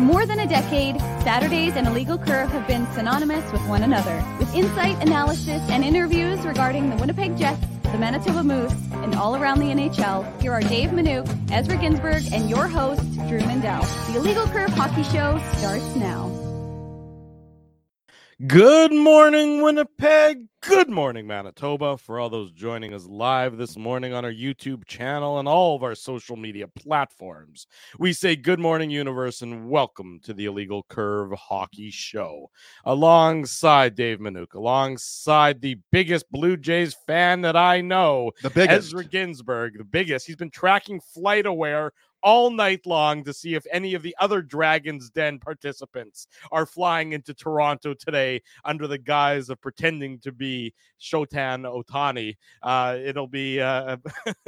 For more than a decade, Saturdays and Illegal Curve have been synonymous with one another. With insight, analysis, and interviews regarding the Winnipeg Jets, the Manitoba Moose, and all around the NHL, here are Dave Minuk, Ezra Ginsburg, and your host, Drew Mandel. The Illegal Curve Hockey Show starts now. Good morning, Winnipeg. Good morning, Manitoba. For all those joining us live this morning on our YouTube channel and all of our social media platforms, we say good morning, universe, and welcome to the Illegal Curve Hockey Show. Alongside Dave Minuk, alongside the biggest Blue Jays fan that I know, the biggest. Ezra Ginsburg, the biggest. He's been tracking Flight Aware all night long to see if any of the other Dragons Den participants are flying into Toronto today under the guise of pretending to be Shohei Ohtani. Uh, it'll be. Uh,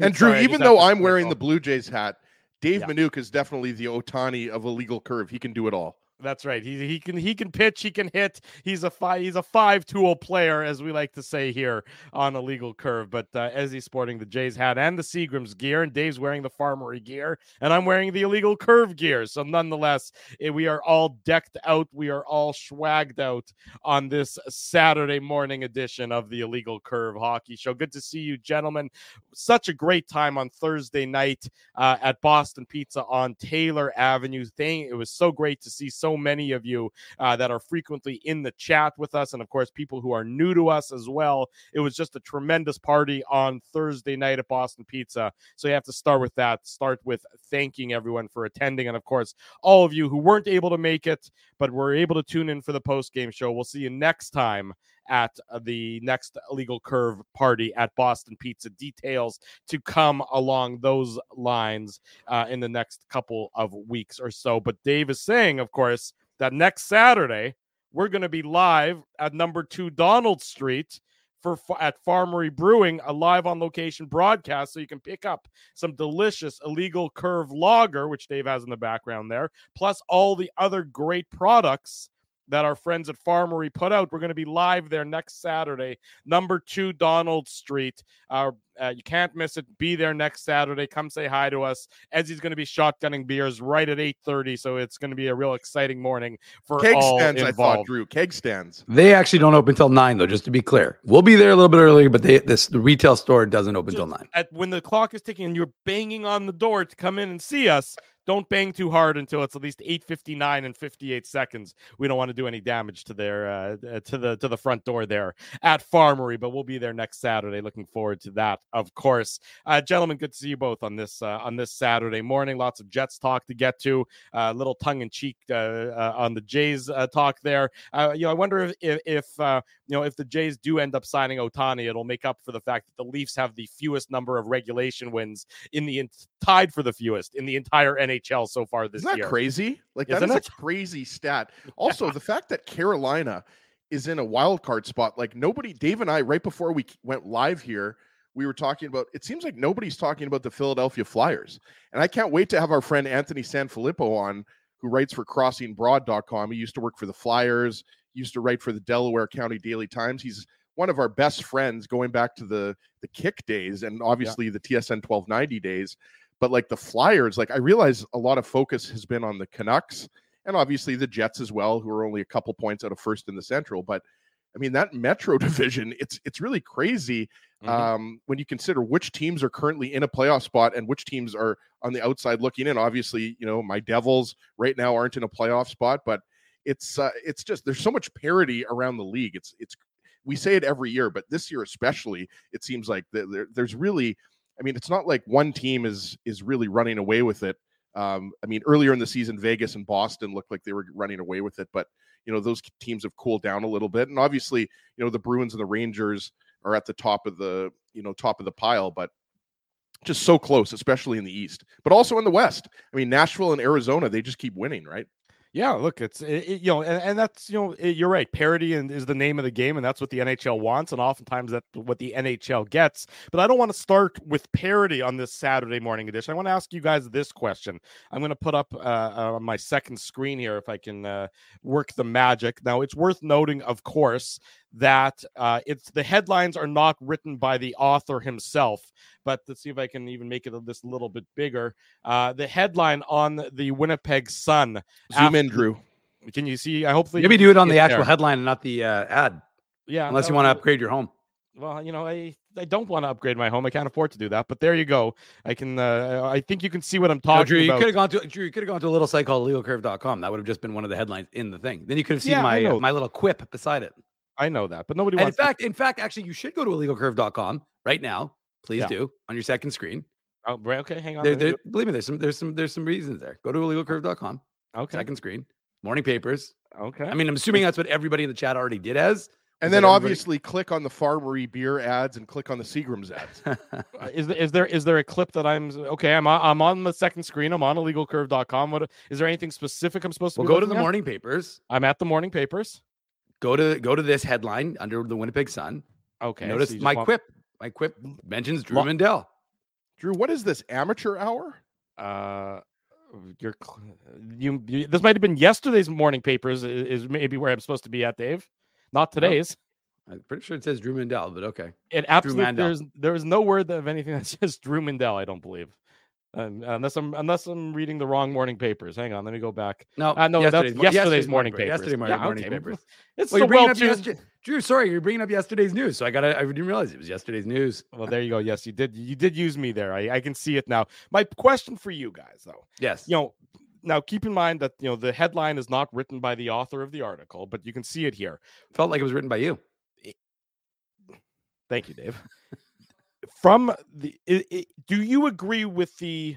and Drew, Sorry, even though I'm wearing the Blue Jays hat, Dave yeah. Minuk is definitely the Ohtani of illegal curve. He can do it all. That's right. He he can he can pitch. He can hit. He's a five. He's a five tool player, as we like to say here on a legal curve. But uh, as he's sporting the Jays hat and the Seagrams gear, and Dave's wearing the Farmery gear, and I'm wearing the illegal curve gear. So nonetheless, eh, we are all decked out. We are all swagged out on this Saturday morning edition of the Illegal Curve Hockey Show. Good to see you, gentlemen. Such a great time on Thursday night uh, at Boston Pizza on Taylor Avenue. Thing it was so great to see so many of you uh, that are frequently in the chat with us, and of course, people who are new to us as well. It was just a tremendous party on Thursday night at Boston Pizza. So you have to start with that. Start with thanking everyone for attending, and of course, all of you who weren't able to make it but were able to tune in for the post game show. We'll see you next time at uh, the next legal curve party at Boston Pizza. Details to come along those lines uh, in the next couple of weeks or so. But Dave is saying, of course, that next Saturday we're going to be live at number two Donald Street for at Farmery Brewing, a live on location broadcast, so you can pick up some delicious illegal curve lager, which Dave has in the background there, plus all the other great products that our friends at Farmery put out. We're going to be live there next Saturday, number two Donald Street. Uh, uh, you can't miss it. Be there next Saturday. Come say hi to us. Ezzy's going to be shotgunning beers right at 8:30, so it's going to be a real exciting morning for keg all stands. Involved. I thought Drew keg stands. They actually don't open until nine, though. Just to be clear, we'll be there a little bit earlier, but they, this the retail store doesn't open until nine. At when the clock is ticking and you're banging on the door to come in and see us, don't bang too hard until it's at least 8:59 and 58 seconds. We don't want to do any damage to their uh, uh, to the to the front door there at Farmery, but we'll be there next Saturday. Looking forward to that, of course. Uh, gentlemen, good to see you both on this uh, on this Saturday morning. Lots of Jets talk to get to. A uh, little tongue in cheek uh, on the Jays talk there. you know, I wonder if if, you know if the Jays do end up signing Ohtani, it'll make up for the fact that the Leafs have the fewest number of regulation wins in the tied for the fewest in the entire NHL NHL so far this year. Isn't that year. Crazy, like Isn't that is a crazy stat. Also, the fact that Carolina is in a wild card spot, like nobody. Dave and I, right before we went live here, we were talking about. It seems like nobody's talking about the Philadelphia Flyers, and I can't wait to have our friend Anthony Sanfilippo on, who writes for CrossingBroad.com. He used to work for the Flyers, used to write for the Delaware County Daily Times. He's one of our best friends going back to the the kick days and obviously yeah. the TSN 1290 days. But like the Flyers, like I realize a lot of focus has been on the Canucks and obviously the Jets as well, who are only a couple points out of first in the Central. But I mean that Metro division, it's it's really crazy mm-hmm. um, when you consider which teams are currently in a playoff spot and which teams are on the outside looking in. Obviously, you know my Devils right now aren't in a playoff spot, but it's uh, it's just there's so much parity around the league. It's it's we say it every year, but this year especially, it seems like there, there's really I mean, it's not like one team is is really running away with it. Um, I mean, earlier in the season, Vegas and Boston looked like they were running away with it, but you know those teams have cooled down a little bit, and obviously, you know the Bruins and the Rangers are at the top of the you know top of the pile, but just so close, especially in the East, but also in the West. I mean, Nashville and Arizona, they just keep winning, right? Yeah, look, it's it, it, you know, and, and that's you know, it, you're right. Parity and is the name of the game, and that's what the NHL wants, and oftentimes that's what the NHL gets. But I don't want to start with parity on this Saturday morning edition. I want to ask you guys this question. I'm going to put up uh, uh, on my second screen here if I can uh, work the magic. Now, it's worth noting, of course, that uh, it's the headlines are not written by the author himself. But let's see if I can even make it this little bit bigger. Uh, the headline on the Winnipeg Sun. Zoom in, after- Drew. Can you see? I hopefully Maybe do it on the actual there. headline and not the uh, ad, Yeah, unless you want to upgrade your home. Well, you know, I I don't want to upgrade my home. I can't afford to do that. But there you go. I can. Uh, I think you can see what I'm No, talking Drew, you about. could have gone to Drew, you could have gone to a little site called illegalcurve.com. That would have just been one of the headlines in the thing. Then you could have seen Yeah, my uh, my little quip beside it. I know that, but nobody And in wants. to- fact, in fact, actually, you should go to illegalcurve.com right now. Please Yeah. do on your second screen. Oh, right, okay, hang on. There, there, believe me, there's some there's some there's some reasons there. Go to illegalcurve.com, okay, second screen, morning papers. okay. I mean, I'm assuming that's what everybody in the chat already did as. And then that everybody- obviously click on the Farmery beer ads and click on the Seagram's ads. Uh, is there, is there is there a clip that I'm okay? I'm on, I'm on the second screen. I'm on illegalcurve.com. What is there anything specific I'm supposed to? well, be go to the at? morning papers. I'm at the morning papers. Go to go to this headline under the Winnipeg Sun. Okay. Notice so my want- quip. My quip mentions Drew Lo- Mandel. Drew, what is this amateur hour? Uh, your cl- you, you this might have been yesterday's morning papers. i- Is, maybe where I'm supposed to be at, Dave. Not today's. I'm pretty sure it says Drew Mandel, but okay. It absolutely there's there is no word of anything that says Drew Mandel. I don't believe, um, unless I'm unless I'm reading the wrong morning papers. Hang on, let me go back. No, Uh, no, that's mo- yesterday's, morning paper, papers. Yesterday morning, Yeah, morning okay. papers. It's Well, the well tuned. Drew, sorry, you're bringing up yesterday's news. So I got I didn't realize it was yesterday's news. Well, there you go. Yes, you did. You did use me there. I, I can see it now. My question for you guys, though, Yes. you know, now keep in mind that you know the headline is not written by the author of the article, but you can see it here. Felt like it was written by you. Thank you, Dave. From the, i i do you agree with the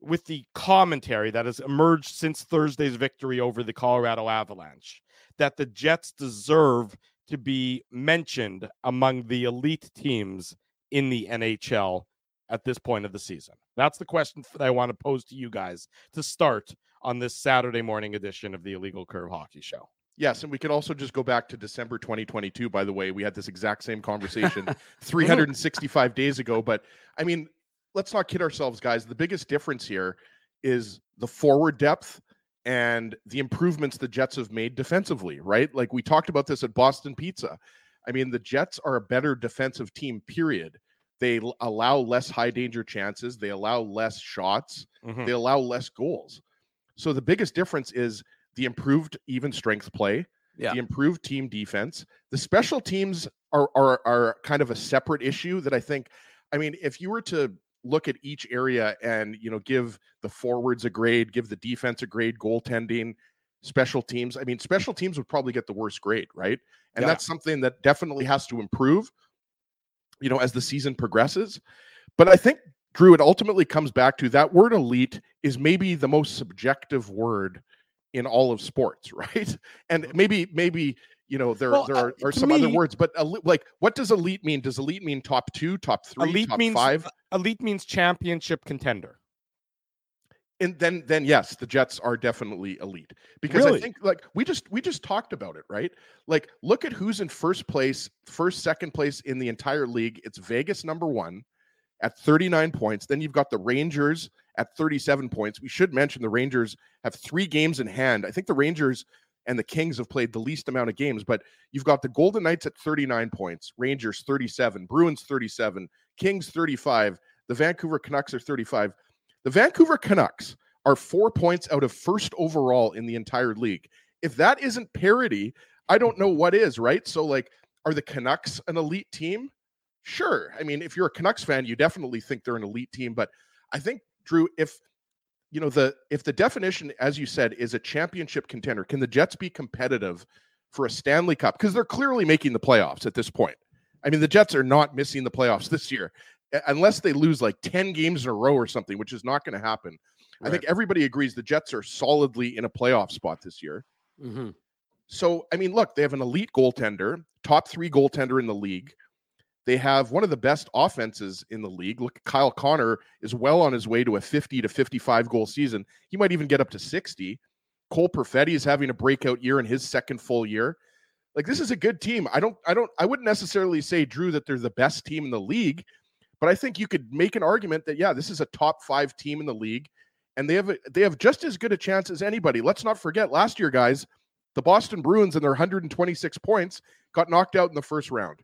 with the commentary that has emerged since Thursday's victory over the Colorado Avalanche that the Jets deserve to be mentioned among the elite teams in the NHL at this point of the season? That's the question that I want to pose to you guys to start on this Saturday morning edition of the Illegal Curve Hockey Show. Yes, and we could also just go back to December 2022. By the way, we had this exact same conversation 365 days ago. But I mean, let's not kid ourselves, guys. The biggest difference here is the forward depth and the improvements the Jets have made defensively, right? Like we talked about this at Boston Pizza. I mean, the Jets are a better defensive team, period. They allow less high danger chances, they allow less shots, Mhm. they allow less goals. So the biggest difference is the improved even strength play, Yeah. the improved team defense. The special teams are are are kind of a separate issue that I think. I mean, if you were to look at each area and you know give the forwards a grade, give the defense a grade, goaltending, special teams. I mean, special teams would probably get the worst grade, right? And Yeah. that's something that definitely has to improve. You know, as the season progresses. But I think Drew, it ultimately comes back to that word elite is maybe the most subjective word in all of sports, right? And maybe, maybe, you know, there, Well, there uh, are, are some other words, but like, what does elite mean? Does elite mean top two, top three, Elite top means five? elite means championship contender. and then then yes the jets are definitely elite because Really? i think like we just we just talked about it right like look at who's in first place first second place in the entire league it's vegas number one at 39 points then you've got the rangers at 37 points we should mention the rangers have three games in hand i think the rangers and the kings have played the least amount of games but you've got the golden knights at 39 points rangers 37 bruins 37 kings 35 the vancouver canucks are 35 the Vancouver Canucks are four points out of first overall in the entire league. If that isn't parity, I don't know what is, right? So, like, are the Canucks an elite team? Sure. I mean, if you're a Canucks fan, you definitely think they're an elite team. But I think, Drew, if you know the if the definition, as you said, is a championship contender, can the Jets be competitive for a Stanley Cup? Because they're clearly making the playoffs at this point. I mean, the Jets are not missing the playoffs this year unless they lose like 10 games in a row or something, which is not going to happen. I think everybody agrees the Jets are solidly in a playoff spot this year. Mm-hmm. So, I mean, look, they have an elite goaltender, top three goaltender in the league. They have one of the best offenses in the league. Look, Kyle Connor is well on his way to a 50 to 55 goal season. He might even get up to 60. Cole Perfetti is having a breakout year in his second full year. Like this is a good team. I don't, I don't, I wouldn't necessarily say Drew that they're the best team in the league, but I think you could make an argument that yeah, this is a top five team in the league, and they have a, they have just as good a chance as anybody. Let's not forget last year, guys. The Boston Bruins and their 126 points got knocked out in the first round.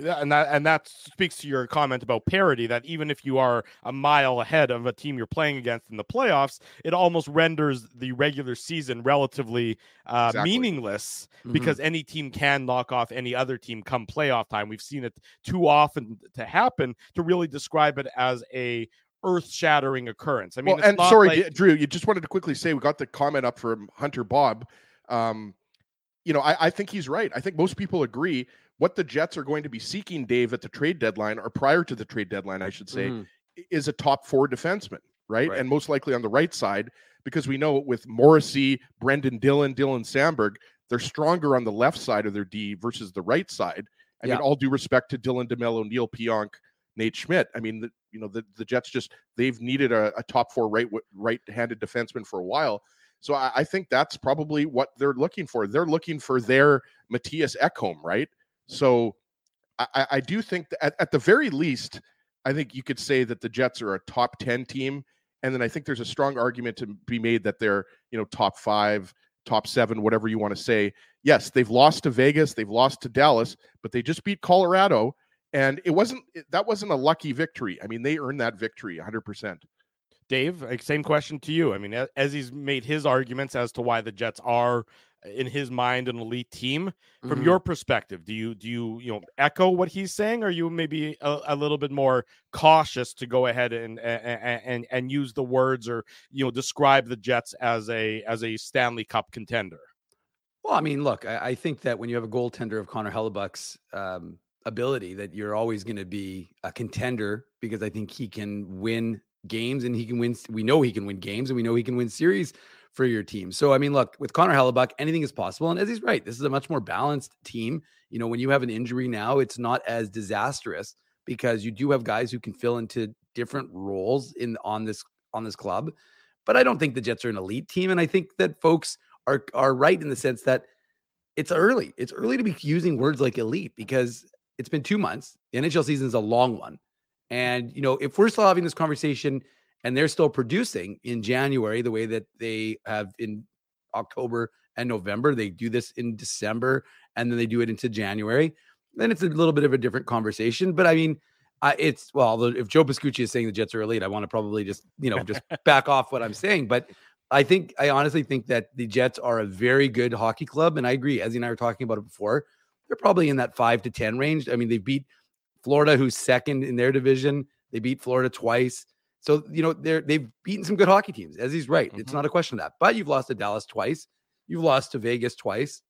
Yeah, and that and that speaks to your comment about parity. That even if you are a mile ahead of a team you're playing against in the playoffs, it almost renders the regular season relatively uh, exactly. meaningless mm-hmm. because any team can knock off any other team come playoff time. We've seen it too often to happen to really describe it as a earth-shattering occurrence. I mean, well, and sorry, like... Drew, you just wanted to quickly say we got the comment up from Hunter Bob. Um, you know, I, I think he's right. I think most people agree what the Jets are going to be seeking, Dave, at the trade deadline or prior to the trade deadline, I should say, mm. is a top four defenseman, right? right? And most likely on the right side, because we know with Morrissey, Brendan Dillon, Dylan Samberg, they're stronger on the left side of their D versus the right side. I yeah. mean, all due respect to Dylan DeMello, Neal Pionk, Nate Schmidt. I mean, the, you know, the, the Jets just they've needed a, a top four right right-handed defenseman for a while. So I, I, think that's probably what they're looking for. They're looking for their Mattias Ekholm, right? So I, I do think that at, at the very least, I think you could say that the Jets are a top 10 team. And then I think there's a strong argument to be made that they're, you know, top five, top seven, whatever you want to say. Yes, they've lost to Vegas, they've lost to Dallas, but they just beat Colorado. And it wasn't that wasn't a lucky victory. I mean, they earned that victory 100%. Dave, same question to you. I mean, as he's made his arguments as to why the Jets are in his mind an elite team. From mm-hmm. your perspective do you do you you know echo what he's saying? Or you maybe a, a little bit more cautious to go ahead and, and and and use the words or you know describe the jets as a as a stanley cup contender? Well i mean look i, I think that when you have a goaltender of connor Hellebuyck's um, ability that you're always going to be a contender because i think he can win games and he can win we know he can win games and we know he can win series for your team. So, I mean, look, with Connor Hellebuyck, anything is possible. And as he's right, this is a much more balanced team. You know, when you have an injury now, it's not as disastrous because you do have guys who can fill into different roles in on this on this club. But I don't think the Jets are an elite team. And I think that folks are are right in the sense that it's early. It's early to be using words like elite because it's been two months. The NHL season is a long one. And, you know, if we're still having this conversation and they're still producing in January the way that they have in October and November. They do this in December and then they do it into January. Then it's a little bit of a different conversation. But I mean, uh, it's well, if Joe Pascucci is saying the Jets are elite, I want to probably just you know just back off what I'm saying. But I think I honestly think that the Jets are a very good hockey club, and I agree. As and I were talking about it before, they're probably in that five to ten range. I mean, they beat Florida, who's second in their division. They beat Florida twice. So, you know, they're they've beaten some good hockey teams, as he's right. Mm-hmm. It's not a question of that. But you've lost to Dallas twice. You've lost to Vegas twice.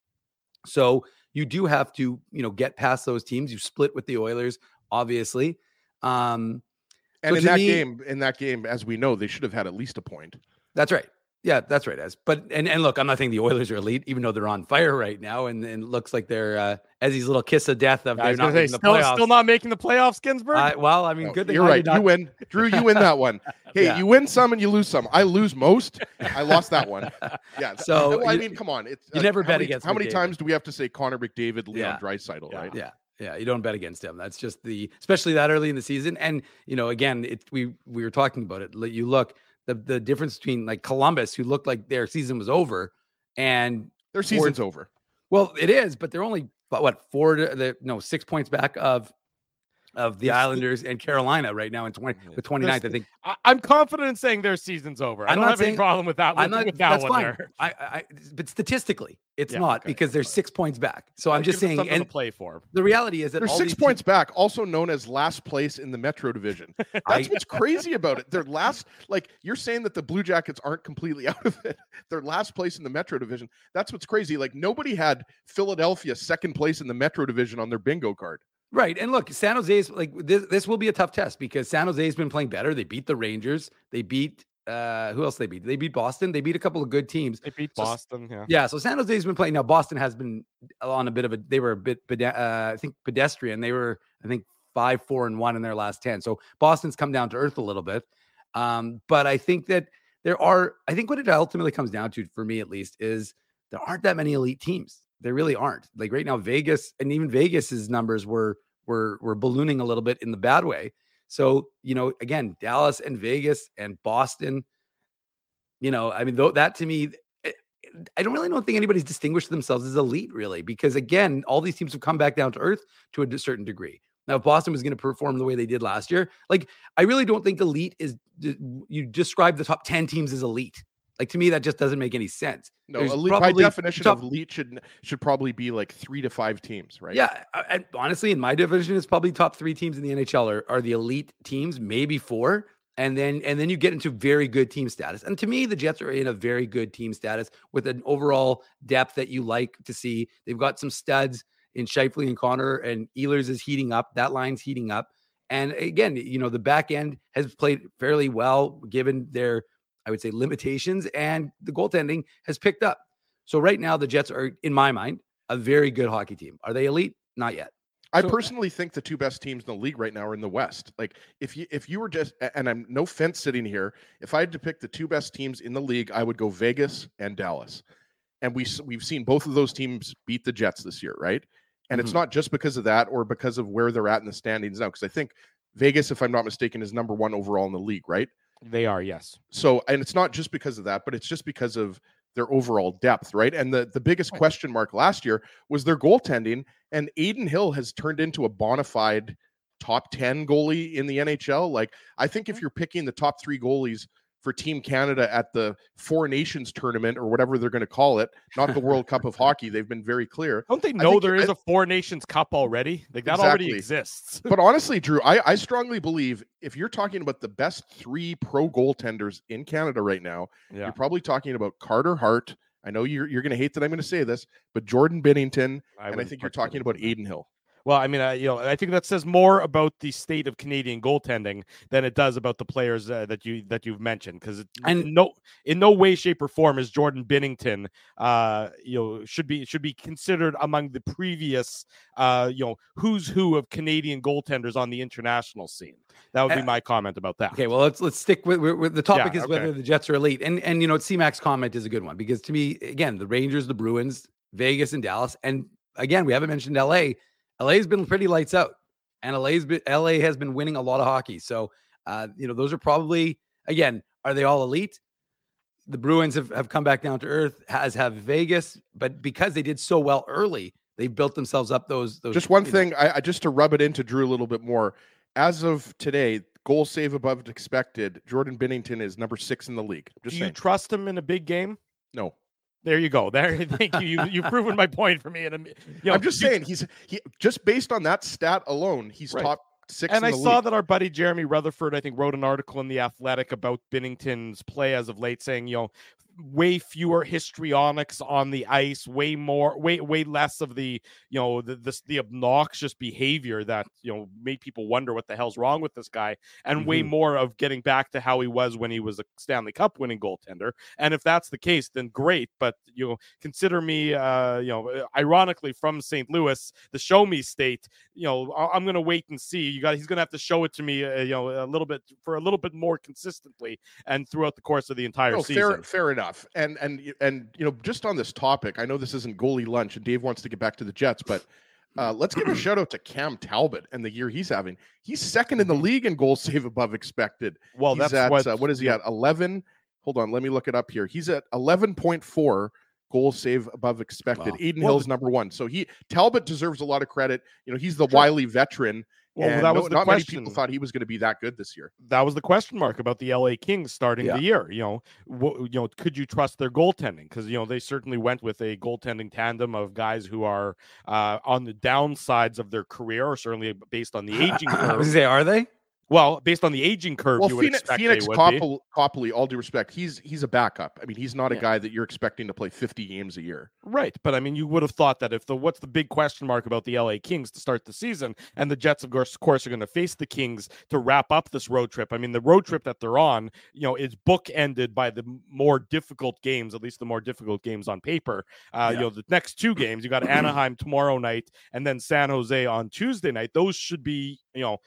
So you do have to, you know, get past those teams. You split with the Oilers, obviously. Um, and so in that me, game, in that game, as we know, they should have had at least a point. That's right. Yeah, that's right. As but and and look, I'm not saying the Oilers are elite, even though they're on fire right now, and and looks like they're uh, as these little kiss of death of they're not say, still, the playoffs. Still not making the playoffs, Ginsburg. Uh, well, I mean, good. Thing. You're right. You win, Drew. You win that one. Hey, yeah. you win some and you lose some. I lose most. I lost that one. Yeah. So well, I mean, come on. It's you uh, never bet many, against. How many times do we have to say Connor McDavid, Leon yeah. Draisaitl, yeah. right? Yeah. Yeah, you don't bet against him. That's just the, especially that early in the season. And you know, again, it we we were talking about it. You look, the the difference between like Columbus, who looked like their season was over, and their season's four, over. Well, it is, but they're only what four? The no six points back of of the Islanders and Carolina right now in 20 the 29th. I think I, am confident in saying their season's over. I'm do not have saying, any problem with that. With, I'm not, with that that's fine. There. I, I, but statistically, it's yeah, not okay. because they're six points back. So I'm just saying, and play for. The reality is that they're six points teams, back, also known as last place in the Metro Division. That's what's crazy about it. They're last. Like you're saying that the Blue Jackets aren't completely out of it. They're last place in the Metro Division. That's what's crazy. Like nobody had Philadelphia second place in the Metro Division on their bingo card. Right. And look, San Jose's like this this will be a tough test because San Jose's been playing better. They beat the Rangers. They beat uh who else they beat? They beat Boston. They beat a couple of good teams. They beat so, Boston, yeah. Yeah, so San Jose's been playing now Boston has been on a bit of a they were a bit uh, I think pedestrian. They were I think 5 4 and 1 in their last 10. So Boston's come down to earth a little bit. Um but I think that there are I think what it ultimately comes down to for me at least is there aren't that many elite teams. There really aren't. Like right now, Vegas and even Vegas's numbers were were were ballooning a little bit in the bad way. So you know, again, Dallas and Vegas and Boston. You know, I mean, th- that to me, eh, I don't really don't think anybody's distinguished themselves as elite, really, because again, all these teams have come back down to earth to a certain degree. Now, if Boston was going to perform the way they did last year, like I really don't think elite is you describe the top 10 teams as elite. Like to me, that just doesn't make any sense. No, elite, by definition top, of elite should should probably be like three to five teams, right? Yeah, and honestly, in my division, it's probably top three teams in the NHL are, are the elite teams, maybe four, and then and then you get into very good team status. And to me, the Jets are in a very good team status with an overall depth that you like to see. They've got some studs in Scheifele and Connor, and Ehlers is heating up. That line's heating up. And again, you know, the back end has played fairly well given their, I would say, limitations, and the goaltending has picked up. So right now, the Jets are, in my mind, a very good hockey team. Are they elite? Not yet. I so, personally think the two best teams in the league right now are in the West. Like if you if you were just and I'm no fence sitting here, if I had to pick the two best teams in the league, I would go Vegas and Dallas. And we we've seen both of those teams beat the Jets this year, right? And mm-hmm. it's not just because of that or because of where they're at in the standings now. Because I think Vegas, if I'm not mistaken, is number one overall in the league, right? They are, yes. So, and it's not just because of that, but it's just because of their overall depth, right? And the the biggest right. question mark last year was their goaltending. And Adin Hill has turned into a bona fide top 10 goalie in the NHL. Like, I think if mm-hmm. you're picking the top three goalies for Team Canada at the Four Nations tournament or whatever they're going to call it, not the World Cup of Hockey. They've been very clear. Don't they know there is I, a Four Nations Cup already? Like that exactly. already exists. but honestly, Drew, I, I strongly believe if you're talking about the best three pro goaltenders in Canada right now, yeah. you're probably talking about Carter Hart. I know you're you're going to hate that I'm going to say this, but Jordan Binnington, I and I think you're talking about Adin Hill. Well, I mean, uh, you know, I think that says more about the state of Canadian goaltending than it does about the players uh, that you that you've mentioned. Because and no, in no way, shape, or form is Jordan Binnington, uh, you know, should be should be considered among the previous, uh, you know, who's who of Canadian goaltenders on the international scene. That would be my comment about that. Okay, well, let's let's stick with, with the topic yeah, is okay. whether the Jets are elite, and and you know, C-Mac's comment is a good one because to me, again, the Rangers, the Bruins, Vegas, and Dallas, and again, we haven't mentioned L.A LA's been pretty lights out, and LA's been, LA has been winning a lot of hockey. So, uh, you know, those are probably again, are they all elite? The Bruins have, have come back down to earth, as have Vegas, but because they did so well early, they built themselves up those. those just one thing, I, I, just to rub it into Drew a little bit more. As of today, goal save above expected. Jordan Binnington is number six in the league. Just Do saying. you trust him in a big game? No. There you go. There, thank you. You you've proven my point for me. And you know, I'm just saying he's he just based on that stat alone, he's right. top six. And I saw that our buddy Jeremy Rutherford, I think, wrote an article in the Athletic about Binnington's play as of late, saying you know way fewer histrionics on the ice, way more, way way less of the you know the the, the obnoxious behavior that you know made people wonder what the hell's wrong with this guy, and mm-hmm. way more of getting back to how he was when he was a Stanley Cup winning goaltender. And if that's the case, then great. But you know, consider me, uh, you know, uh, ironically from St. Louis, the show me state. You know, I'm going to wait and see. You got he's going to have to show it to me, uh, you know, a little bit for a little bit more consistently and throughout the course of the entire no, season. Fair, fair enough enough. And and and you know, just on this topic, I know this isn't goalie lunch, and Dave wants to get back to the Jets, but uh, let's give a shout out to Cam Talbot and the year he's having. He's second in the mm-hmm. league in goal save above expected. Well, he's that's at what, uh, what is he at? Eleven. Hold on, let me look it up here. He's at eleven point four goal save above expected. Wow. Adin well, Hill's number one. So he Talbot deserves a lot of credit. You know, he's the sure. wily veteran well, and that was no, not question. many people thought he was going to be that good this year. That was the question mark about the LA Kings starting yeah. the year. You know, wh- you know, could you trust their goaltending? Because you know they certainly went with a goaltending tandem of guys who are uh, on the downsides of their career, or certainly based on the aging curve. Say, are they? Well, based on the aging curve, well, you Pheonix, Pheonix Copley, Copley, all due respect, he's he's a backup. I mean, he's not a guy that you're expecting to play 50 games a year. Right, but I mean, you would have thought that if the what's the big question mark about the LA Kings to start the season, and the Jets, of course, of course, are going to face the Kings to wrap up this road trip. I mean, the road trip that they're on, you know, is bookended by the more difficult games, at least the more difficult games on paper. Uh, yeah. You know, the next two games, you got Anaheim tomorrow night, and then San Jose on Tuesday night. Those should be, you know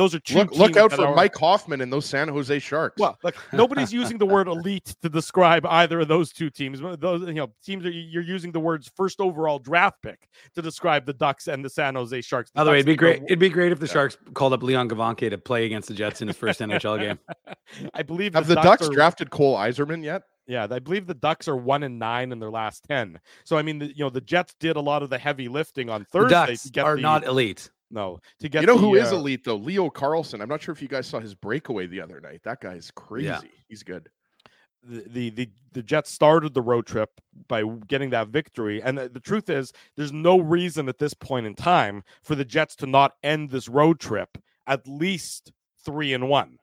those are two. Look, look out for are, Mike Hoffman and those San Jose Sharks. Well, look, nobody's using the word elite to describe either of those two teams. Those you know teams are you're using the words first overall draft pick to describe the Ducks and the San Jose Sharks. The By the way, it'd be great. it'd be great if the yeah. Sharks called up Leon Gawanke to play against the Jets in his first NHL game. I believe have the, the Ducks, Ducks are, drafted Cole Eiserman yet? Yeah, I believe the Ducks are one and nine in their last ten. So I mean, the, you know, the Jets did a lot of the heavy lifting on The Thursday Ducks to get are the, not elite. No to get. You know the, who is uh, elite though? Leo Carlsson. I'm not sure if you guys saw his breakaway the other night. That guy's crazy. He's good. the, the the the Jets started the road trip by getting that victory, and the, the truth is, there's no reason at this point in time for the Jets to not end this road trip at least three and one.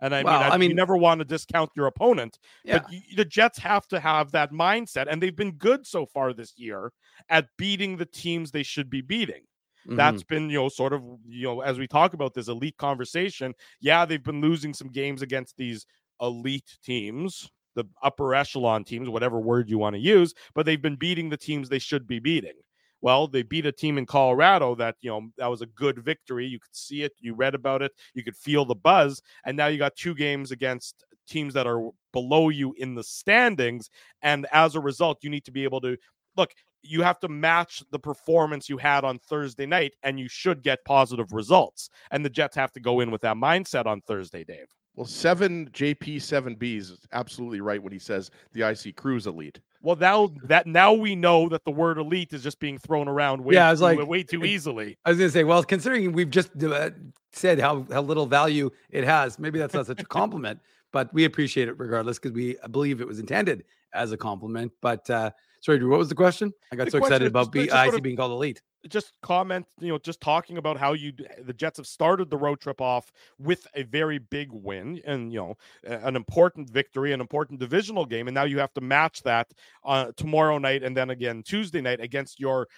And I Well, mean, I, I you never want to discount your opponent, Yeah. but y- the Jets have to have that mindset, and they've been good so far this year at beating the teams they should be beating. Mhm. That's been, you know, sort of, you know, as we talk about this elite conversation. Yeah, they've been losing some games against these elite teams, the upper echelon teams, whatever word you want to use, but they've been beating the teams they should be beating. Well, they beat a team in Colorado that, you know, that was a good victory. You could see it, you read about it, you could feel the buzz. And now you got two games against teams that are below you in the standings. And as a result, you need to be able to look, you have to match the performance you had on Thursday night, and you should get positive results. And the Jets have to go in with that mindset on Thursday, Dave. Well, seven JP seven Bs is absolutely right when he says the IC Crew's elite. Well, now that now we know that the word elite is just being thrown around way, Yeah, I was too, like- way too easily. I was gonna say, well, considering we've just uh, said how how little value it has, maybe that's not such a compliment, but we appreciate it regardless because we believe it was intended as a compliment. But uh, sorry, Drew, what was the question? I got The so excited about B- just sort IC of- being called elite. Just comment, you know, just talking about how you the Jets have started the road trip off with a very big win and you know an important victory, an important divisional game, and now you have to match that uh, tomorrow night and then again Tuesday night against your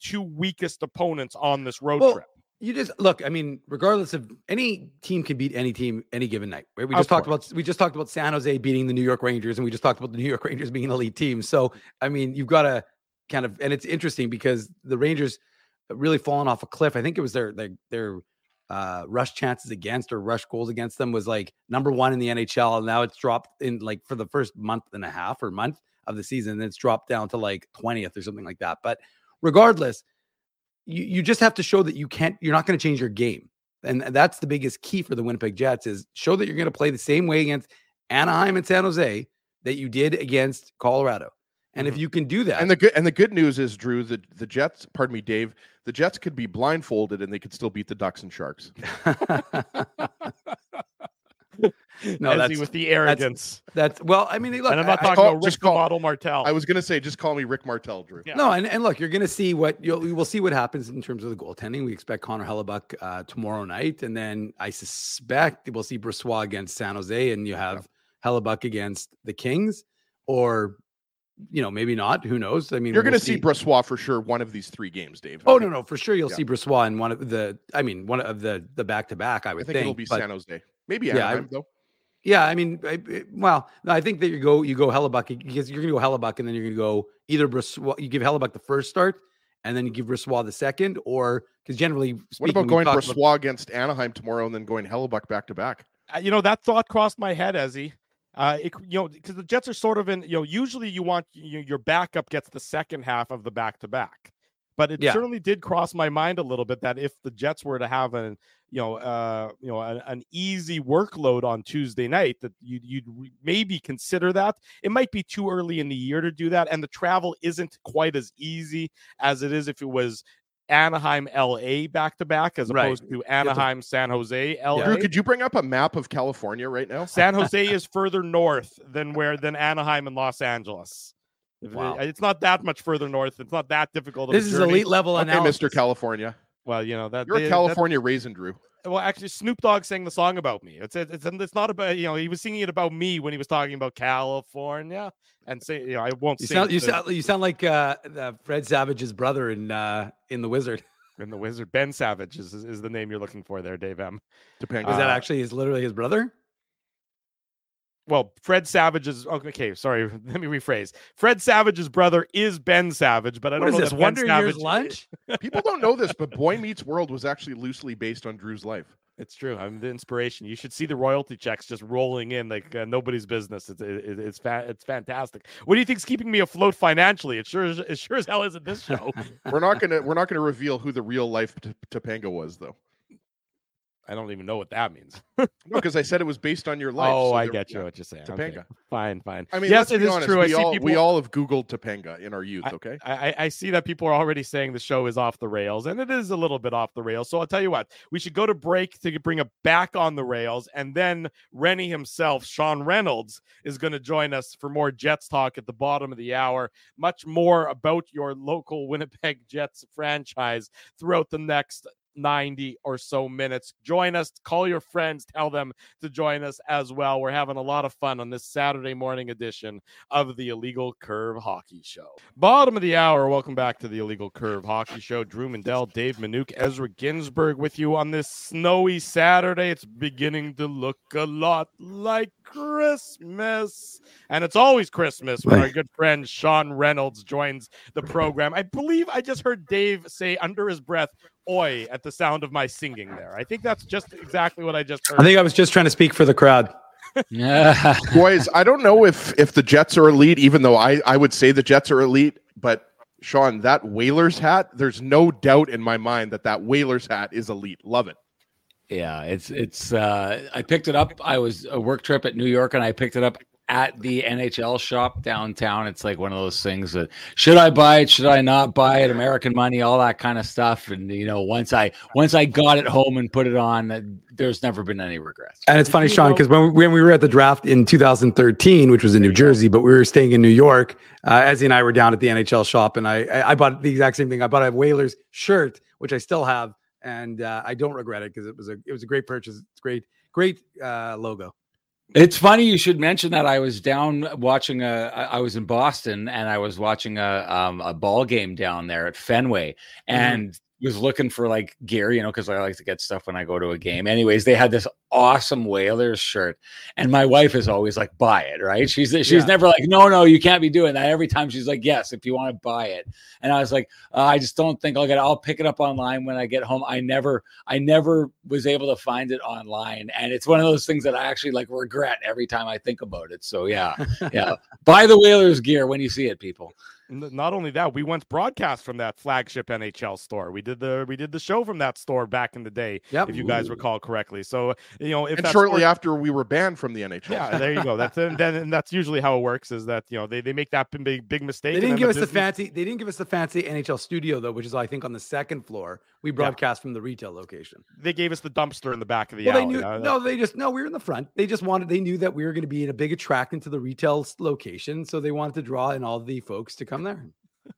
two weakest opponents on this road Well, trip. You just look. I mean, regardless of any team can beat any team any given night. Right? We Of just talked about we just talked about San Jose beating the New York Rangers, and we just talked about the New York Rangers being an elite team. So I mean, you've got to kind of, and it's interesting because the Rangers really fallen off a cliff. I think it was their their their uh, rush chances against or rush goals against them was like number one in the NHL. And now it's dropped in like for the first month and a half or month of the season. Then it's dropped down to like 20th or something like that. But regardless, you, you just have to show that you can't, you're not going to change your game. And that's the biggest key for the Winnipeg Jets is show that you're going to play the same way against Anaheim and San Jose that you did against Colorado. And if mm-hmm. you can do that, And the good and the good news is, Drew, the the Jets, pardon me, Dave, the Jets could be blindfolded and they could still beat the Ducks and Sharks. no, that's with the arrogance. that's well. I mean, look, and I'm not I- I- talking call- about just Rick call- Model Martel. I was gonna say, just call me Rick Martel, Drew. Yeah. No, and, and look, you're going to see what you'll we will see what happens in terms of the goaltending. We expect Connor Hellebuyck uh, tomorrow night, and then I suspect we'll see Brossoit against San Jose, and you have Hellebuyck against the Kings, or you know maybe not. Who knows? I mean, You're we'll gonna see Brossoit for sure one of these three games, Dave. I Oh think- no, no, for sure you'll Yeah. see Brossoit in one of the. I mean, one of the the back to back. I I would think, it'll be but- San Jose. Maybe Yeah, I- Anaheim, though. Yeah, I mean, I, I- well, no, I think that you go you go Hellebuyck because you're going to go Hellebuyck, and then you're going to go either Brossoit. You give Hellebuyck the first start, and then you give Brossoit the second, or because generally, What about going talk Brossoit against Anaheim tomorrow and then going Hellebuyck back to back? Uh, you know that thought crossed my head, Ezzy. Uh, it, you know, because the Jets are sort of in. You know, usually you want you, your backup gets the second half of the back to back, but it Yeah. certainly did cross my mind a little bit that if the Jets were to have an you know uh you know an, an easy workload on Tuesday night, that you, you'd re- maybe consider that. It might be too early in the year to do that, and the travel isn't quite as easy as it is if it was. Anaheim, LA back to back, as Right. opposed to Anaheim, San Jose, LA. Drew, could you bring up a map of California right now? San Jose is further north than where than Anaheim and Los Angeles. If it- Wow. It's not that much further north. It's not that difficult. Of This a is journey. elite level Okay, analysis. Mr. California. Well, you know that You're they- a that- California raisin, Drew. well, actually, Snoop Dogg sang the song about me. It's it's it's not about you know he was singing it about me when he was talking about California and say you know I won't You sing sound you sound you sound like uh, uh, Fred Savage's brother in uh, in the Wizard. in the Wizard. Ben Savage is is the name you're looking for there, Dave M. Topanga. Is that Uh, actually is literally his brother? Well, Fred Savage's okay. Sorry, let me rephrase. Fred Savage's brother is Ben Savage, but I What don't is know this? that Ben Wonder Years Savage- lunch? People don't know this, but Boy Meets World was actually loosely based on Drew's life. It's true. I'm the inspiration. You should see the royalty checks just rolling in like uh, nobody's business. It's it, it's fa- it's fantastic. What do you think's keeping me afloat financially? It sure is, it sure as hell isn't this show. We're not gonna we're not gonna reveal who the real life T- Topanga was, though. I don't even know what that means. No, because I said it was based on your life. oh, so I get you yeah. what you're saying. Okay, Topanga. Fine, fine. I mean, yes, it is honest. true. We all, people. we all have Googled Topanga in our youth. Okay. I, I- I see that people are already saying the show is off the rails, and it is a little bit off the rails. So I'll tell you what, we should go to break to bring it back on the rails, and then Rennie himself, Sean Reynolds, is going to join us for more Jets talk at the bottom of the hour. Much more about your local Winnipeg Jets franchise throughout the next 90 or so minutes. Join us, call your friends, tell them to join us as well. We're having a lot of fun on this Saturday morning edition of the Illegal Curve Hockey Show. Bottom of the hour, welcome back to the Illegal Curve Hockey Show. Drew Mandel, Dave Minuk, Ezra Ginsburg with you on this snowy Saturday. It's beginning to look a lot like Christmas. And it's always Christmas when our good friend Sean Reynolds joins the program. I believe I just heard Dave say under his breath, oi, at the sound of my singing there. I think that's just exactly what I just heard. I think I was just trying to speak for the crowd. Yeah. Boys, I don't know if if the Jets are elite, even though I I would say the Jets are elite, but Sean, that Whalers hat, there's no doubt in my mind that that Whalers hat is elite. Love it. Yeah, it's it's uh I picked it up. I was a work trip at New York and I picked it up at the NHL shop downtown. It's like one of those things that should I buy it, should I not buy it, American money, all that kind of stuff. And you know, once I once I got it home and put it on, there's never been any regrets. And it's funny, Sean, because when, when we were at the draft in 2013, which was in New Jersey, but we were staying in New York, uh, Ezzy and I were down at the NHL shop, and I, I I bought the exact same thing. I bought a Whalers shirt, which I still have, and uh, I don't regret it because it was a it was a great purchase. It's great, great uh, logo. It's funny you should mention that. I was down watching a. I was in Boston and I was watching a um, a ball game down there at Fenway and was looking for like gear, you know, because I like to get stuff when I go to a game. Anyways, they had this awesome Whalers shirt, and my wife is always like, "Buy it!" Right? She's she's Yeah. never like, "No, no, you can't be doing that." Every time she's like, "Yes, if you want to buy it," and I was like, uh, "I just don't think I'll get. it. I'll pick it up online when I get home." I never I never was able to find it online. And it's one of those things that I actually like regret every time I think about it. So yeah, yeah. Buy the Whalers gear when you see it, people. N- not only that, we once broadcast from that flagship NHL store. We did the we did the show from that store back in the day, Yep. if you guys recall correctly. So you know, if and shortly store- after we were banned from the NHL. yeah, there you go. That's and then and that's usually how it works. Is that you know they, they make that big big mistake. They didn't then give us the business- fancy. They didn't give us the fancy NHL studio though, which is I think on the second floor. We broadcast from the retail location. They gave us the dumpster in the back of the well, they alley. knew. Uh, No, they just no. We were in the front. They just wanted. They knew that we were going to be in a big attraction to the retail location, so they wanted to draw in all the folks to come there.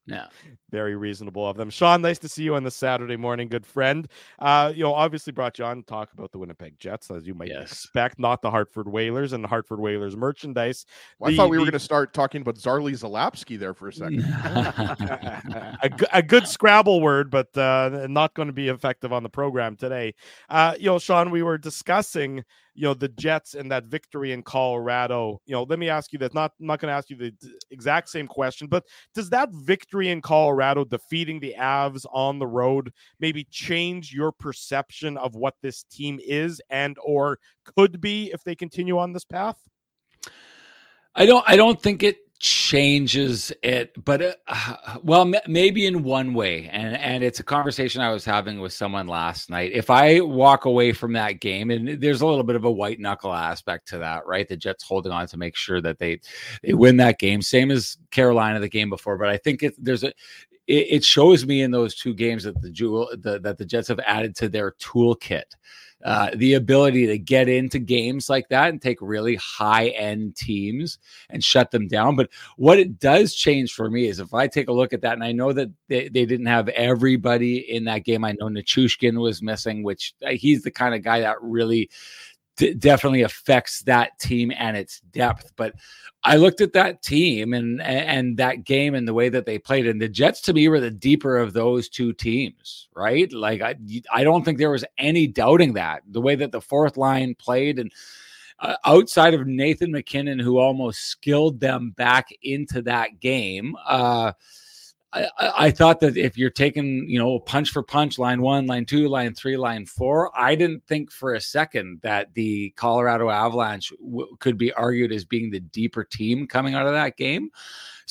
Yeah. very reasonable of them. Sean, nice to see you on the Saturday morning, good friend. Uh, you know, obviously brought you on to talk about the Winnipeg Jets, as you might Yes. expect, not the Hartford Whalers and the Hartford Whalers merchandise. Well, I thought we were going to start talking about Zarley Zalapski there for a second. a, a, good Scrabble word, but uh, not going to be effective on the program today. Uh, you know, Sean, we were discussing, you know, the Jets and that victory in Colorado. You know, let me ask you that. Not I'm not going to ask you the exact same question, but does that victory in Colorado, defeating the Avs on the road, maybe change your perception of what this team is and or could be if they continue on this path? I don't. I don't think it changes it, but uh, well, m- maybe in one way, and and it's a conversation I was having with someone last night. If I walk away from that game, and there's a little bit of a white knuckle aspect to that, right? The Jets holding on to make sure that they they win that game, same as Carolina the game before. But I think it, there's a it, it shows me in those two games that the jewel the, that the Jets have added to their toolkit. Uh, the ability to get into games like that and take really high end teams and shut them down. But what it does change for me is if I take a look at that, and I know that they, they didn't have everybody in that game. I know Nichushkin was missing, which uh, he's the kind of guy that really d- definitely affects that team and its depth. But I looked at that team and and that game and the way that they played, and the Jets to me were the deeper of those two teams, right? Like I I don't think there was any doubting that the way that the fourth line played and uh, outside of Nathan MacKinnon, who almost skilled them back into that game. Uh, I, I, thought that if you're taking, you know, punch for punch, line one, line two, line three, line four, I didn't think for a second that the Colorado Avalanche w- could be argued as being the deeper team coming out of that game.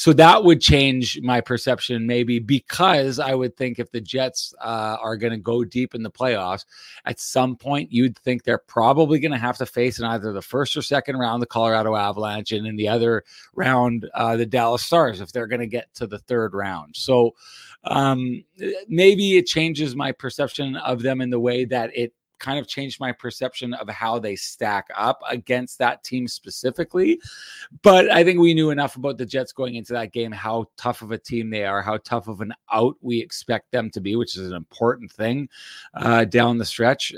So that would change my perception, maybe because I would think if the Jets uh, are going to go deep in the playoffs, at some point you'd think they're probably going to have to face in either the first or second round the Colorado Avalanche, and in the other round uh, the Dallas Stars if they're going to get to the third round. So um, maybe it changes my perception of them in the way that it kind of changed my perception of how they stack up against that team specifically. But I think we knew enough about the Jets going into that game, how tough of a team they are, how tough of an out we expect them to be, which is an important thing uh, down the stretch.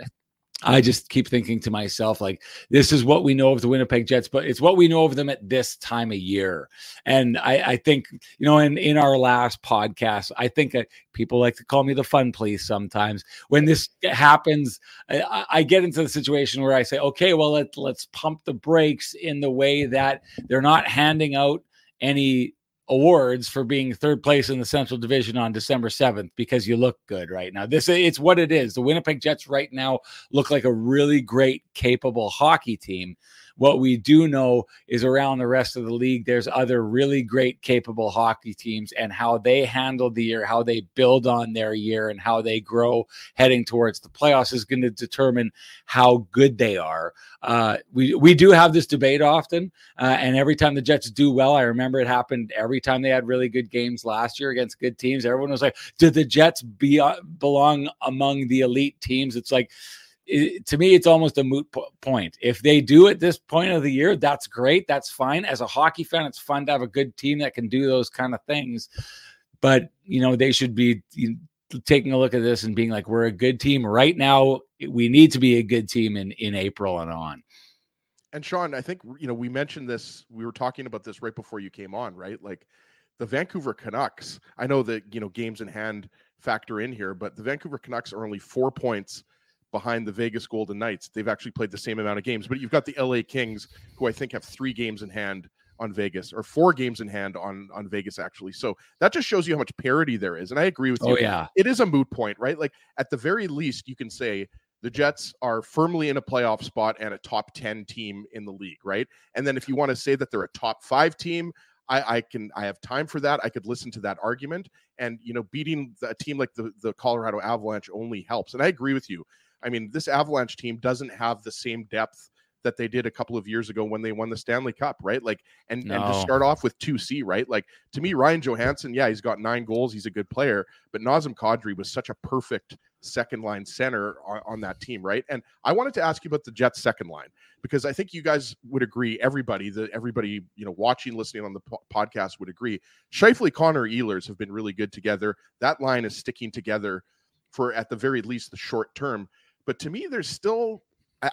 I just keep thinking to myself, like, this is what we know of the Winnipeg Jets, but it's what we know of them at this time of year. And I, I think, you know, in, in our last podcast, I think uh, people like to call me the fun police sometimes. When this happens, I, I get into the situation where I say, okay, well, let, let's pump the brakes in the way that they're not handing out any awards for being third place in the Central Division on December 7th because you look good right now. This it's what it is. The Winnipeg Jets right now look like a really great capable hockey team what we do know is around the rest of the league, there's other really great, capable hockey teams, and how they handle the year, how they build on their year, and how they grow heading towards the playoffs is going to determine how good they are. Uh, we we do have this debate often, uh, and every time the Jets do well, I remember it happened every time they had really good games last year against good teams. Everyone was like, "Did the Jets be uh, belong among the elite teams?" It's like it, to me, it's almost a moot po- point. If they do at this point of the year, that's great. That's fine. As a hockey fan, it's fun to have a good team that can do those kind of things. But you know, they should be you taking a look at this and being like, "We're a good team right now. We need to be a good team in in April and on." And Sean, I think you know we mentioned this. We were talking about this right before you came on, right? Like the Vancouver Canucks. I know that you know games in hand factor in here, but the Vancouver Canucks are only four points behind the Vegas Golden Knights. They've actually played the same amount of games, but you've got the LA Kings, who I think have three games in hand on Vegas, or four games in hand on on Vegas actually. So that just shows you how much parity there is. And I agree with oh, you. Oh yeah, it is a moot point, right? Like at the very least, you can say the Jets are firmly in a playoff spot and a top 10 team in the league, right? And then if you want to say that they're a top five team, I, I, can I have time for that. I could listen to that argument. And you know, beating a team like the, the Colorado Avalanche only helps. And I agree with you. I mean, this Avalanche team doesn't have the same depth that they did a couple of years ago when they won the Stanley Cup, right? Like, and, no. and to start off with 2C, right? Like, to me, Ryan Johansen, yeah, he's got nine goals. He's a good player, but Nazem Kadri was such a perfect second line center on, on, that team, right? And I wanted to ask you about the Jets second line because I think you guys would agree, everybody, that everybody, you know, watching, listening on the po- podcast would agree. Scheifele, Connor, Ehlers have been really good together. That line is sticking together for, at the very least, the short term. But to me, there's still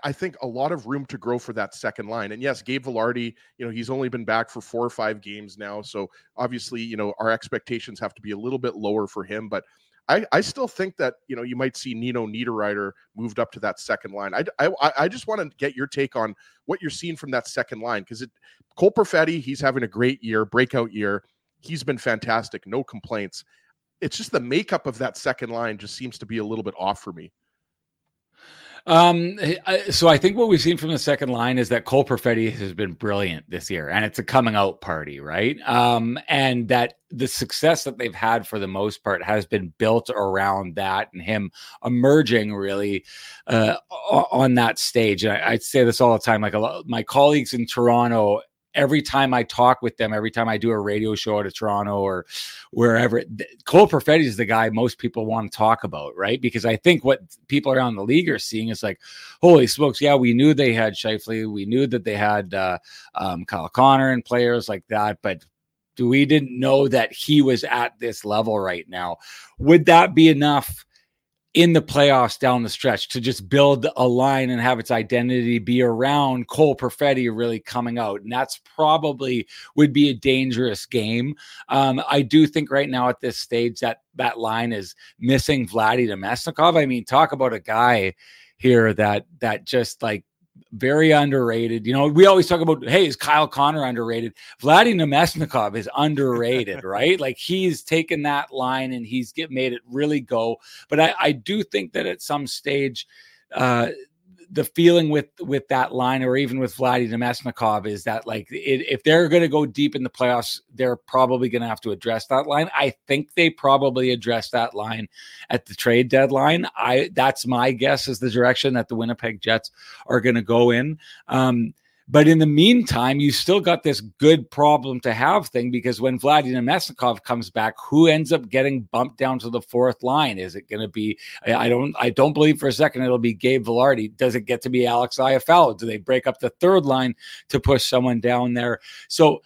I think a lot of room to grow for that second line. And yes, Gabe Vilardi, you know, he's only been back for four or five games now. So obviously, you know, our expectations have to be a little bit lower for him. But I, I still think that, you know, you might see Nino Niederreiter moved up to that second line. I, I, I just want to get your take on what you're seeing from that second line because it Cole Perfetti, he's having a great year, breakout year. He's been fantastic, no complaints. It's just the makeup of that second line just seems to be a little bit off for me. Um, so I think what we've seen from the second line is that Cole Perfetti has been brilliant this year, and it's a coming out party, right? Um, and that the success that they've had for the most part has been built around that and him emerging really uh, on that stage. And I, I say this all the time, like a lot my colleagues in Toronto every time I talk with them, every time I do a radio show out of Toronto or wherever, Cole Perfetti is the guy most people want to talk about, right? Because I think what people around the league are seeing is like, holy smokes, yeah, we knew they had Scheifele, we knew that they had uh, um, Kyle Connor and players like that, but we didn't know that he was at this level right now. Would that be enough? In the playoffs down the stretch to just build a line and have its identity be around Cole Perfetti really coming out. And that's probably would be a dangerous game. Um, I do think right now at this stage that that line is missing Vladdy Namestnikov. I mean, talk about a guy here that that just like very underrated. You know, we always talk about, hey, is Kyle Connor underrated? Vladdy Namestnikov is underrated, right? Like he's taken that line and he's get made it really go. But I, I do think that at some stage, uh, the feeling with with that line, or even with Vladdy Namestnikov, is that like it, if they're going to go deep in the playoffs, they're probably going to have to address that line. I think they probably address that line at the trade deadline. I that's my guess is the direction that the Winnipeg Jets are going to go in. Um, but in the meantime, you still got this good problem to have thing because when Vladimir Namestnikov comes back, who ends up getting bumped down to the fourth line? Is it going to be? I don't. I don't believe for a second it'll be Gabe Vilardi. Does it get to be Alex Iafallo? Do they break up the third line to push someone down there? So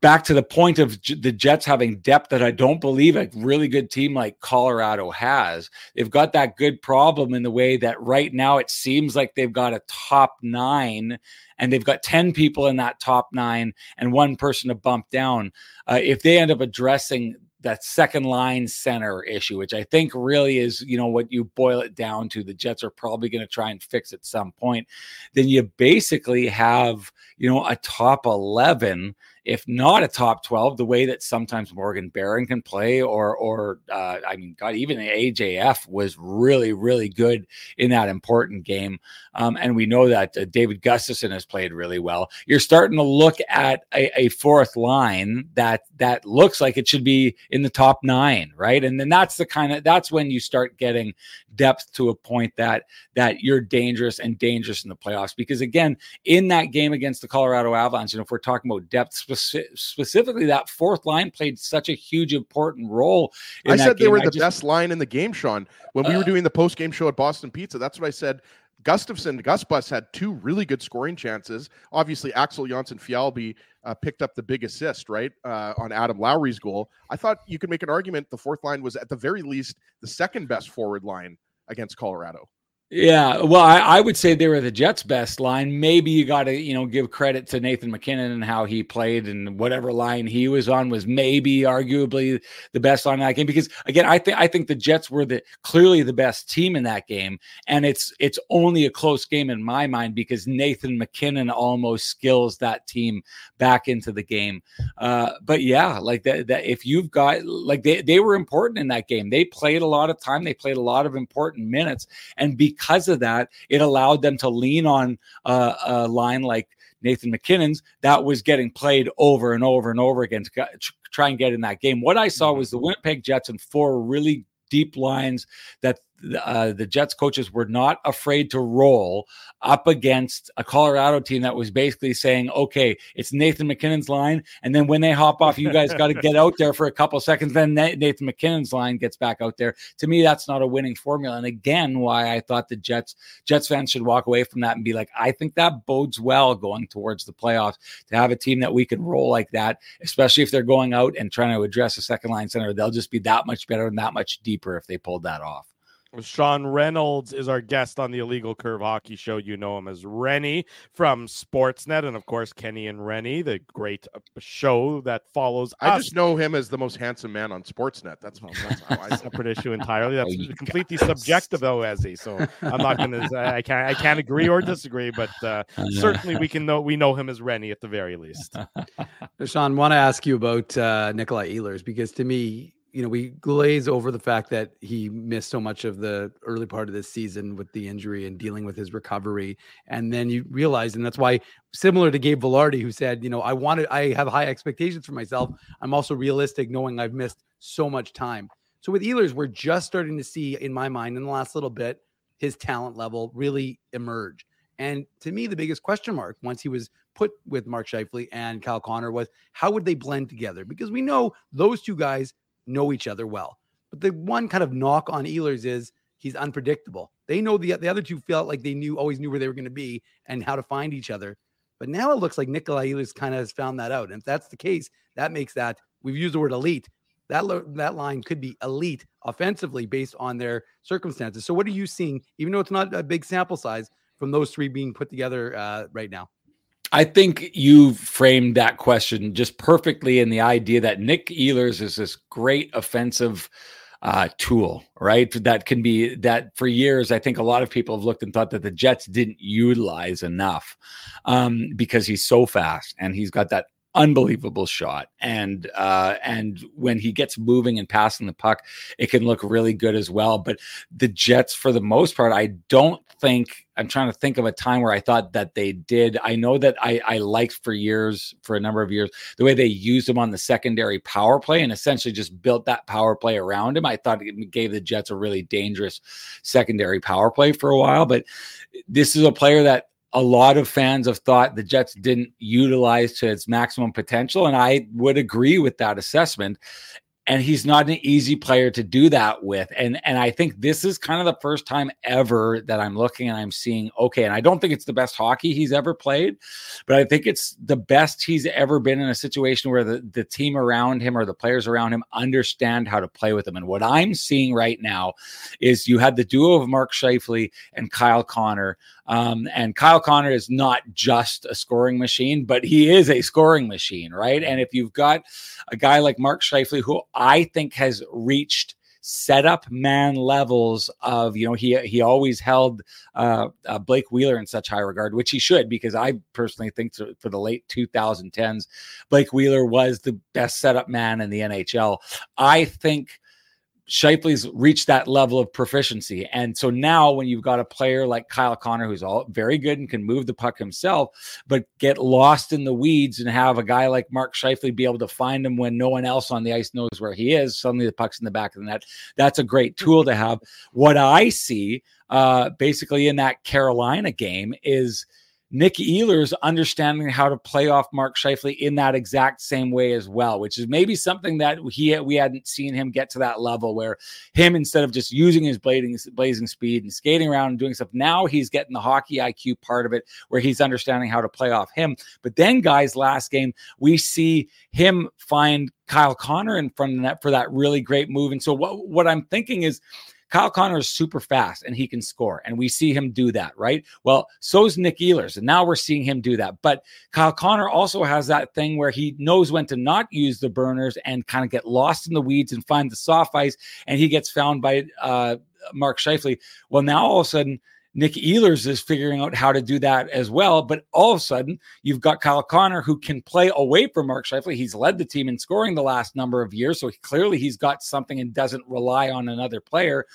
back to the point of the Jets having depth that I don't believe a really good team like Colorado has. They've got that good problem in the way that right now it seems like they've got a top nine and they've got 10 people in that top nine and one person to bump down. Uh, if they end up addressing that second line center issue, which I think really is, you know, what you boil it down to. The Jets are probably going to try and fix at some point. Then you basically have, you know, a top 11 if not a top 12, the way that sometimes Morgan Barron can play, or, or uh, I mean, God, even the AJF was really, really good in that important game. Um, and we know that uh, David Gustafsson has played really well. You're starting to look at a, a, fourth line that that looks like it should be in the top nine, right? And then that's the kind of that's when you start getting depth to a point that that you're dangerous and dangerous in the playoffs. Because again, in that game against the Colorado Avalanche, and if we're talking about depth speci- specifically, that fourth line played such a huge important role. I said game. they were the just, best line in the game, Sean. When we Uh, were doing the post game show at Boston Pizza, that's what I said. Gustafsson, Gus Bus had two really good scoring chances. Obviously, Axel Jonsson-Fjallby uh, picked up the big assist, right, uh, on Adam Lowry's goal. I thought you could make an argument the fourth line was at the very least the second best forward line against Colorado. Yeah, well, I, I, would say they were the Jets' best line. Maybe you got to, you know, give credit to Nathan MacKinnon and how he played, and whatever line he was on was maybe arguably the best line in that game. Because again, I think I think the Jets were the clearly the best team in that game, and it's it's only a close game in my mind because Nathan MacKinnon almost skills that team back into the game. Uh, but yeah, like that, that if you've got like they they were important in that game, they played a lot of time, they played a lot of important minutes, and because because of that, it allowed them to lean on uh, a line like Nathan MacKinnon's that was getting played over and over and over again to try and get in that game. What I saw was the Winnipeg Jets and four really deep lines that uh, the Jets coaches were not afraid to roll up against a Colorado team that was basically saying, okay, it's Nathan MacKinnon's line. And then when they hop off, you guys got to get out there for a couple seconds. Then Nathan MacKinnon's line gets back out there. To me, that's not a winning formula. And again, why I thought the Jets, Jets fans should walk away from that and be like, I think that bodes well going towards the playoffs to have a team that we can roll like that, especially if they're going out and trying to address a second line center. They'll just be that much better and that much deeper if they pulled that off. Sean Reynolds is our guest on the Illegal Curve Hockey Show. You know him as Rennie from Sportsnet, and of course Kenny and Rennie, the great uh, show that follows. I us. just know him as the most handsome man on Sportsnet. That's, that's how I. separate issue entirely. That's Oh, completely subjective, though, Ezzy. So I'm not going to. I can't. I can't agree or disagree, but uh, certainly we can know we know him as Rennie at the very least. Sean, want to ask you about uh, Nikolai Ehlers because to me, you know, we glaze over the fact that he missed so much of the early part of this season with the injury and dealing with his recovery. And then you realize, and that's why, similar to Gabe Vilardi, who said, you know, I wanted, I have high expectations for myself. I'm also realistic knowing I've missed so much time. So with Ehlers, we're just starting to see, in my mind, in the last little bit, his talent level really emerge. And to me, the biggest question mark once he was put with Mark Scheifele and Kyle Connor was how would they blend together? Because we know those two guys know each other well. But the one kind of knock on Ehlers is he's unpredictable. They know the the other two felt like they knew always knew where they were going to be and how to find each other. But now it looks like Nikolai Ehlers kind of has found that out. And if that's the case, that makes that we've used the word elite. That lo- that line could be elite offensively based on their circumstances. So what are you seeing, even though it's not a big sample size, from those three being put together uh, right now? I think you framed that question just perfectly in the idea that Nick Ehlers is this great offensive uh, tool, right? That can be that for years. I think a lot of people have looked and thought that the Jets didn't utilize enough um, because he's so fast and he's got that unbelievable shot. And uh and when he gets moving and passing the puck it can look really good as well. But the jets for the most part i don't think i'm trying to think of a time where i thought that they did. I know that i i liked for years for a number of years the way they used him on the secondary power play and essentially just built that power play around him. I thought it gave the jets a really dangerous secondary power play for a while. But this is a player that a lot of fans have thought the Jets didn't utilize to its maximum potential. And I would agree with that assessment and he's not an easy player to do that with and and i think this is kind of the first time ever that i'm looking and i'm seeing okay and i don't think it's the best hockey he's ever played but i think it's the best he's ever been in a situation where the, the team around him or the players around him understand how to play with him and what i'm seeing right now is you had the duo of mark Scheifele and kyle connor um, and Kyle Connor is not just a scoring machine, but he is a scoring machine, right? And if you've got a guy like Mark Scheifele, who I think has reached setup man levels of you know he he always held uh, uh, Blake Wheeler in such high regard, which he should because I personally think for the late 2010s, Blake Wheeler was the best setup man in the NHL. I think Scheifele's reached that level of proficiency. And so now when you've got a player like Kyle Connor, who's all very good and can move the puck himself, but get lost in the weeds and have a guy like Mark Scheifele be able to find him when no one else on the ice knows where he is, suddenly the puck's in the back of the net. That's a great tool to have. What I see uh, basically in that Carolina game is – Nick Ehlers understanding how to play off Mark Scheifele in that exact same way as well, which is maybe something that he we hadn't seen him get to that level where him instead of just using his blazing blazing speed and skating around and doing stuff, now he's getting the hockey IQ part of it where he's understanding how to play off him. But then, guys, last game we see him find Kyle Connor in front of the net for that really great move. And so what what I'm thinking is Kyle Connor is super fast and he can score, and we see him do that, right? Well, so is Nick Ehlers, and now we're seeing him do that. But Kyle Connor also has that thing where he knows when to not use the burners and kind of get lost in the weeds and find the soft ice, and he gets found by uh, Mark Scheifele. Well, now all of a sudden, Nick Ehlers is figuring out how to do that as well. But all of a sudden, you've got Kyle Connor who can play away from Mark Scheifele. He's led the team in scoring the last number of years. So clearly he's got something and doesn't rely on another player.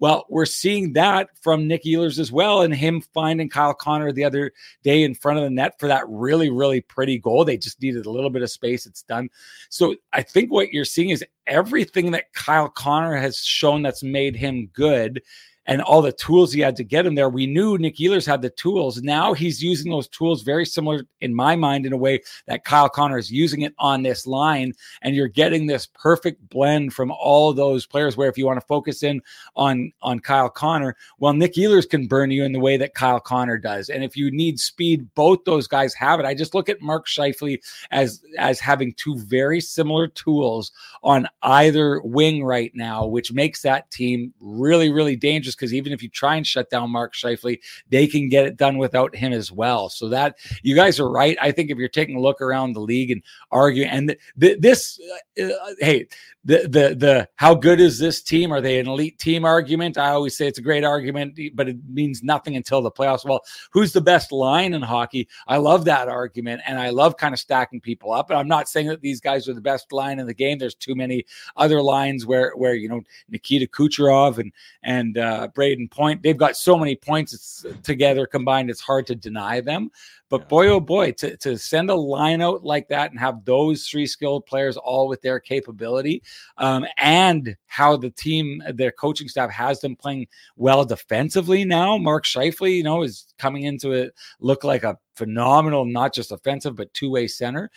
Well, we're seeing that from Nick Ehlers as well, and him finding Kyle Connor the other day in front of the net for that really, really pretty goal. They just needed a little bit of space. It's done. So I think what you're seeing is everything that Kyle Connor has shown that's made him good and all the tools he had to get him there. We knew Nick Ehlers had the tools. Now he's using those tools very similar in my mind in a way that Kyle Connor is using it on this line. And you're getting this perfect blend from all those players where if you want to focus in on, on Kyle Connor, well, Nick Ehlers can burn you in the way that Kyle Connor does. And if you need speed, both those guys have it. I just look at Mark Scheifele as, as having two very similar tools on either wing right now, which makes that team really, really dangerous because even if you try and shut down Mark Scheifele, they can get it done without him as well. So that you guys are right. I think if you're taking a look around the league and arguing, and this, uh, uh, hey, the the the how good is this team? Are they an elite team argument? I always say it's a great argument, but it means nothing until the playoffs. Well, who's the best line in hockey? I love that argument, and I love kind of stacking people up. And I'm not saying that these guys are the best line in the game. There's too many other lines where where you know Nikita Kucherov and and uh, Brayden Point. They've got so many points together combined. It's hard to deny them. But boy, oh boy, to, to send a line out like that and have those three skilled players all with their capability um, and how the team, their coaching staff has them playing well defensively now. Mark Scheifele, you know, is coming into it, look like a phenomenal, not just offensive, but two way center.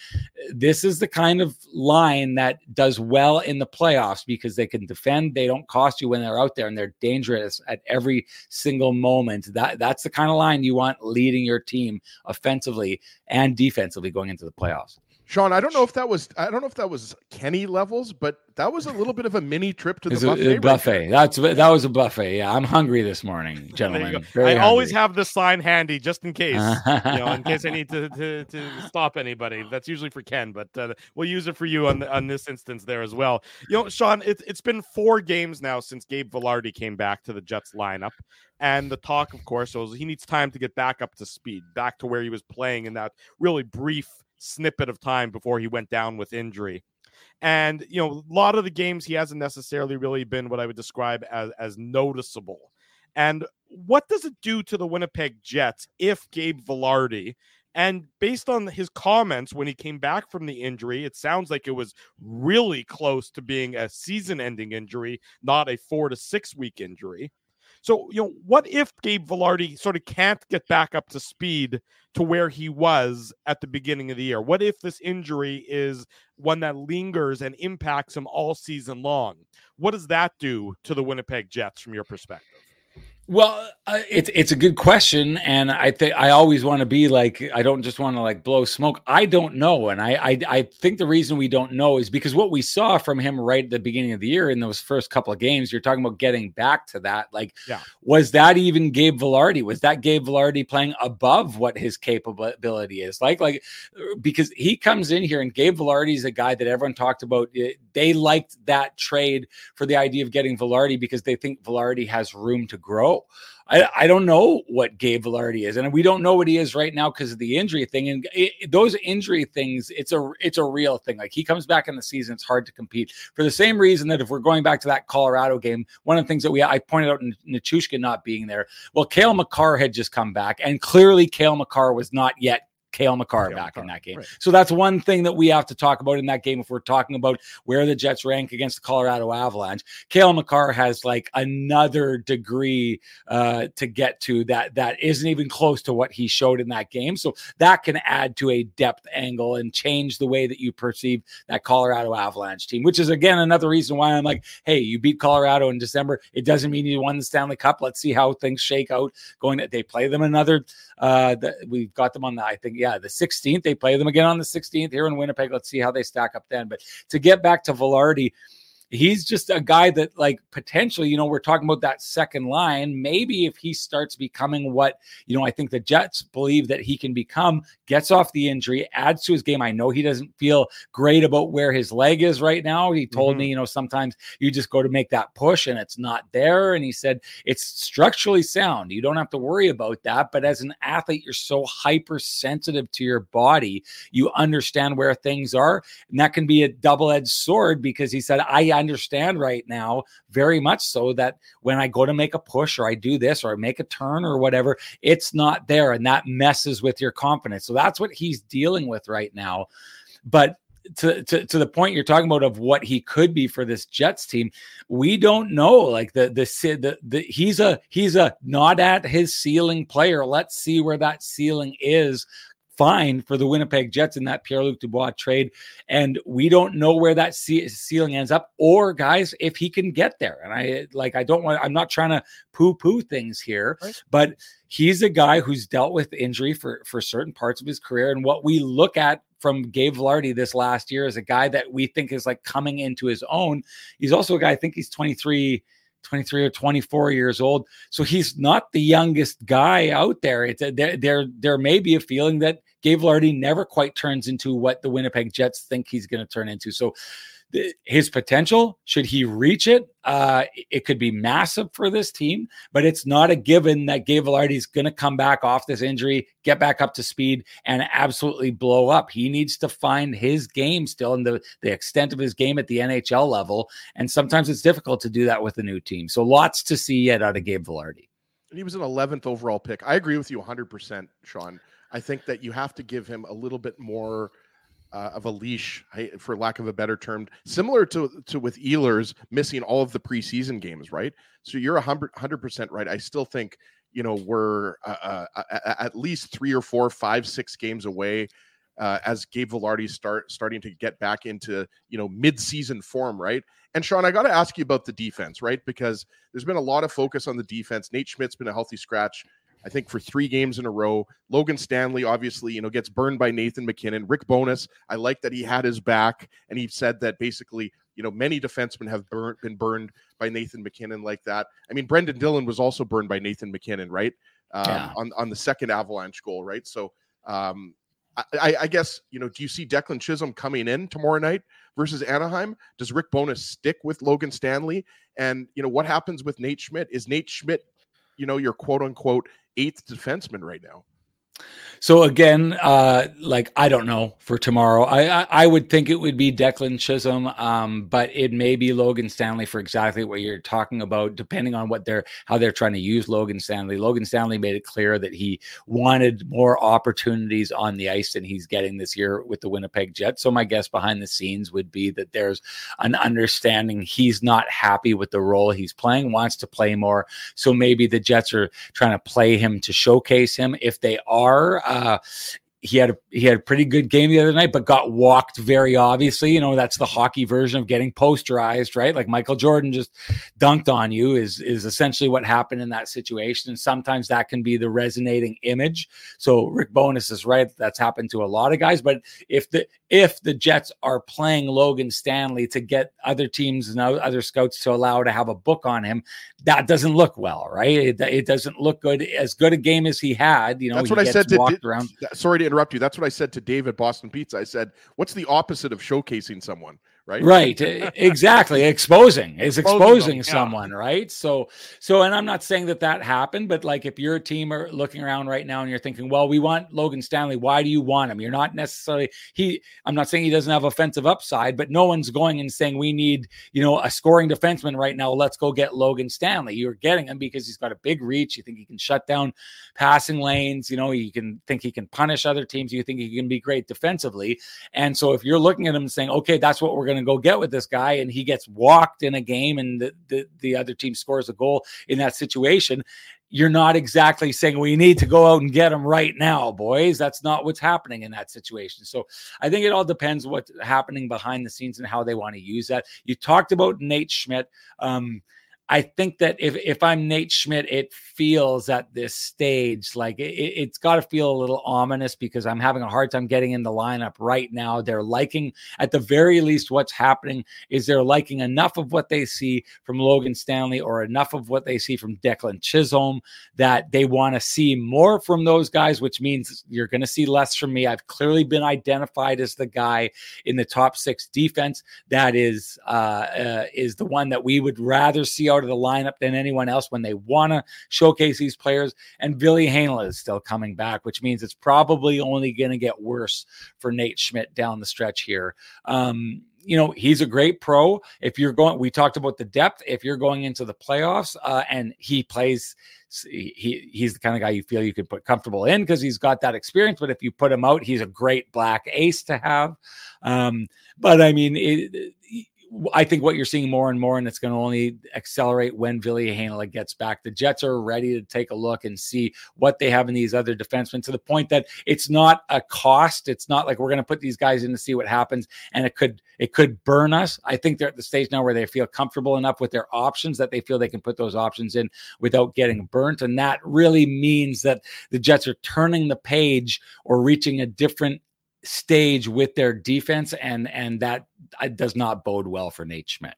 This is the kind of line that does well in the playoffs because they can defend. They don't cost you when they're out there and they're dangerous at every single moment. That That's the kind of line you want leading your team offensively and defensively going into the playoffs. Sean, I don't know if that was I don't know if that was Kenny levels, but that was a little bit of a mini trip to the It's buffet. a right buffet. That's that was a buffet. Yeah, I'm hungry this morning, gentlemen. go. Very I always have the sign handy just in case. you know, in case I need to, to, to stop anybody. That's usually for Ken, but uh, we'll use it for you on the, on this instance there as well. You know, Sean, it's it's been four games now since Gabe Vilardi came back to the Jets lineup, and the talk, of course, was he needs time to get back up to speed, back to where he was playing in that really brief snippet of time before he went down with injury. And you know, a lot of the games he hasn't necessarily really been what I would describe as as noticeable. And what does it do to the Winnipeg Jets if Gabe Vilardi, and based on his comments when he came back from the injury, it sounds like it was really close to being a season ending injury, not a four to six week injury. So, you know, what if Gabe Vilardi sort of can't get back up to speed to where he was at the beginning of the year? What if this injury is one that lingers and impacts him all season long? What does that do to the Winnipeg Jets from your perspective? Well, uh, it's it's a good question, and I think I always want to be like I don't just want to like blow smoke. I don't know, and I, I I think the reason we don't know is because what we saw from him right at the beginning of the year in those first couple of games. You're talking about getting back to that. Like, Yeah. was that even Gabe Vilardi? Was that Gabe Vilardi playing above what his capability is? Like, like because he comes in here and Gabe Vilardi is a guy that everyone talked about. Eh, They liked that trade for the idea of getting Vilardi because they think Vilardi has room to grow. I, I don't know what Gabe Vilardi is, and we don't know what he is right now because of the injury thing. And it, those injury things, it's a it's a real thing. Like he comes back in the season, it's hard to compete for the same reason that if we're going back to that Colorado game, one of the things that we I pointed out in Nichushkin not being there. Well, Cale Makar had just come back, and clearly Cale Makar was not yet Cale Makar back in that game. right. So that's one thing that we have to talk about in that game if we're talking about where the Jets rank against the Colorado Avalanche. Cale Makar has like another degree uh, to get to that that isn't even close to what he showed in that game. So that can add to a depth angle and change the way that you perceive that Colorado Avalanche team, which is again another reason why I'm like, hey, you beat Colorado in December. It doesn't mean you won the Stanley Cup. Let's see how things shake out. Going, they play them another. Uh, the, we've got them on the, I think, yeah, the 16th. They play them again on the 16th here in Winnipeg. Let's see how they stack up then. But to get back to Vilardi, he's just a guy that like potentially you know we're talking about that second line. Maybe if he starts becoming what you know i think the jets believe that he can become gets off the injury adds to his game. I know he doesn't feel great about where his leg is right now. He told Mhm. me you know sometimes you just go to make that push and it's not there. And he said it's structurally sound. You don't have to worry about that. But as an athlete you're so hypersensitive to your body. You understand where things are. And that can be a double-edged sword because he said i understand right now very much so that when i go to make a push or i do this or i make a turn or whatever it's not there and that messes with your confidence so that's what he's dealing with right now but to, to, to the point you're talking about of what he could be for this Jets team, we don't know. Like the the the, the he's a he's a not at his ceiling player. Let's see where that ceiling is fine for the Winnipeg Jets in that Pierre Luc Dubois trade. And we don't know where that ce- ceiling ends up, or guys, if he can get there. And I like, I don't want, I'm not trying to poo poo things here, Right. but he's a guy who's dealt with injury for, for certain parts of his career. And what we look at from Gabe Vilardi this last year is a guy that we think is like coming into his own. He's also a guy, I think he's 23. 23 or 24 years old. So he's not the youngest guy out there. It's a, there, there, there may be a feeling that Gabe Vilardi never quite turns into what the Winnipeg Jets think he's going to turn into. So his potential, should he reach it, uh, it could be massive for this team, but it's not a given that Gabe Vilardi is going to come back off this injury, get back up to speed, and absolutely blow up. He needs to find his game still and the, the extent of his game at the NHL level. And sometimes it's difficult to do that with a new team. So lots to see yet out of Gabe Vilardi. And he was an 11th overall pick. I agree with you 100%, Sean. I think that you have to give him a little bit more uh, of a leash, for lack of a better term, similar to to with Ehlers missing all of the preseason games, right? So you're a hundred percent right. I still think you know we're uh, uh, at least three or four, five, six games away. Uh, as Gabe Vilardi start starting to get back into you know mid-season form, right? And Sean, I got to ask you about the defense, right? Because there's been a lot of focus on the defense. Nate Schmidt's been a healthy scratch I think for three games in a row. Logan Stanley, obviously, you know, gets burned by Nathan MacKinnon. Rick Bowness, I like that he had his back, and he said that basically, you know, many defensemen have burnt, been burned by Nathan MacKinnon like that. I mean, Brendan Dillon was also burned by Nathan MacKinnon, right? Um, Yeah. on on the second Avalanche goal, right? So, um, I, I, I guess you know, do you see Declan Chisholm coming in tomorrow night versus Anaheim? Does Rick Bowness stick with Logan Stanley? And you know, what happens with Nate Schmidt? Is Nate Schmidt, you know, your quote unquote eighth defenseman right now? So again, uh, like I don't know for tomorrow. I, I I would think it would be Declan Chisholm, um, but it may be Logan Stanley for exactly what you're talking about, depending on what they're how they're trying to use Logan Stanley. Logan Stanley made it clear that he wanted more opportunities on the ice than he's getting this year with the Winnipeg Jets. So my guess behind the scenes would be that there's an understanding he's not happy with the role he's playing, wants to play more. So maybe the Jets are trying to play him to showcase him. If they are, uh, he had a he had a pretty good game the other night, but got walked very obviously. You know, that's the hockey version of getting posterized, right? Like Michael Jordan just dunked on you is is essentially what happened in that situation. And sometimes that can be the resonating image. So Rick Bowness is right. That's happened to a lot of guys. But if the if the Jets are playing Logan Stanley to get other teams and other scouts to allow to have a book on him, that doesn't look well, right? It, it doesn't look good. As good a game as he had, you know, That's he what I said to. walked around. Sorry to interrupt you. That's what I said to David Boston Pizza. I said, "What's the opposite of showcasing someone?" Right. right exactly exposing is Exposing exposing them, yeah. someone right? So so and i'm not saying that that happened but like if you're a team are looking around right now and you're thinking well we want logan stanley why do you want him? You're not necessarily he i'm not saying he doesn't have offensive upside but no one's going and saying we need you know a scoring defenseman right now. Let's go get logan stanley. You're getting him because he's got a big reach. You think he can shut down passing lanes you know you can think he can punish other teams. You think he can be great defensively. And so if you're looking at him and saying, okay, that's what we're going to go get with this guy, and he gets walked in a game and the, the, the other team scores a goal in that situation, you're not exactly saying we need to go out and get him right now, boys. That's not what's happening in that situation. So I think it all depends what's happening behind the scenes and how they want to use that. You talked about Nate Schmidt. Um, I think that if if I'm Nate Schmidt, it feels at this stage like it, it's got to feel a little ominous because I'm having a hard time getting in the lineup right now. They're liking, at the very least, what's happening is they're liking enough of what they see from Logan Stanley or enough of what they see from Declan Chisholm that they want to see more from those guys, which means you're going to see less from me. I've clearly been identified as the guy in the top six defense that is uh, uh, is the one that we would rather see out of the lineup than anyone else when they want to showcase these players. And Ville Heinola is still coming back, which means it's probably only going to get worse for Nate Schmidt down the stretch here. Um, you know he's a great pro. If you're going, we talked about the depth. If you're going into the playoffs uh, and he plays he he's the kind of guy you feel you could put comfortable in because he's got that experience. But if you put him out, he's a great black ace to have. Um, but I mean, it, I think what you're seeing more and more, and it's going to only accelerate when Heinola gets back. The Jets are ready to take a look and see what they have in these other defensemen to the point that it's not a cost. It's not like we're going to put these guys in to see what happens, and it could it could burn us. I think they're at the stage now where they feel comfortable enough with their options that they feel they can put those options in without getting burnt, and that really means that the Jets are turning the page or reaching a different stage with their defense and and that uh, does not bode well for Nate Schmidt.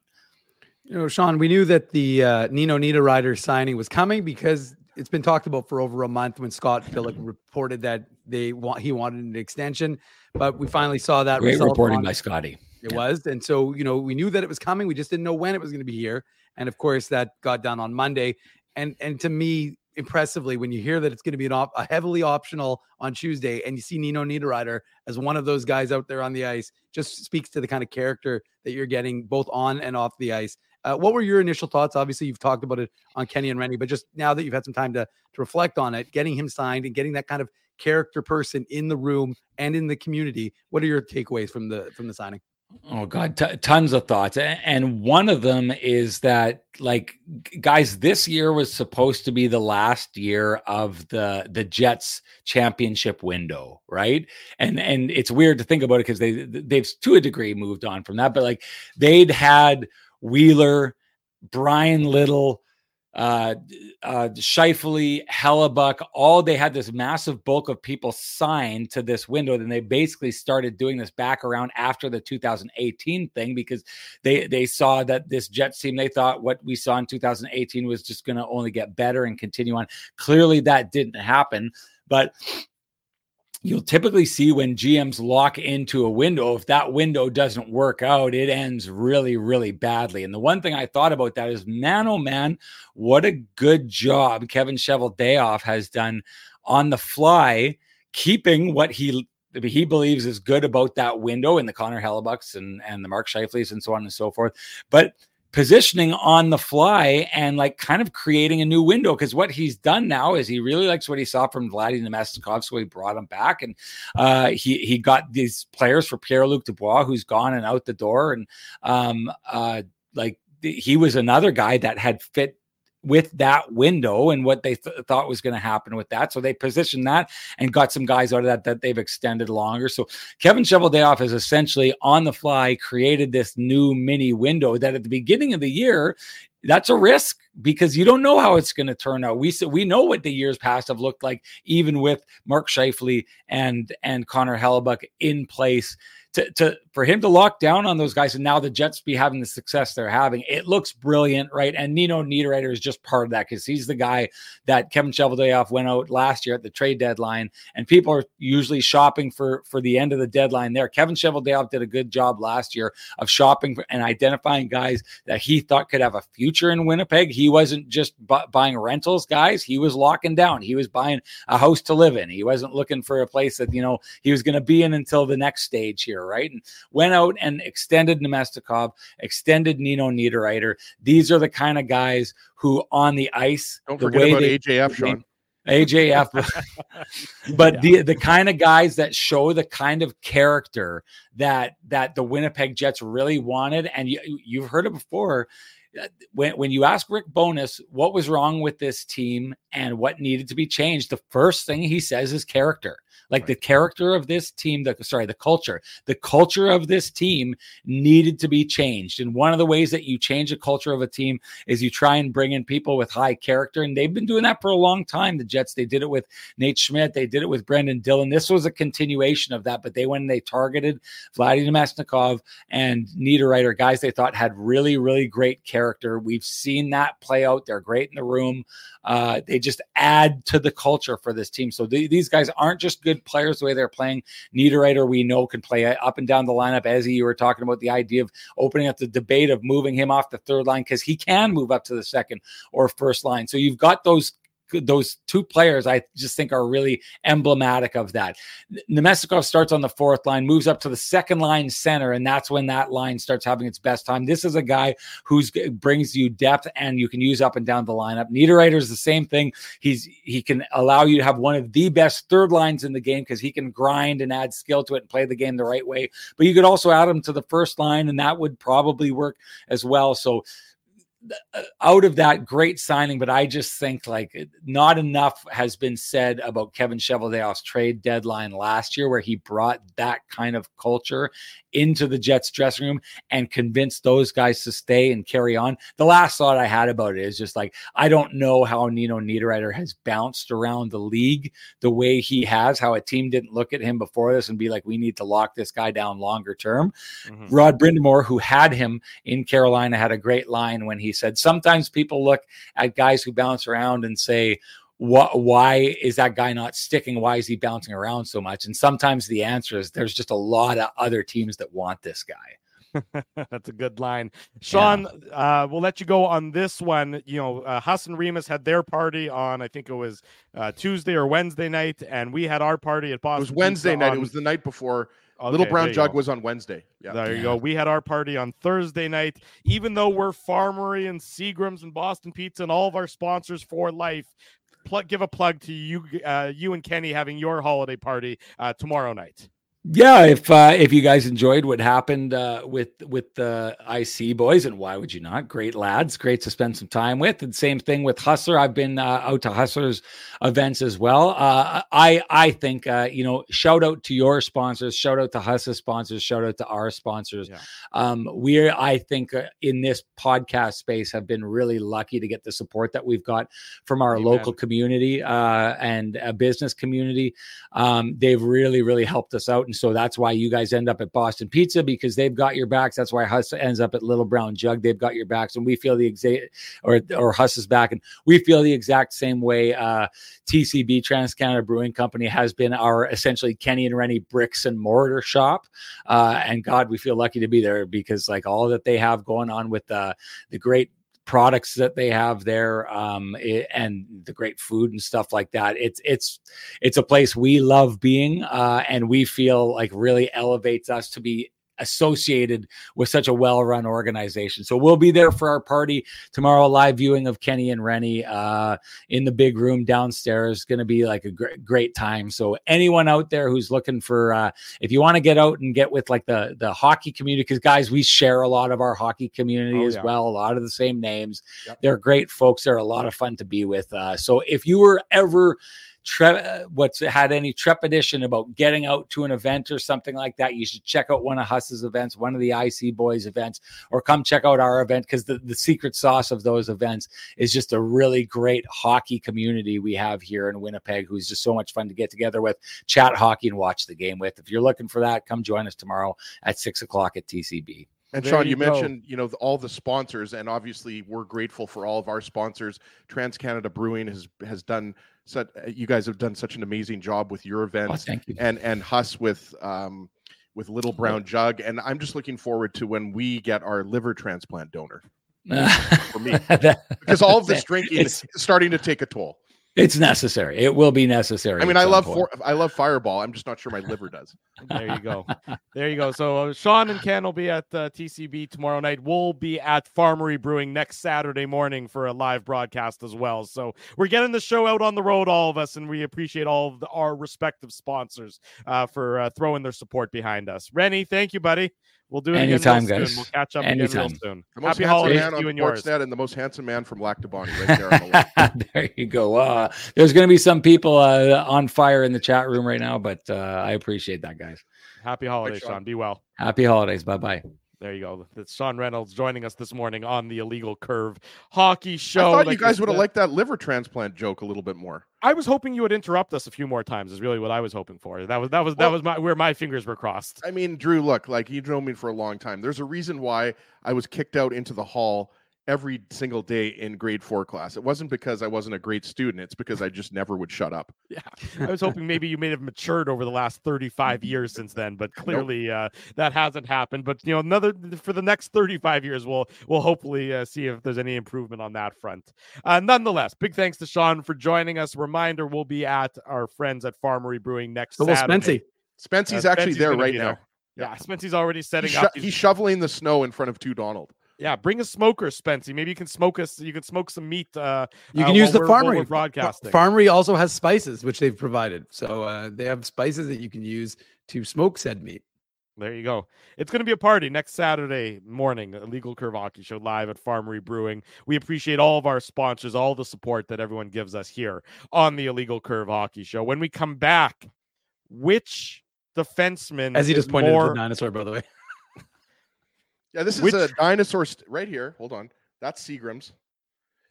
You know, Sean, we knew that the uh, Nino Niederreiter signing was coming because it's been talked about for over a month when Scott Billeck reported that they want he wanted an extension, but we finally saw that Great reporting by Scotty. It Yeah. was. And so, you know, we knew that it was coming. We just didn't know when it was going to be here. And of course, that got done on Monday. And and to me, impressively, when you hear that it's going to be an op- a heavily optional on Tuesday and you see Nino Niederreiter as one of those guys out there on the ice, just speaks to the kind of character that you're getting both on and off the ice. Uh, what were your initial thoughts? Obviously, you've talked about it on Kenny and Rennie, but just now that you've had some time to to reflect on it, getting him signed and getting that kind of character person in the room and in the community, what are your takeaways from the from the signing? Oh God, t- tons of thoughts, and one of them is that, like, guys, this year was supposed to be the last year of the the Jets championship window, right? And and it's weird to think about it because they they've to a degree moved on from that, but like they'd had Wheeler, Bryan Little, uh, uh, Scheifele, Hellebuyck, all they had this massive bulk of people signed to this window. Then they basically started doing this back around after the 2018 thing because they they saw that this Jets team they thought what we saw in 2018 was just going to only get better and continue on. Clearly, that didn't happen, but you'll typically see when GMs lock into a window, if that window doesn't work out, it ends really, really badly. And the one thing I thought about that is, man, oh man, what a good job Kevin Cheveldayoff has done on the fly, keeping what he he believes is good about that window in the Connor Hellebuycks and and the Mark Scheifeles and so on and so forth, but positioning on the fly and like kind of creating a new window. Because what he's done now is he really likes what he saw from Vladimir Namestnikov, so he brought him back, and uh, he he got these players for Pierre Luc Dubois, who's gone and out the door, and um, uh, like he was another guy that had fit with that window and what they th- thought was going to happen with that. So they positioned that and got some guys out of that that they've extended longer. So Kevin Cheveldayoff has essentially on the fly created this new mini window that at the beginning of the year, that's a risk because you don't know how it's going to turn out. We we know what the years past have looked like, even with Mark Scheifele and and Connor Hellebuyck in place to, to for him to lock down on those guys and now the Jets be having the success they're having, it looks brilliant, right? And Nino Niederreiter is just part of that because he's the guy that Kevin Cheveldayoff went out last year at the trade deadline, and people are usually shopping for for the end of the deadline there. Kevin Cheveldayoff did a good job last year of shopping and identifying guys that he thought could have a future in Winnipeg. He wasn't just bu- buying rentals, guys. He was locking down. He was buying a house to live in. He wasn't looking for a place that you know he was going to be in until the next stage here right? And went out and extended Namestnikov, extended Nino Niederreiter. These are the kind of guys who on the ice, Don't the forget way about they, AJF, Sean. AJF, but Yeah. the the kind of guys that show the kind of character that that the Winnipeg Jets really wanted, and you you've heard it before. When when you ask Rick Bowness what was wrong with this team and what needed to be changed, the first thing he says is character. Like the character of this team, the sorry, the culture, the culture of this team needed to be changed. And one of the ways that you change the culture of a team is you try and bring in people with high character. And they've been doing that for a long time. The Jets, they did it with Nate Schmidt, they did it with Brendan Dillon. This was a continuation of that, but they went and they targeted Vladimir Namestnikov and Niederreiter, guys they thought had really, really great character. We've seen that play out. They're great in the room. Uh, they just add to the culture for this team. So th- these guys aren't just good players the way they're playing. Niederreiter, we know, can play up and down the lineup. As you were talking about the idea of opening up the debate of moving him off the third line because he can move up to the second or first line. So you've got those those two players I just think are really emblematic of that. Namestnikov starts on the fourth line, moves up to the second line center, and that's when that line starts having its best time. This is a guy who's brings you depth and you can use up and down the lineup. Niederreiter is the same thing. He's he can allow you to have one of the best third lines in the game because he can grind and add skill to it and play the game the right way. But you could also add him to the first line, and that would probably work as well. So out of that great signing, but I just think like not enough has been said about Kevin Cheveldayoff's trade deadline last year, where he brought that kind of culture into the Jets dressing room and convinced those guys to stay and carry on. The last thought I had about it is just like I don't know how Nino Niederreiter has bounced around the league the way he has, how a team didn't look at him before this and be like, we need to lock this guy down longer term. Mhm. Rod Brind'Amour, who had him in Carolina, had a great line when he said, Sometimes people look at guys who bounce around and say, what, why is that guy not sticking? Why is he bouncing around so much? And sometimes the answer is there's just a lot of other teams that want this guy. That's a good line. Sean, uh, we'll let you go on this one. You know, uh, Hassan Remus had their party on, I think it was uh, Tuesday or Wednesday night, and we had our party at Boston. It was Wednesday Pizza night. on- It was the night before. Okay, Little Brown Jug go. was on Wednesday. Yeah. There you go. We had our party on Thursday night. Even though we're Farmery and Seagrams and Boston Pizza and all of our sponsors for life, plug, give a plug to you, uh, you and Kenny having your holiday party uh, tomorrow night. Yeah, if uh, if you guys enjoyed what happened uh, with with the IC boys, and why would you not? Great lads, great to spend some time with. And same thing with Hustler. I've been uh, out to Hustler's events as well. Uh, I I think uh, you know, shout out to your sponsors, shout out to Hustler sponsors, shout out to our sponsors. Yeah. Um, we're I think uh, in this podcast space have been really lucky to get the support that we've got from our Amen. local community and a business community. Um, they've really really helped us out. And so that's why you guys end up at Boston Pizza because they've got your backs. That's why Huss ends up at Little Brown Jug. They've got your backs, and we feel the exact or or Huss is back, and we feel the exact same way. Uh, TCB Trans Canada Brewing Company has been our essentially Kenny and Rennie bricks and mortar shop, uh, and God, we feel lucky to be there because like all that they have going on with uh, the great products that they have there um, it, and the great food and stuff like that. It's it's it's a place we love being, uh, and we feel like really elevates us to be associated with such a well-run organization. So we'll be there for our party tomorrow. Live viewing of Kenny and Rennie uh, in the big room downstairs. Going to be like a great, great time. So anyone out there who's looking for, uh, if you want to get out and get with like the the hockey community, because guys, we share a lot of our hockey community oh, as yeah. well. A lot of the same names. Yep. They're great folks. They're a lot of fun to be with. Uh, so if you were ever tre- uh, what's had any trepidation about getting out to an event or something like that, you should check out one of Huss's events, one of the IC Boys events, or come check out our event because the, the secret sauce of those events is just a really great hockey community we have here in Winnipeg who's just so much fun to get together with, chat hockey, and watch the game with. If you're looking for that, come join us tomorrow at six o'clock at TCB. And there Sean, you, you mentioned you know all the sponsors, and obviously we're grateful for all of our sponsors. Trans Canada Brewing has has done such. You guys have done such an amazing job with your oh, events, oh, you. and and Huss with um, with Little Brown Jug, and I'm just looking forward to when we get our liver transplant donor for me, because all of this drinking is starting to take a toll. It's necessary. It will be necessary. I mean, I love for, I love Fireball. I'm just not sure my liver does. there you go. There you go. So uh, Sean and Ken will be at uh, TCB tomorrow night. We'll be at Farmery Brewing next Saturday morning for a live broadcast as well. So we're getting the show out on the road, all of us, and we appreciate all of the, our respective sponsors uh, for uh, throwing their support behind us. Rennie, thank you, buddy. We'll do it anytime, again guys. Soon. We'll catch up Anytime. again real soon. The most Happy holidays man on Sportsnet and the most handsome man from Lac right there. there you go. Uh, there's going to be some people uh, on fire in the chat room right now, but uh, I appreciate that, guys. Happy holidays, Sean. Sean. Be well. Happy holidays. Bye bye. There you go. It's Sean Reynolds joining us this morning on the Illegal Curve Hockey Show. I thought like you guys would have liked that liver transplant joke a little bit more. I was hoping you would interrupt us a few more times. Is really what I was hoping for. That was that was well, that was my where my fingers were crossed. I mean, Drew, look, like you know me for a long time. There's a reason why I was kicked out into the hall every single day in grade four class. It wasn't because I wasn't a great student. It's because I just never would shut up. Yeah. I was hoping maybe you may have matured over the last 35 years since then, but clearly nope. uh, that hasn't happened. But, you know, another for the next 35 years, we'll, we'll hopefully uh, see if there's any improvement on that front. Uh, nonetheless, big thanks to Sean for joining us. Reminder, we'll be at our friends at Farmery Brewing next Hello, Saturday. Spency. Spency's uh, actually there right now. There. Yeah, Spency's already setting he's up. he's shoveling the snow in front of two Donald. Yeah, bring a smoker, Spency. Maybe you can smoke us. You can smoke some meat. Uh, you can uh, use the farmery broadcasting. Farmery also has spices, which they've provided. So uh, they have spices that you can use to smoke said meat. There you go. It's going to be a party next Saturday morning. Illegal Curve Hockey Show live at Farmery Brewing. We appreciate all of our sponsors, all the support that everyone gives us here on the Illegal Curve Hockey Show. When we come back, which defenseman as he just pointed more... to the dinosaur, by the way. Yeah, this is Which, a dinosaur st- right here. Hold on. That's Seagram's.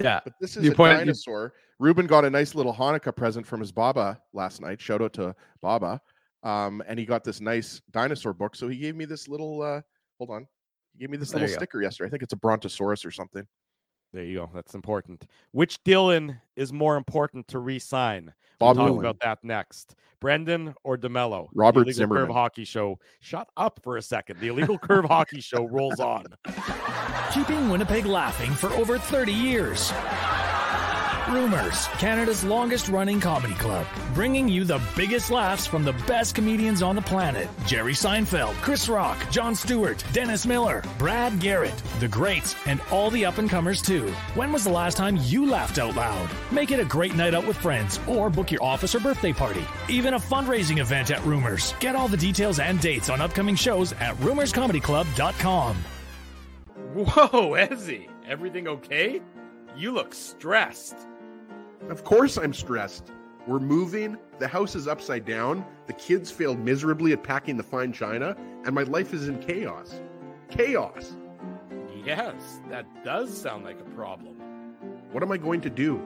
Yeah. But this is you a point, dinosaur. You... Ruben got a nice little Hanukkah present from his Baba last night. Shout out to Baba. Um, and he got this nice dinosaur book. So he gave me this little uh hold on. He gave me this there little sticker go. yesterday. I think it's a Brontosaurus or something. There you go. That's important. Which Dylan is more important to re-sign? Bob we'll talk about that next. Brendan or DeMelo? Robert the Zimmerman. Curve Hockey Show. Shut up for a second. The Illegal Curve Hockey Show rolls on. Keeping Winnipeg laughing for over 30 years. Rumors, Canada's longest running comedy club, bringing you the biggest laughs from the best comedians on the planet Jerry Seinfeld, Chris Rock, Jon Stewart, Dennis Miller, Brad Garrett, the greats, and all the up and comers too. When was the last time you laughed out loud? Make it a great night out with friends or book your office or birthday party. Even a fundraising event at Rumors. Get all the details and dates on upcoming shows at rumorscomedyclub.com. Whoa, Ezzy, everything okay? You look stressed. Of course, I'm stressed. We're moving. The house is upside down. The kids failed miserably at packing the fine china, and my life is in chaos. Chaos. Yes, that does sound like a problem. What am I going to do?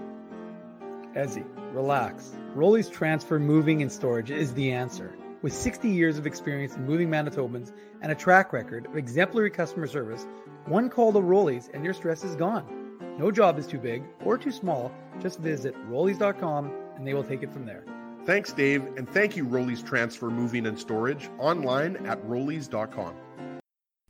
Ezzy, relax. Rolly's Transfer Moving and Storage is the answer. With 60 years of experience in moving Manitobans and a track record of exemplary customer service, one call to Rolly's and your stress is gone. No job is too big or too small. Just visit rollies.com and they will take it from there. Thanks, Dave, and thank you, Rollies Transfer Moving and Storage, online at rollies.com.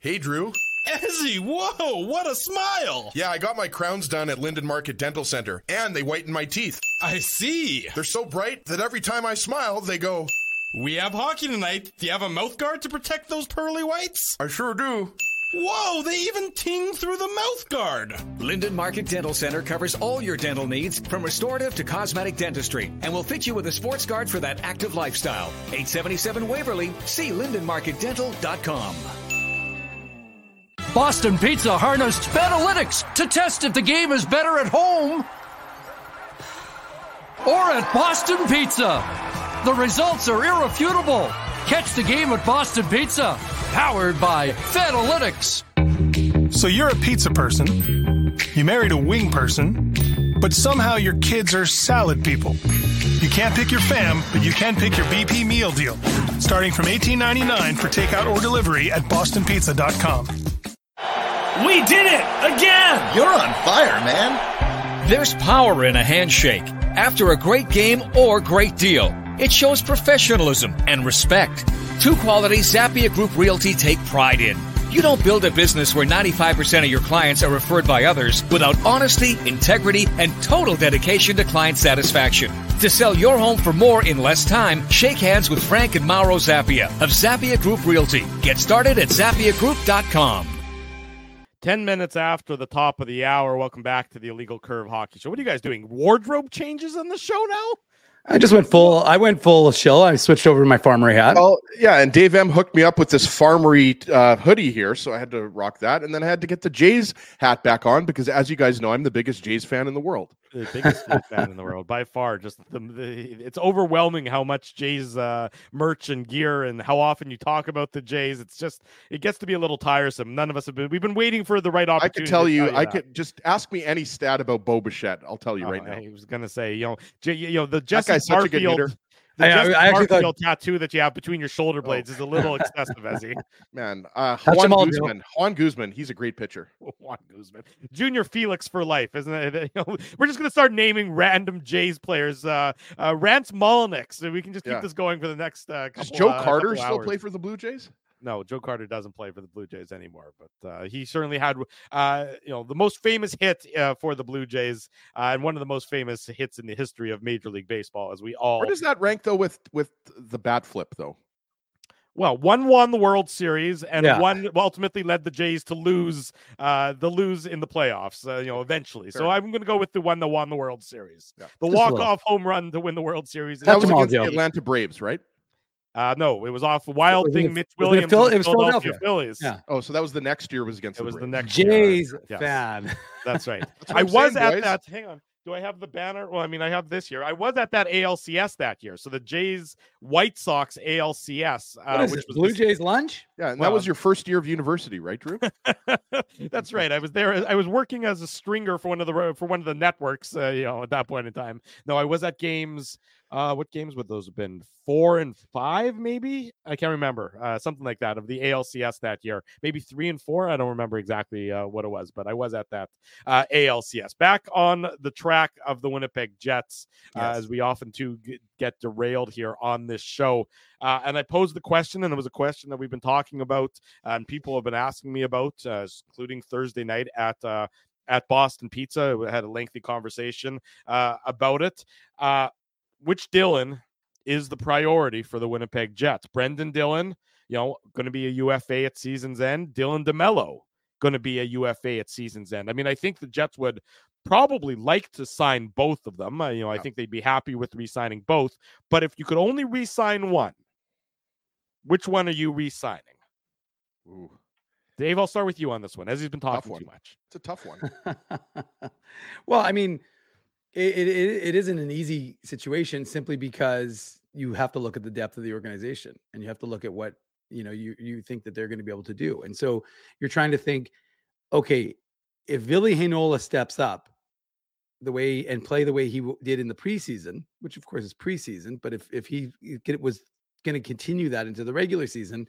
Hey, Drew. Ezzy, whoa, what a smile! Yeah, I got my crowns done at Linden Market Dental Center, and they whiten my teeth. I see. They're so bright that every time I smile, they go. We have hockey tonight. Do you have a mouth guard to protect those pearly whites? I sure do. Whoa, they even ting through the mouth guard. Linden Market Dental Center covers all your dental needs from restorative to cosmetic dentistry and will fit you with a sports guard for that active lifestyle. 877 Waverly, see lindenmarketdental.com. Boston Pizza harnessed Betalytics to test if the game is better at home or at Boston Pizza. The results are irrefutable. Catch the game at Boston Pizza, powered by Fetalytics. So you're a pizza person, you married a wing person, but somehow your kids are salad people. You can't pick your fam, but you can pick your BP meal deal, starting from $18.99 for takeout or delivery at bostonpizza.com. We did it again! You're on fire, man. There's power in a handshake after a great game or great deal. It shows professionalism and respect. Two qualities Zappia Group Realty take pride in. You don't build a business where 95% of your clients are referred by others without honesty, integrity, and total dedication to client satisfaction. To sell your home for more in less time, shake hands with Frank and Mauro Zappia of Zappia Group Realty. Get started at zappiagroup.com. 10 minutes after the top of the hour. Welcome back to the Illegal Curve Hockey Show. What are you guys doing? Wardrobe changes on the show now? I just went full. I went full shill. I switched over to my farmery hat. Well, yeah, and Dave M hooked me up with this farmery uh, hoodie here, so I had to rock that, and then I had to get the Jays hat back on because, as you guys know, I'm the biggest Jays fan in the world. The biggest fan in the world by far. Just the, the it's overwhelming how much Jays uh, merch and gear and how often you talk about the Jays. It's just it gets to be a little tiresome. None of us have been. We've been waiting for the right opportunity. I could tell you, tell I that. could just ask me any stat about Bo Bichette. I'll tell you Oh, right now. I was gonna say, you know, J- you know, the Jesse guy's such a good hitter. the I- I- I actually thought- tattoo that you have between your shoulder blades is a little excessive, Ezzy. Man, uh, Juan all, Joe. Guzman. Juan Guzman, he's a great pitcher. Juan Guzman, Junior Felix for life, isn't it? You know, we're just gonna start naming random Jays players. Uh, uh Rance Mulliniks. So we can just keep Yeah. this going for the next. Uh, couple, Does Joe uh, Carter couple still hours. play for the Blue Jays? No, Joe Carter doesn't play for the Blue Jays anymore, but uh, he certainly had, uh, you know, the most famous hit uh, for the Blue Jays uh, and one of the most famous hits in the history of Major League Baseball, as we all Where does that rank though with with the bat flip though? well, one won the World Series and Yeah. one ultimately led the Jays to lose uh, the lose in the playoffs. Uh, you know, eventually. So I'm going to go with the one that won the World Series. Yeah. The walk off home run to win the World Series. That was against the Atlanta Braves, right? Uh, no, it was off Wild Was Thing in- Mitch was it Williams. Phil- it was Philadelphia Philadelphia. Phillies. Yeah. Oh, so that was the next year was against It the was the Braves. next year. Jays Yes. fan. That's right. what I was saying, at boys. that. Hang on. Do I have the banner? Well, I mean, I have this year. I was at that ALCS that year. So the Jays White Sox ALCS, uh, which it? was Blue this- Jays lunch? Yeah, and Well- that was your first year of university, right, Drew? That's right. I was there. I was working as a stringer for one of the for one of the networks. Uh, you know, at that point in time. No, I was at games. Uh, what games would those have been? Four and five, maybe. I can't remember. Uh, something like that of the ALCS that year. Maybe three and four. I don't remember exactly uh, what it was, but I was at that uh, ALCS. Back on the track of the Winnipeg Jets, uh, Yes. as we often do get, derailed here on this show. Uh, and I posed the question, and it was a question that we've been talking about, and people have been asking me about, uh, including Thursday night at uh, at Boston Pizza. We had a lengthy conversation uh, about it. Uh, which Dylan is the priority for the Winnipeg Jets? Brendan Dillon, you know, going to be a UFA at season's end. Dylan DeMelo going to be a UFA at season's end. I mean, I think the Jets would probably like to sign both of them. Uh, you know, I think they'd be happy with re-signing both. But if you could only re-sign one, which one are you re-signing? Ooh. Dave, I'll start with you on this one, as he's been talking one. too much. It's a tough one. well, I mean, it, it it isn't an easy situation simply because you have to look at the depth of the organization and you have to look at what you know you you think that they're going to be able to do. And so you're trying to think, okay, if Ville Heinola steps up the way and play the way he w- did in the preseason, which of course is preseason, but if if he it was going to continue that into the regular season,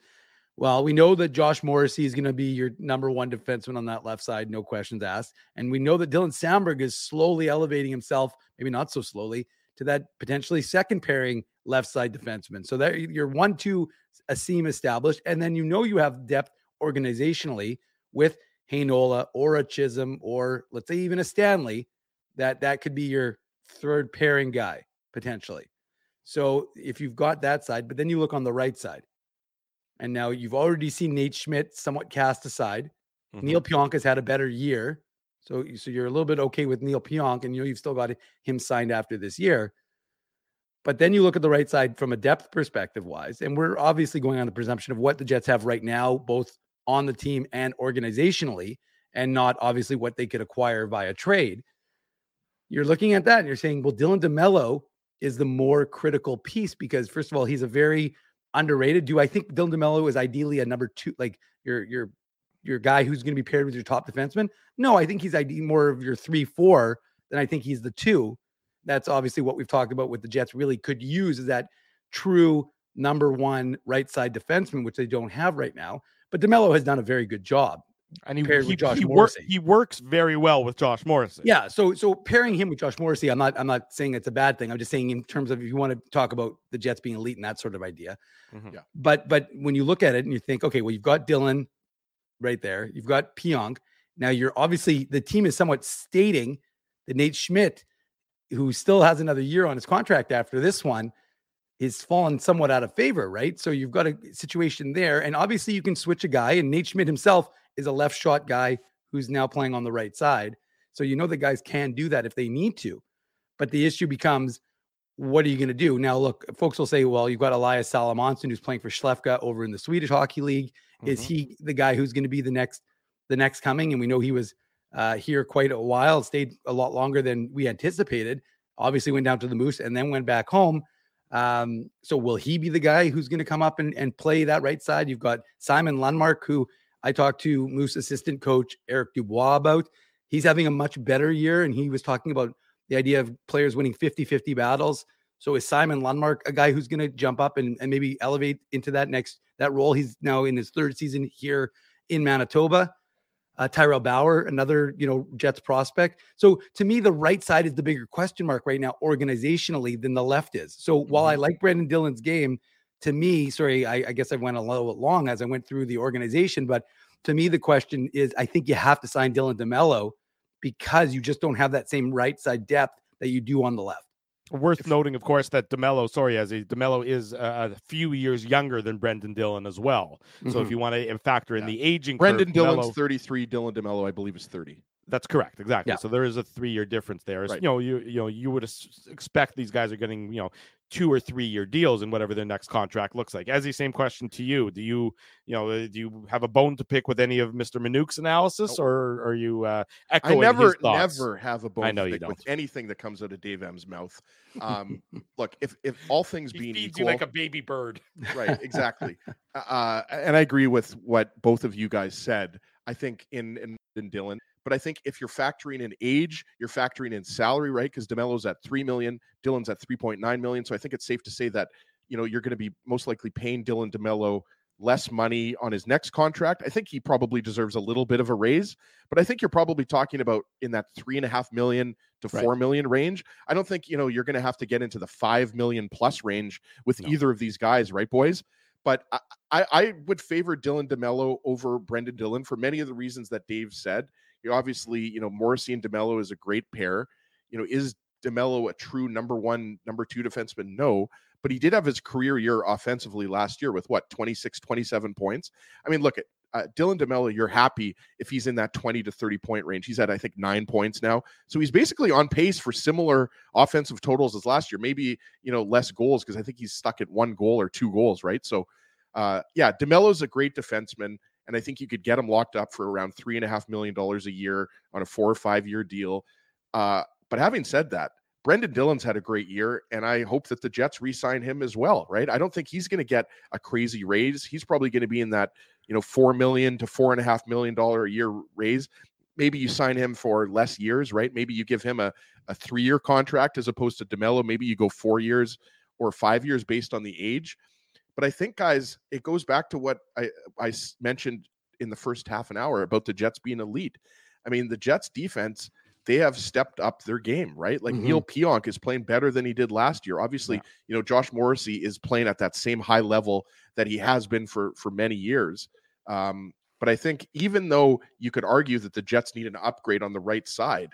well, we know that Josh Morrissey is going to be your number one defenseman on that left side, no questions asked. And we know that Dylan Samberg is slowly elevating himself, maybe not so slowly, to that potentially second pairing left side defenseman. So that you're one, two, a seam established. And then you know you have depth organizationally with Heinola or a Chisholm or let's say even a Stanley, that that could be your third pairing guy potentially. So if you've got that side, but then you look on the right side. And now you've already seen Nate Schmidt somewhat cast aside. Neil mm-hmm. Pionk has had a better year. So, so you're a little bit okay with Neil Pionk, and you know you've still got him signed after this year. But then you look at the right side from a depth perspective wise, and we're obviously going on the presumption of what the Jets have right now, both on the team and organizationally, and not obviously what they could acquire via trade. You're looking at that and you're saying, well, Dylan DeMelo is the more critical piece because, first of all, he's a very underrated. Do I think Dylan DeMelo is ideally a number two, like your your your guy who's going to be paired with your top defenseman? No, I think he's ideally more of your three four than I think he's the two. That's obviously what we've talked about. What the Jets really could use is that true number one right side defenseman, which they don't have right now. But DeMelo has done a very good job. And he, paired he, with Josh he, work, he works very well with Josh Morrissey. Yeah, so so pairing him with Josh Morrissey, I'm not I'm not saying it's a bad thing. I'm just saying in terms of if you want to talk about the Jets being elite and that sort of idea. Mhm. Yeah. But but when you look at it and you think, okay, well, you've got Dylan right there, you've got Pionk. Now you're obviously the team is somewhat stating that Nate Schmidt, who still has another year on his contract after this one, is fallen somewhat out of favor, right? So you've got a situation there, and obviously you can switch a guy, and Nate Schmidt himself is a left shot guy who's now playing on the right side. So you know the guys can do that if they need to. But the issue becomes, what are you going to do? Now, look, folks will say, well, you've got Elias Salomonsson who's playing for Skellefteå over in the Swedish Hockey League. Is he the guy who's going to be the next the next coming? And we know he was uh, here quite a while, stayed a lot longer than we anticipated. Obviously, went down to the Moose and then went back home. Um, so will he be the guy who's going to come up and, and play that right side? You've got Simon Lundmark, who I talked to Moose assistant coach Eric Dubois about. He's having a much better year, and he was talking about the idea of players winning 50 50 battles. So is Simon Lundmark a guy who's going to jump up and, and maybe elevate into that next that role? He's now in his third season here in Manitoba. Uh, Tyrel Bauer, another you know Jets prospect. So to me, the right side is the bigger question mark right now, organizationally, than the left is. So while I like Brendan Dillon's game, to me, sorry, I, I guess I went a little bit long as I went through the organization, but to me, the question is, I think you have to sign Dylan DeMelo because you just don't have that same right side depth that you do on the left. Worth noting, of course, that Demelo, sorry, as a Demelo is uh, a few years younger than Brendan Dillon as well. So if Mhm. you want to factor in the aging, Brendan curve, Dillon's DeMelo- 33. Dylan DeMelo, I believe, is 30. That's correct, exactly. Yeah. So there is a three-year difference there. Right. You know, you you know, you would expect these guys are getting you know two or three-year deals in whatever their next contract looks like. As the same question to you: Do you you know uh, do you have a bone to pick with any of Mister Minuk's analysis, or are you uh, I never, his thoughts? never have a bone I know to you pick don't. with anything that comes out of Dave M's mouth. Um, look, if if all things He being feeds equal, you like a baby bird. right? Exactly. uh, and I agree with what both of you guys said. I think in in, in Dylan, but I think if you're factoring in age, you're factoring in salary, right? Because Demelo's at three million, Dylan's at three point nine million. So I think it's safe to say that you know you're going to be most likely paying Dylan Demelo less money on his next contract. I think he probably deserves a little bit of a raise, but I think you're probably talking about in that three and a half million to Right. four million range. I don't think you know you're going to have to get into the five million plus range with either of these guys, right, boys? But I, I, I would favor Dylan DeMelo over Brendan Dillon for many of the reasons that Dave said. You obviously, you know, Morrissey and DeMelo is a great pair. You know, is DeMelo a true number one, number two defenseman? No, but he did have his career year offensively last year with what 26, 27 points. I mean, look at uh, Dylan DeMelo. You're happy if he's in that 20 to 30 point range. He's at I think nine points now, so he's basically on pace for similar offensive totals as last year. Maybe you know less goals because I think he's stuck at one goal or two goals, right? So, uh, yeah, DeMelo's a great defenseman and I think you could get him locked up for around three and a half million dollars a year on a four or five year deal. Uh, but having said that, Brendan Dillon's had a great year, and I hope that the Jets re-sign him as well. Right? I don't think he's going to get a crazy raise. He's probably going to be in that you know four million to four and a half million dollar a year raise. Maybe you sign him for less years, right? Maybe you give him a, a three year contract as opposed to DeMelo. Maybe you go four years or five years based on the age. But I think, guys, it goes back to what I, I mentioned in the first half an hour about the Jets being elite. I mean, the Jets defense, they have stepped up their game, right? Like Mhm. Neil Pionk is playing better than he did last year. Obviously, you know, Josh Morrissey is playing at that same high level that he has been for for many years. Um, but I think even though you could argue that the Jets need an upgrade on the right side,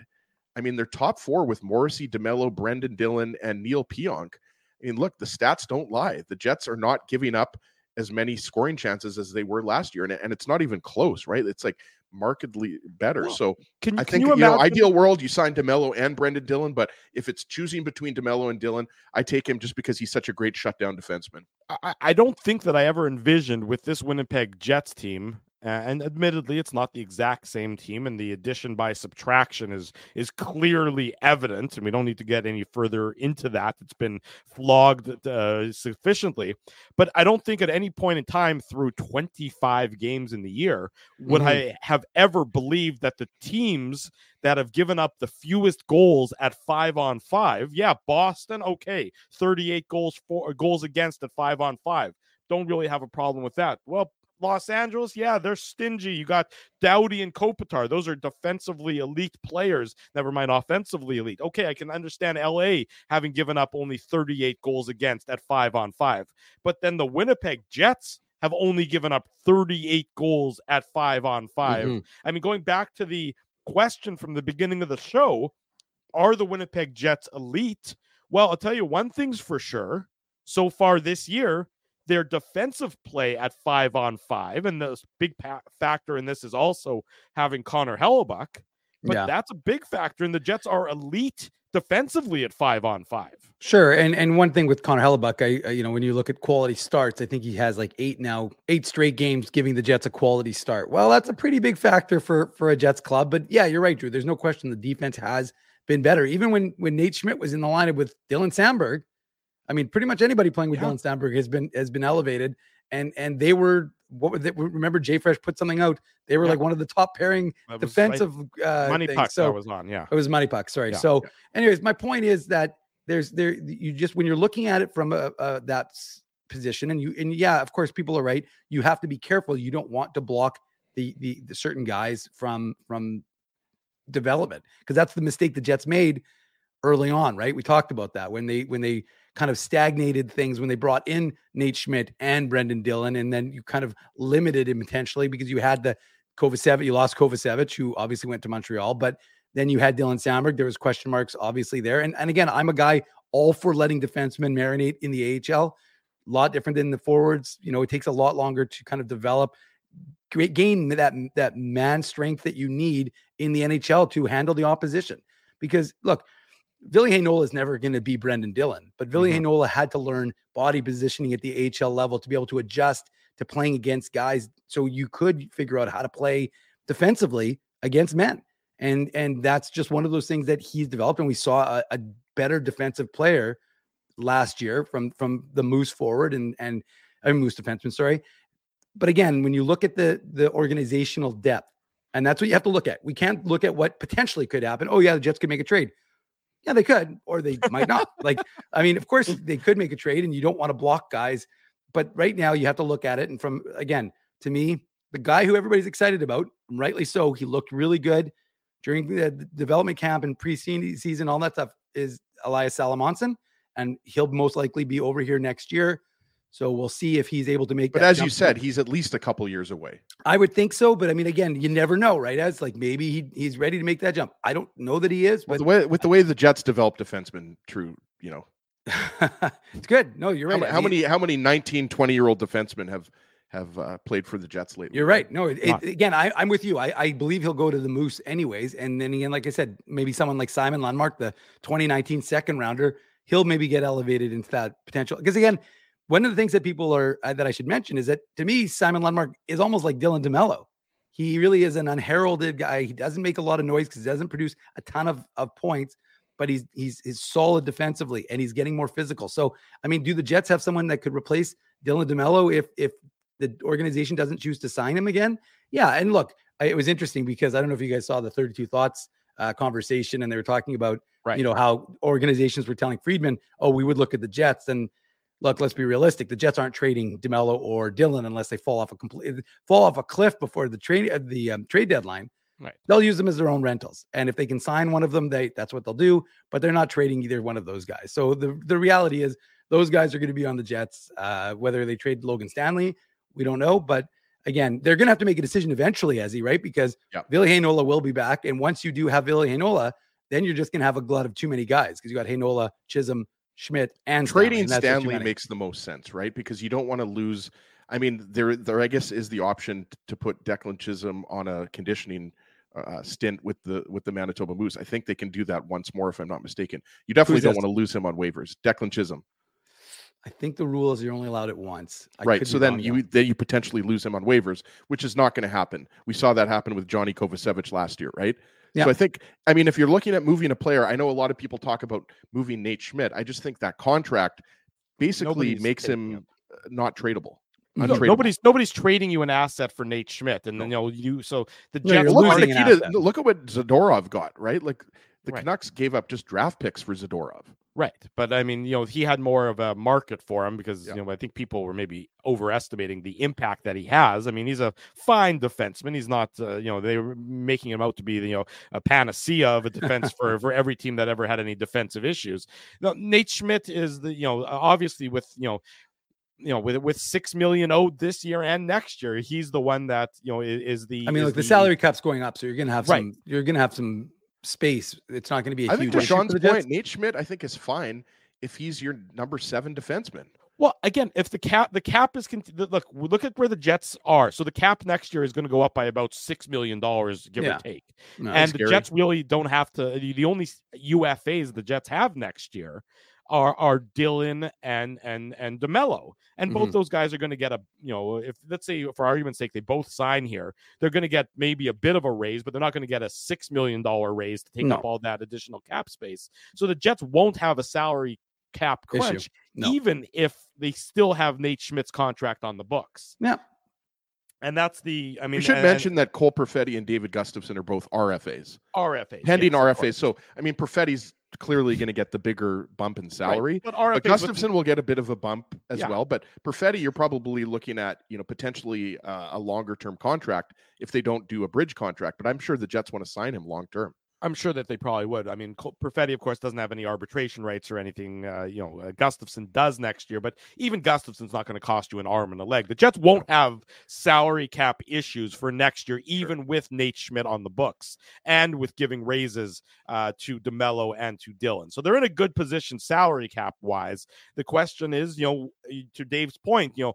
I mean, they're top four with Morrissey, DeMelo, Brendan Dillon, and Neil Pionk. I mean, look, the stats don't lie. The Jets are not giving up as many scoring chances as they were last year, and, and it's not even close, right? It's like markedly better. so can- I can think you you, know, ideal world, you sign Demelo and Brendan Dillon, but if it's choosing between Demelo and Dillon, I take him just because he's such a great shutdown defenseman. I, I don't think that I ever envisioned with this Winnipeg Jets team, and admittedly, it's not the exact same team, and the addition by subtraction is is clearly evident, and we don't need to get any further into that. It's been flogged uh, sufficiently, but I don't think at any point in time through 25 games in the year would Mhm. I have ever believed that the teams that have given up the fewest goals at five on five. Yeah, Boston, okay, 38 goals for goals against at five on five. Don't really have a problem with that. Well, Los Angeles, yeah, they're stingy. You got Doughty and Kopitar. Those are defensively elite players. Never mind offensively elite. Okay, I can understand LA having given up only 38 goals against at five on five. But then the Winnipeg Jets have only given up 38 goals at five on 5 Mhm. I mean, going back to the question from the beginning of the show, are the Winnipeg Jets elite? Well, I'll tell you one thing's for sure. So far this year, their defensive play at five on five, and the big pa- factor in this is also having Connor Hellebuyck. But Yeah. that's a big factor, and the Jets are elite defensively at five on five. Sure, and and one thing with Connor Hellebuyck, I, I you know when you look at quality starts, I think he has like eight now, eight straight games giving the Jets a quality start. Well, that's a pretty big factor for for a Jets club. But yeah, you're right, Drew. There's no question the defense has been better. Even when when Nate Schmidt was in the lineup with Dylan Samberg, I mean, pretty much anybody playing with Dylan Samberg has been has been elevated, and and they were what were they? Remember, Jay Fresh put something out. They were Yeah. like one of the top pairing was, like, defensive uh, Money things. puck So that was on, yeah. it was MoneyPuck. Sorry. Yeah. So, anyways, my point is that there's there you just when you're looking at it from a, a that position, and you and yeah, of course, people are right. You have to be careful. You don't want to block the the, the certain guys from from development because that's the mistake the Jets made early on, right? We talked about that when they when they kind of stagnated things when they brought in Nate Schmidt and Brendan Dillon, and then you kind of limited him intentionally because you had the Kovacevic, you lost Kovacevic, who obviously went to Montreal, but then you had Dylan Samberg. There was question marks obviously there, and and again, I'm a guy all for letting defensemen marinate in the AHL. A lot different than the forwards. You know, it takes a lot longer to kind of develop, gain that that man strength that you need in the NHL to handle the opposition. Because look, Ville Heinola is never going to be Brendan Dillon, but Ville mm-hmm. Heinola had to learn body positioning at the HL level to be able to adjust to playing against guys, so you could figure out how to play defensively against men. And and that's just one of those things that he's developed. And we saw a, a better defensive player last year from from the Moose forward and and I mean, Moose defenseman. Sorry, but again, when you look at the the organizational depth, and that's what you have to look at. We can't look at what potentially could happen. Oh yeah, the Jets could make a trade. Yeah, they could, or they might not. like, I mean, of course they could make a trade, and you don't want to block guys. But right now, you have to look at it. And from again, to me, the guy who everybody's excited about, rightly so, he looked really good during the development camp and preseason, season, all that stuff is Elias Salomonsson, and he'll most likely be over here next year. So we'll see if he's able to make. But that as you said, he's at least a couple years away. I would think so. But I mean, again, you never know, right? As like maybe he, he's ready to make that jump. I don't know that he is, With but the way with the way the Jets develop defensemen, true, you know. it's good. No, you're How, right. I how mean, many how many 19, 20 year old defensemen have have uh, played for the Jets lately? You're right. No, it, it, again, I, I'm with you. I, I believe he'll go to the Moose anyways. And then again, like I said, maybe someone like Simon Lundmark, the 2019 second rounder, he'll maybe get elevated into that potential. Because again, one of the things that people are uh, that I should mention is that to me, Simon Lundmark is almost like Dylan DeMelo. He really is an unheralded guy. He doesn't make a lot of noise because he doesn't produce a ton of, of points, but he's he's he's solid defensively and he's getting more physical. So I mean, do the Jets have someone that could replace Dylan DeMelo if if the organization doesn't choose to sign him again? Yeah. And look, I- it was interesting because I don't know if you guys saw the 32 thoughts uh, conversation and they were talking about Right. you know how organizations were telling Friedman, oh, we would look at the Jets and look, let's be realistic. The Jets aren't trading Demelo or Dylan unless they fall off a complete fall off a cliff before the trade uh, the um, trade deadline. Right. They'll use them as their own rentals, and if they can sign one of them, they that's what they'll do. But they're not trading either one of those guys. So the the reality is those guys are going to be on the Jets. Uh, whether they trade Logan Stanley, we don't know. But again, they're going to have to make a decision eventually, as he right because Yeah. Ville Heinola will be back, and once you do have Ville Heinola, then you're just going to have a glut of too many guys because you got Heinola, Chisholm, Schmidt, and trading and that's just too Stanley makes the most sense, right? Because you don't want to lose. I mean, there, there, I guess, is the option to put Declan Chisholm on a conditioning uh, stint with the with the Manitoba Moose. I think they can do that once more, if I'm not mistaken. You definitely Who's don't this? want to lose him on waivers. Declan Chisholm, I think the rule is you're only allowed it once. I right? So then you then you potentially lose him on waivers, which is not going to happen. We saw that happen with Johnny Kovacevic last year, right? Yeah. So I think, I mean, if you're looking at moving a player, I know a lot of people talk about moving Nate Schmidt. I just think that contract basically Nobody's makes taking him uh, not tradable. No, nobody's nobody's trading you an asset for Nate Schmidt, and then you know you. So the No, Jets look, aren't- an Nikita, asset. look at what Zadorov got, right? Like the Right. Canucks gave up just draft picks for Zadorov. Right. But I mean, you know, he had more of a market for him because, Yeah. you know, I think people were maybe overestimating the impact that he has. I mean, he's a fine defenseman. He's not, uh, you know, they were making him out to be, you know, a panacea of a defense for, for every team that ever had any defensive issues. Now, Nate Schmidt is the, you know, obviously with, you know, you know, with with six million owed this year and next year, he's the one that you know i- is, the. I mean, is look, the salary cap's going up, so you're going to have Right. some. You're going to have some space. It's not going to be a I huge think to Sean's the point, Jets. Nate Schmidt, I think is fine if he's your number seven defenseman. Well, again, if the cap the cap is cont- the- look look at where the Jets are. So the cap next year is going to go up by about six million dollars, give Yeah. or take. No, and the scary. Jets really don't have to. The, the only UFAs the Jets have next year are are Dylan and and and Demelo, and both Mhm. those guys are going to get a you know if let's say for argument's sake they both sign here, they're going to get maybe a bit of a raise, but they're not going to get a six million dollar raise to take up all that additional cap space. So the Jets won't have a salary cap crunch, No. even if they still have Nate Schmidt's contract on the books. Yeah. And that's the I mean we should and- mention that Cole Perfetti and David Gustafsson are both RFAs, RFAs, pending yes, RFAs. So I mean, Perfetti's clearly going to get the bigger bump in salary. But But with- Gustafsson will get a bit of a bump as Yeah. well. But Perfetti, you're probably looking at you know potentially uh, a longer term contract if they don't do a bridge contract. But I'm sure the Jets want to sign him long term. I'm sure that they probably would. I mean, Perfetti, of course, doesn't have any arbitration rights or anything. Uh, you know, uh, Gustafsson does next year, but even Gustafsson's not going to cost you an arm and a leg. The Jets won't have salary cap issues for next year, even with Nate Schmidt on the books and with giving raises uh, to Demelo and to Dylan. So they're in a good position salary cap wise. The question is, you know, to Dave's point, you know,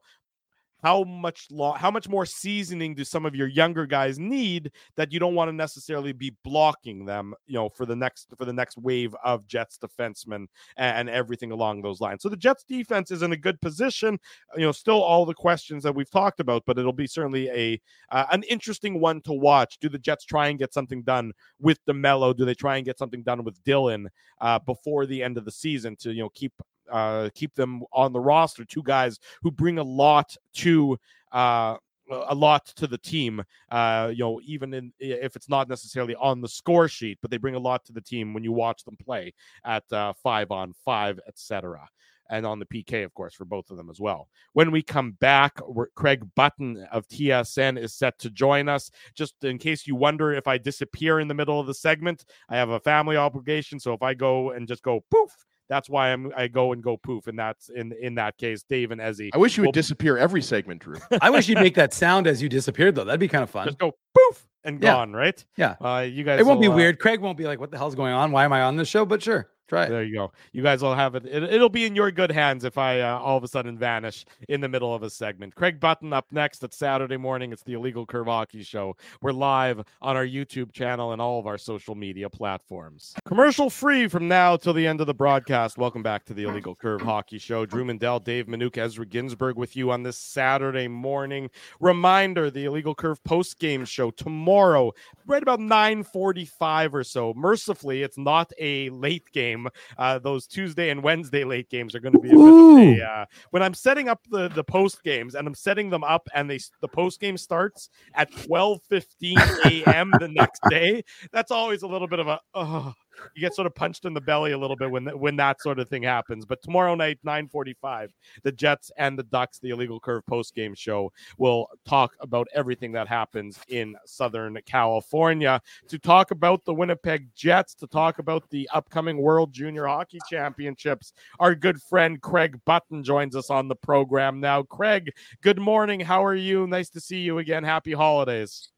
how much lo- how much more seasoning do some of your younger guys need that you don't want to necessarily be blocking them you know for the next for the next wave of jets defensemen and, and everything along those lines. So the jets defense is in a good position you know still all the questions that we've talked about but it'll be certainly a uh, an interesting one to watch. Do the jets try and get something done with DeMelo do they try and get something done with dylan uh, before the end of the season to you know keep uh, keep them on the roster. Two guys who bring a lot to uh, a lot to the team. Uh, you know, even in, if it's not necessarily on the score sheet, but they bring a lot to the team when you watch them play at uh, five on five, etc. And on the PK, of course, for both of them as well. When we come back, Craig Button of TSN is set to join us. Just in case you wonder if I disappear in the middle of the segment, I have a family obligation. So if I go and just go poof, That's why I'm I go and go poof, and that's in in that case, Dave and Ezzy. I wish you would will disappear every segment, Drew. I wish you'd make that sound as you disappeared, though. That'd be kind of fun. just go poof and Yeah. gone, right? Yeah. Uh, you guys. It won't be uh, weird. Craig won't be like, "What the hell's going on? Why am I on this show?" But sure, try it. There you go. You guys will have it. it it'll be in your good hands if I uh, all of a sudden vanish in the middle of a segment. Craig Button up next. It's Saturday morning. It's the Illegal Curve Hockey Show. We're live on our YouTube channel and all of our social media platforms. Commercial free from now till the end of the broadcast. Welcome back to the Illegal Curve Hockey Show. Drew Mandel, Dave Minuk, Ezra Ginsburg with you on this Saturday morning. Reminder: the Illegal Curve post game show tomorrow, right about nine forty-five or so. Mercifully, it's not a late game. Uh, those Tuesday and Wednesday late games are going to be a bit of a, uh, when I'm setting up the the post games and I'm setting them up and they the post game starts at 12:15 a.m. the next day. That's always a little bit of a oh, you get sort of punched in the belly a little bit when when that sort of thing happens. But tomorrow night 9:45, the Jets and the Ducks, the Illegal Curve post game show will talk about everything that happens in Southern California to talk about the Winnipeg Jets, to talk about the upcoming World Junior Hockey Championships. Our good friend Craig Button joins us on the program now. Craig, good morning. How are you? Nice to see you again. Happy holidays.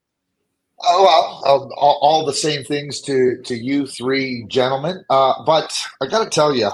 Oh well, all, all the same things to to you three gentlemen. Uh, but I got to tell you,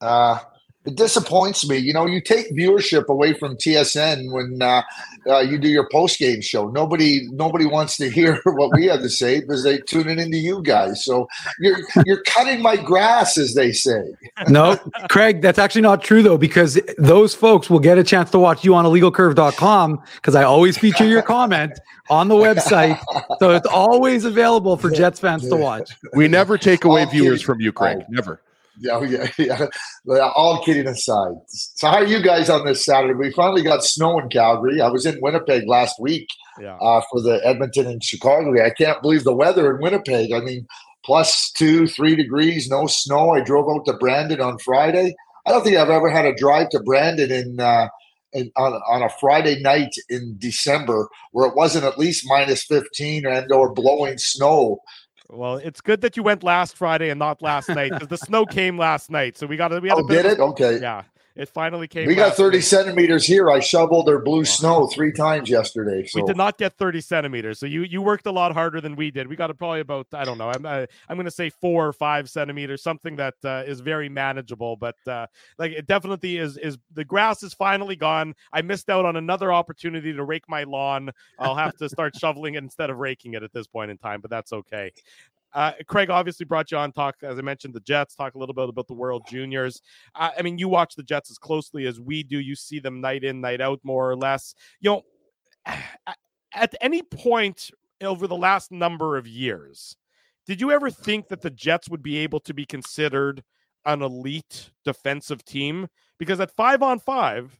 uh, it disappoints me. You know, you take viewership away from TSN when uh, uh, you do your post game show. Nobody nobody wants to hear what we have to say because they tune in into you guys. So you're you're cutting my grass, as they say. no, Craig, that's actually not true though, because those folks will get a chance to watch you on illegalcurve.com because I always feature your comment on the website. So it's always available for Jets fans to watch. We never take away viewers from you, Craig. Never. Yeah, yeah, yeah. All kidding aside. So, how are you guys on this Saturday? We finally got snow in Calgary. I was in Winnipeg last week Yeah. uh, for the Edmonton and Chicago. I can't believe the weather in Winnipeg. I mean, plus two, three degrees, no snow. I drove out to Brandon on Friday. I don't think I've ever had a drive to Brandon in, uh, in on, on a Friday night in December where it wasn't at least minus 15 and or blowing snow. Well, it's good that you went last Friday and not last night because the snow came last night. So we got to. we had a Oh, bit did of it? Okay. Yeah, it finally came. We got 30 night. centimeters here. I shoveled their blue snow three times yesterday. So We did not get 30 centimeters. So you you worked a lot harder than we did. We got probably about I don't know. I'm I, I'm going to say four or five centimeters, something that uh, is very manageable. But uh, like it definitely is is the grass is finally gone. I missed out on another opportunity to rake my lawn. I'll have to start shoveling it instead of raking it at this point in time. But that's okay. Uh, Craig obviously brought you on talk, as I mentioned, the Jets. Talk a little bit about the World Juniors. Uh, I mean, you watch the Jets as closely as we do. You see them night in, night out, more or less. You know, at- at any point over the last number of years, did you ever think that the Jets would be able to be considered an elite defensive team? Because at five on five,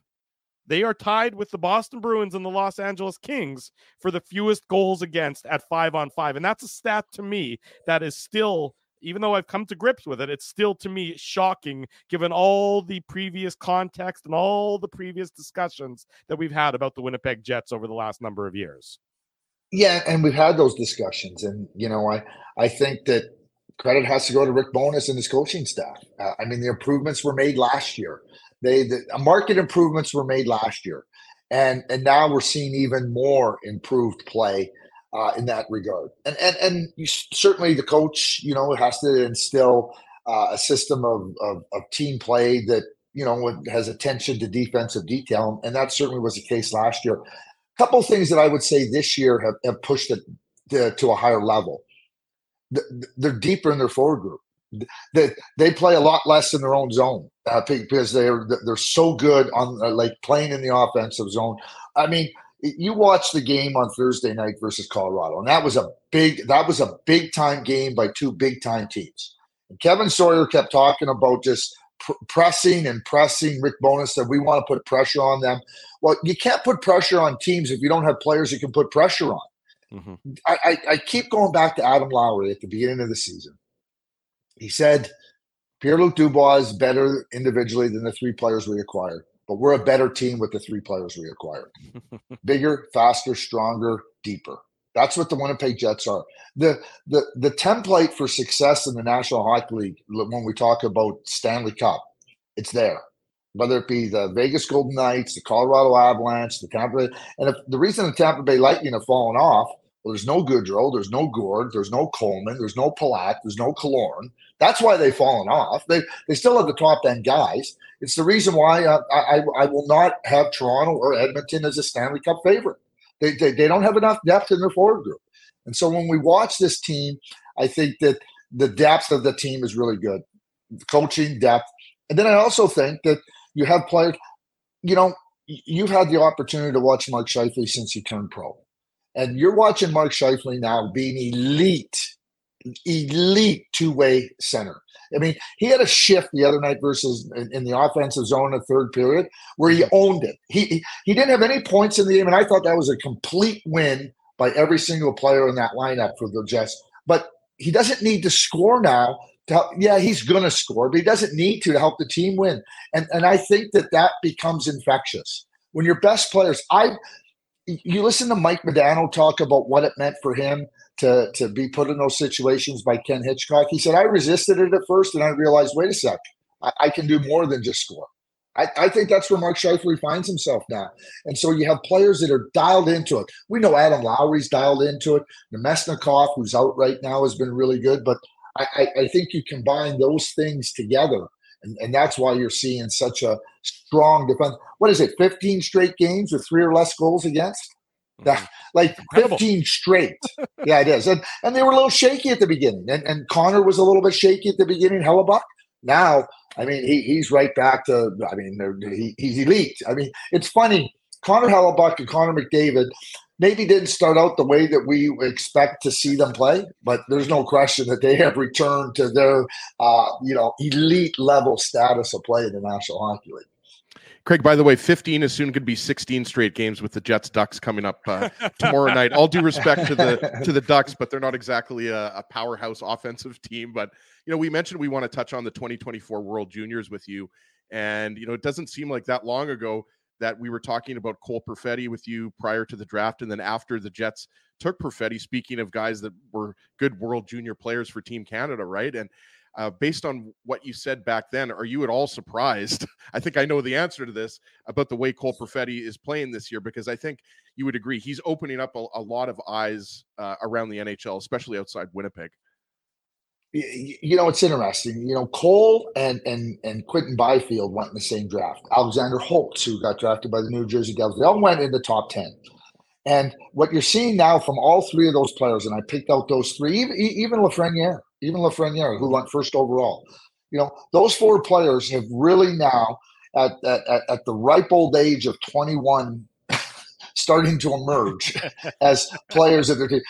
they are tied with the Boston Bruins and the Los Angeles Kings for the fewest goals against at five on five. And that's a stat to me that is still, even though I've come to grips with it, it's still to me shocking given all the previous context and all the previous discussions that we've had about the Winnipeg Jets over the last number of years. Yeah, and we've had those discussions, and you know, I I think that credit has to go to Rick Bowness and his coaching staff. Uh, I mean, the improvements were made last year. They the uh, market improvements were made last year, and and now we're seeing even more improved play uh, in that regard. And and and you, certainly the coach, you know, has to instill uh, a system of, of of team play that you know has attention to defensive detail, and that certainly was the case last year A couple things that I would say this year have, have pushed it to, to a higher level. Th- They're deeper in their forward group. They, they play a lot less in their own zone uh, because they're they're so good on uh, like playing in the offensive zone. I mean, you watched the game on Thursday night versus Colorado, and that was a big that was a big time game by two big time teams. And Kevin Sawyer kept talking about just pr- pressing and pressing. Rick Bowness said we want to put pressure on them. Well, you can't put pressure on teams if you don't have players you can put pressure on. I, I, I keep going back to Adam Lowry at the beginning of the season. He said Pierre Luc Dubois is better individually than the three players we acquired, but we're a better team with the three players we acquired. Bigger, faster, stronger, deeper. That's what the Winnipeg Jets are. The the the template for success in the National Hockey League when we talk about Stanley Cup, it's there. Whether it be the Vegas Golden Knights, the Colorado Avalanche, the Tampa Bay, and if the reason the Tampa Bay Lightning have fallen off, well, there's no Goodrow, there's no Gourde, there's no Coleman, there's no Palat, there's no Killorn. That's why they've fallen off. They they still have the top end guys. It's the reason why uh, I, I, I will not have Toronto or Edmonton as a Stanley Cup favorite. They, they, they don't have enough depth in their forward group. And so when we watch this team, I think that the depth of the team is really good, coaching depth. And then I also think that you have players, you know, you've had the opportunity to watch Mark Scheifele since he turned pro. And you're watching Mark Scheifele now being elite, elite two way center. I mean, he had a shift the other night versus in, in the offensive zone in the third period where he mm-hmm. owned it. He, he didn't have any points in the game, and I thought that was a complete win by every single player in that lineup for the Jets. But he doesn't need to score now. To help, yeah, he's going to score, but he doesn't need to to help the team win. And and I think that that becomes infectious when your best players. I you listen to Mike Modano talk about what it meant for him to to be put in those situations by Ken Hitchcock. He said, I resisted it at first and I realized, wait a sec, I, I can do more than just score. I, I, think that's where Mark Scheifele finds himself now. And so you have players that are dialed into it. We know Adam Lowry's dialed into it. Namestnikov, who's out right now, has been really good. But I, I think you combine those things together, and, and that's why you're seeing such a strong defense. What is it, 15 straight games with three or less goals against? That, mm-hmm. like Incredible. 15 straight. yeah, it is. And and they were a little shaky at the beginning. And and Connor was a little bit shaky at the beginning, Hellebuyck. Now, I mean, he, he's right back to, I mean, he, he's elite. I mean, it's funny. Connor Hellebuyck and Connor McDavid maybe didn't start out the way that we expect to see them play, but there's no question that they have returned to their, uh, you know, elite level status of play in the National Hockey League. Craig, by the way, 15 is soon going to be 16 straight games with the Jets Ducks coming up uh, tomorrow night. All due respect to the to the Ducks, but they're not exactly a, a, powerhouse offensive team. But you know, we mentioned we want to touch on the 2024 World Juniors with you, and you know, it doesn't seem like that long ago that we were talking about Cole Perfetti with you prior to the draft, and then after the Jets took Perfetti. Speaking of guys that were good World Junior players for Team Canada, right? And uh, based on what you said back then, are you at all surprised? I think I know the answer to this about the way Cole Perfetti is playing this year because I think you would agree he's opening up a, a lot of eyes uh, around the NHL, especially outside Winnipeg. You know, it's interesting. You know, Cole and and and Quinton Byfield went in the same draft. Alexander Holtz, who got drafted by the New Jersey Devils, they all went in the top ten. And what you're seeing now from all three of those players, and I picked out those three, even, even Lafreniere, even Lafreniere, who went first overall. You know, those four players have really now, at, at, at the ripe old age of 21, starting to emerge as players of their team.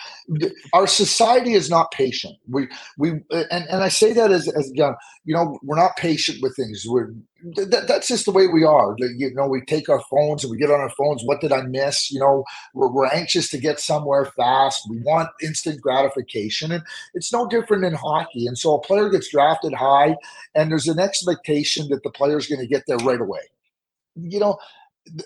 Our society is not patient. We we and, and I say that as as you know we're not patient with things. We're that, that's just the way we are. You know, we take our phones and we get on our phones. What did I miss? You know, we're, we're anxious to get somewhere fast. We want instant gratification, and it's no different in hockey. And so a player gets drafted high, and there's an expectation that the player is going to get there right away. You know,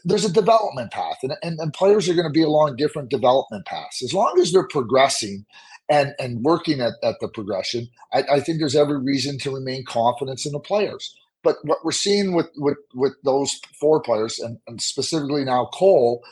there's a development path, and, and, and players are going to be along different development paths. As long as they're progressing and, and working at, at the progression, I, I think there's every reason to remain confident in the players. But what we're seeing with with, with those four players, and, and specifically now Cole,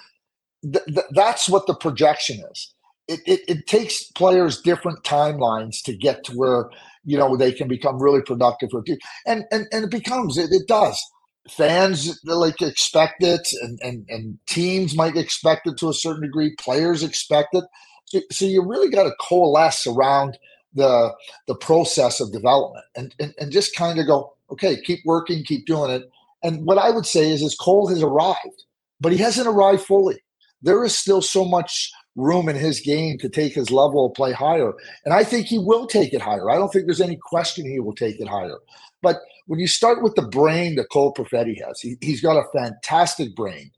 th- th- that's what the projection is. It, it, it takes players different timelines to get to where you know they can become really productive for and and and it becomes it, it does fans like expect it and, and, and teams might expect it to a certain degree players expect it. So, so you really got to coalesce around the the process of development and, and, and just kind of go okay keep working keep doing it. And what i would say is is cole has arrived but he hasn't arrived fully. There is still so much room in his game to take his level of play higher and i think he will take it higher. I don't think there's any question he will take it higher. But when you start with the brain that Cole Perfetti has, he, he's got a fantastic brain.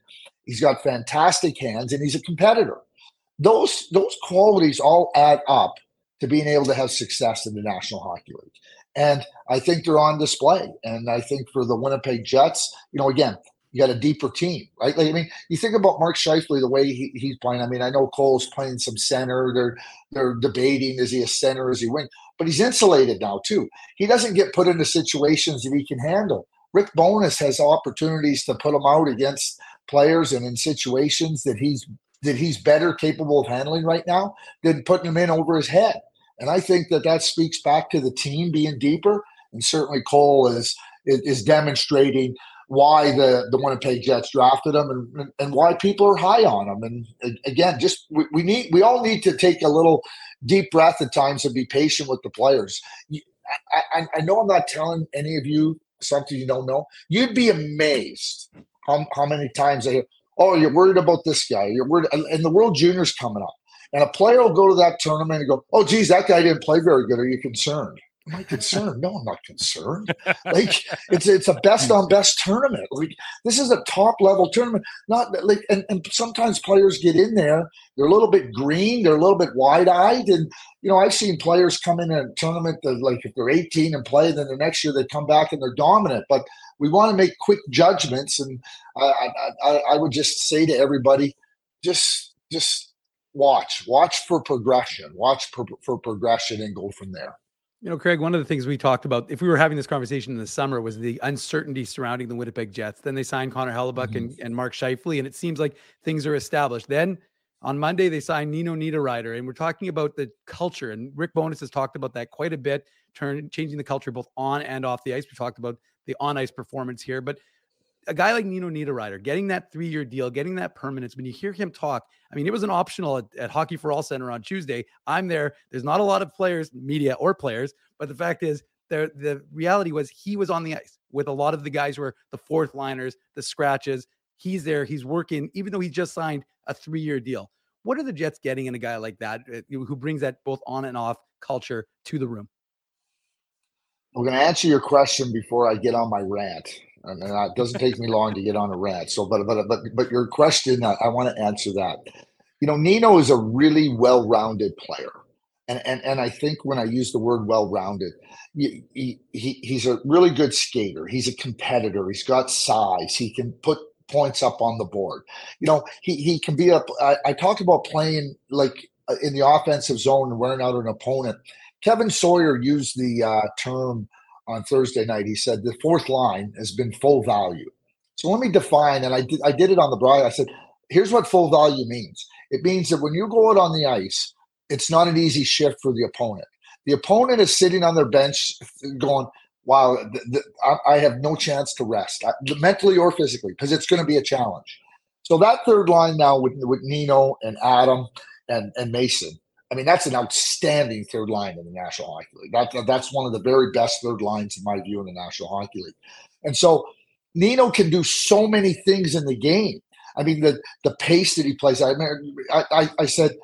He's got fantastic hands, and he's a competitor. Those those qualities all add up to being able to have success in the National Hockey League. And I think they're on display. And I think for the Winnipeg Jets, you know, again, you got a deeper team, right? Like, I mean, you think about Mark Scheifele, the way he, he's playing. I mean, I know Cole's playing some center. They're they're debating is he a center, is he wing? But he's insulated now too. He doesn't get put into situations that he can handle. Rick Bowness has opportunities to put him out against players and in situations that he's that he's better capable of handling right now than putting him in over his head. And I think that that speaks back to the team being deeper. And certainly Cole is is, is demonstrating why the, the Winnipeg Jets drafted him and, and why people are high on him. And again, just we, we need we all need to take a little deep breath at times and be patient with the players. I, I, I know I'm not telling any of you something you don't know. You'd be amazed how, how many times I hear, oh, you're worried about this guy. You're worried, and the World Juniors coming up. And a player will go to that tournament and go, oh, geez, that guy didn't play very good. Are you concerned? Am I concerned? No, I'm not concerned. Like it's it's a best on best tournament. Like this is a top level tournament. Not like and, and sometimes players get in there, they're a little bit green, they're a little bit wide eyed, and you know I've seen players come in a tournament that like if they're 18 and play, then the next year they come back and they're dominant. But we want to make quick judgments, and I, I, I would just say to everybody, just just watch, watch for progression, watch for, for progression, and go from there. You know, Craig, one of the things we talked about, if we were having this conversation in the summer, was the uncertainty surrounding the Winnipeg Jets. Then they signed Connor Hellebuyck mm-hmm. and, and Mark Scheifele, and it seems like things are established. Then on Monday, they signed Nino Niederreiter, and we're talking about the culture. And Rick Bowness has talked about that quite a bit, turn, changing the culture both on and off the ice. We talked about the on ice performance here, but a guy like Nino Niederreiter getting that three year deal, getting that permanence, when you hear him talk, I mean, it was an optional at, at, Hockey for All Center on Tuesday. I'm there. There's not a lot of players, media or players, but the fact is, there the reality was he was on the ice with a lot of the guys who are the fourth liners, the scratches. He's there. He's working, even though he just signed a three year deal. What are the Jets getting in a guy like that uh, who brings that both on and off culture to the room? I'm going to answer your question before I get on my rant and it doesn't take me long to get on a rant. So, but but but but your question, I, I want to answer that. You know, Nino is a really well-rounded player, and and and I think when I use the word well-rounded, he, he he's a really good skater. He's a competitor. He's got size. He can put points up on the board. You know, he he can be up. I, I talk about playing like uh, in the offensive zone and wearing out an opponent. Kevin Sawyer used the uh, term on Thursday night. He said the fourth line has been full value. So let me define, and I did, I did it on the broad. I said, here's what full value means. It means that when you go out on the ice, it's not an easy shift for the opponent. The opponent is sitting on their bench going, wow, I have no chance to rest, I, mentally or physically, because it's going to be a challenge. So that third line now with, with Nino and Adam and, and Mason, I mean, that's an outstanding third line in the National Hockey League. That, that's one of the very best third lines, in my view, in the National Hockey League. And so Nino can do so many things in the game. I mean, the the pace that he plays. I mean, I, I, I said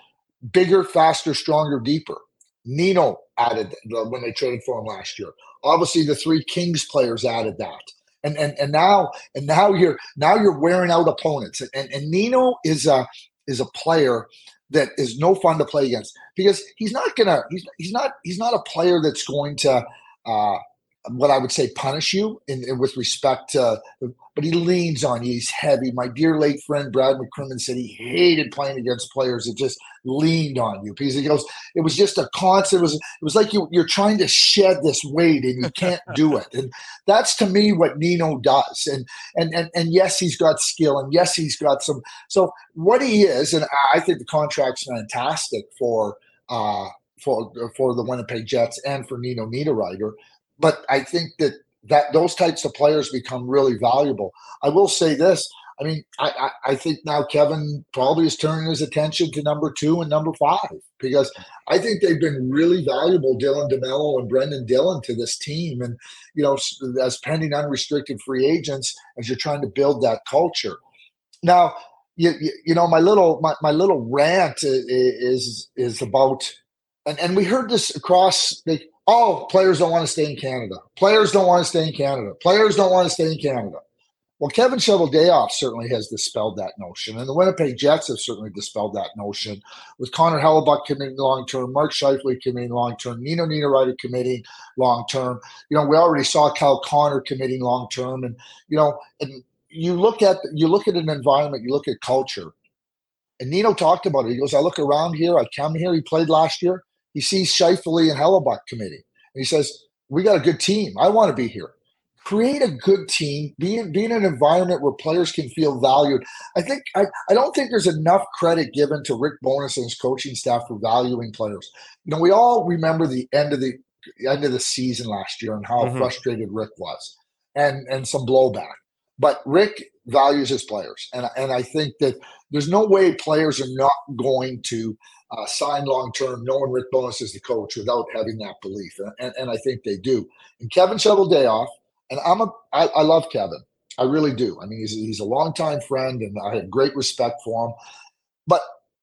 bigger, faster, stronger, deeper. Nino added when they traded for him last year. Obviously, the three Kings players added that. And, and and now and now you're now you're wearing out opponents. And, and Nino is a is a player that is no fun to play against because he's not gonna he's he's not he's not a player that's going to uh, what I would say punish you in, in, with respect to, but he leans on you. He's heavy. My dear late friend Brad McCrimmon said he hated playing against players that just leaned on you because he goes, it was just a constant. It was it was like you you're trying to shed this weight and you can't do it. And that's to me what Nino does. And and and and yes, he's got skill, and yes, he's got some. So what he is, and I think the contract's fantastic for. uh for for the Winnipeg Jets and for Nino Niederreiter but I think that that those types of players become really valuable. I will say this. I mean, I, I, I, think now Kevin probably is turning his attention to number two and number five because I think they've been really valuable, Dylan DeMelo and Brendan Dillon to this team. And, you know, as pending unrestricted free agents, as you're trying to build that culture. Now, you, you, you know, my little my, my little rant is is about and, and we heard this across the oh, players don't want to stay in Canada. Players don't want to stay in Canada. Players don't want to stay in Canada. Well, Kevin Cheveldayoff certainly has dispelled that notion, and the Winnipeg Jets have certainly dispelled that notion with Connor Hellebuyck committing long term, Mark Scheifele committing long term, Nino Niederreiter committing long term. You know, we already saw Kyle Connor committing long term, and you know, and you look at you look at an environment, you look at culture, and Nino talked about it. He goes, I look around here, I come here. He played last year. He sees Scheifele and Hellebuyck committee, and he says, "We got a good team. I want to be here." Create a good team. Be in, be in an environment where players can feel valued. I think I, I don't think there's enough credit given to Rick Bowness and his coaching staff for valuing players. You know, we all remember the end of the end of the season last year and how Mhm. frustrated Rick was, and and some blowback. But Rick values his players, and and I think that there's no way players are not going to uh, sign long term, knowing Rick Bowness is the coach, without having that belief, and, and, and I think they do. And Kevin Cheveldayoff, and I'm a I, I love Kevin, I really do. I mean, he's he's a longtime friend, and I have great respect for him. But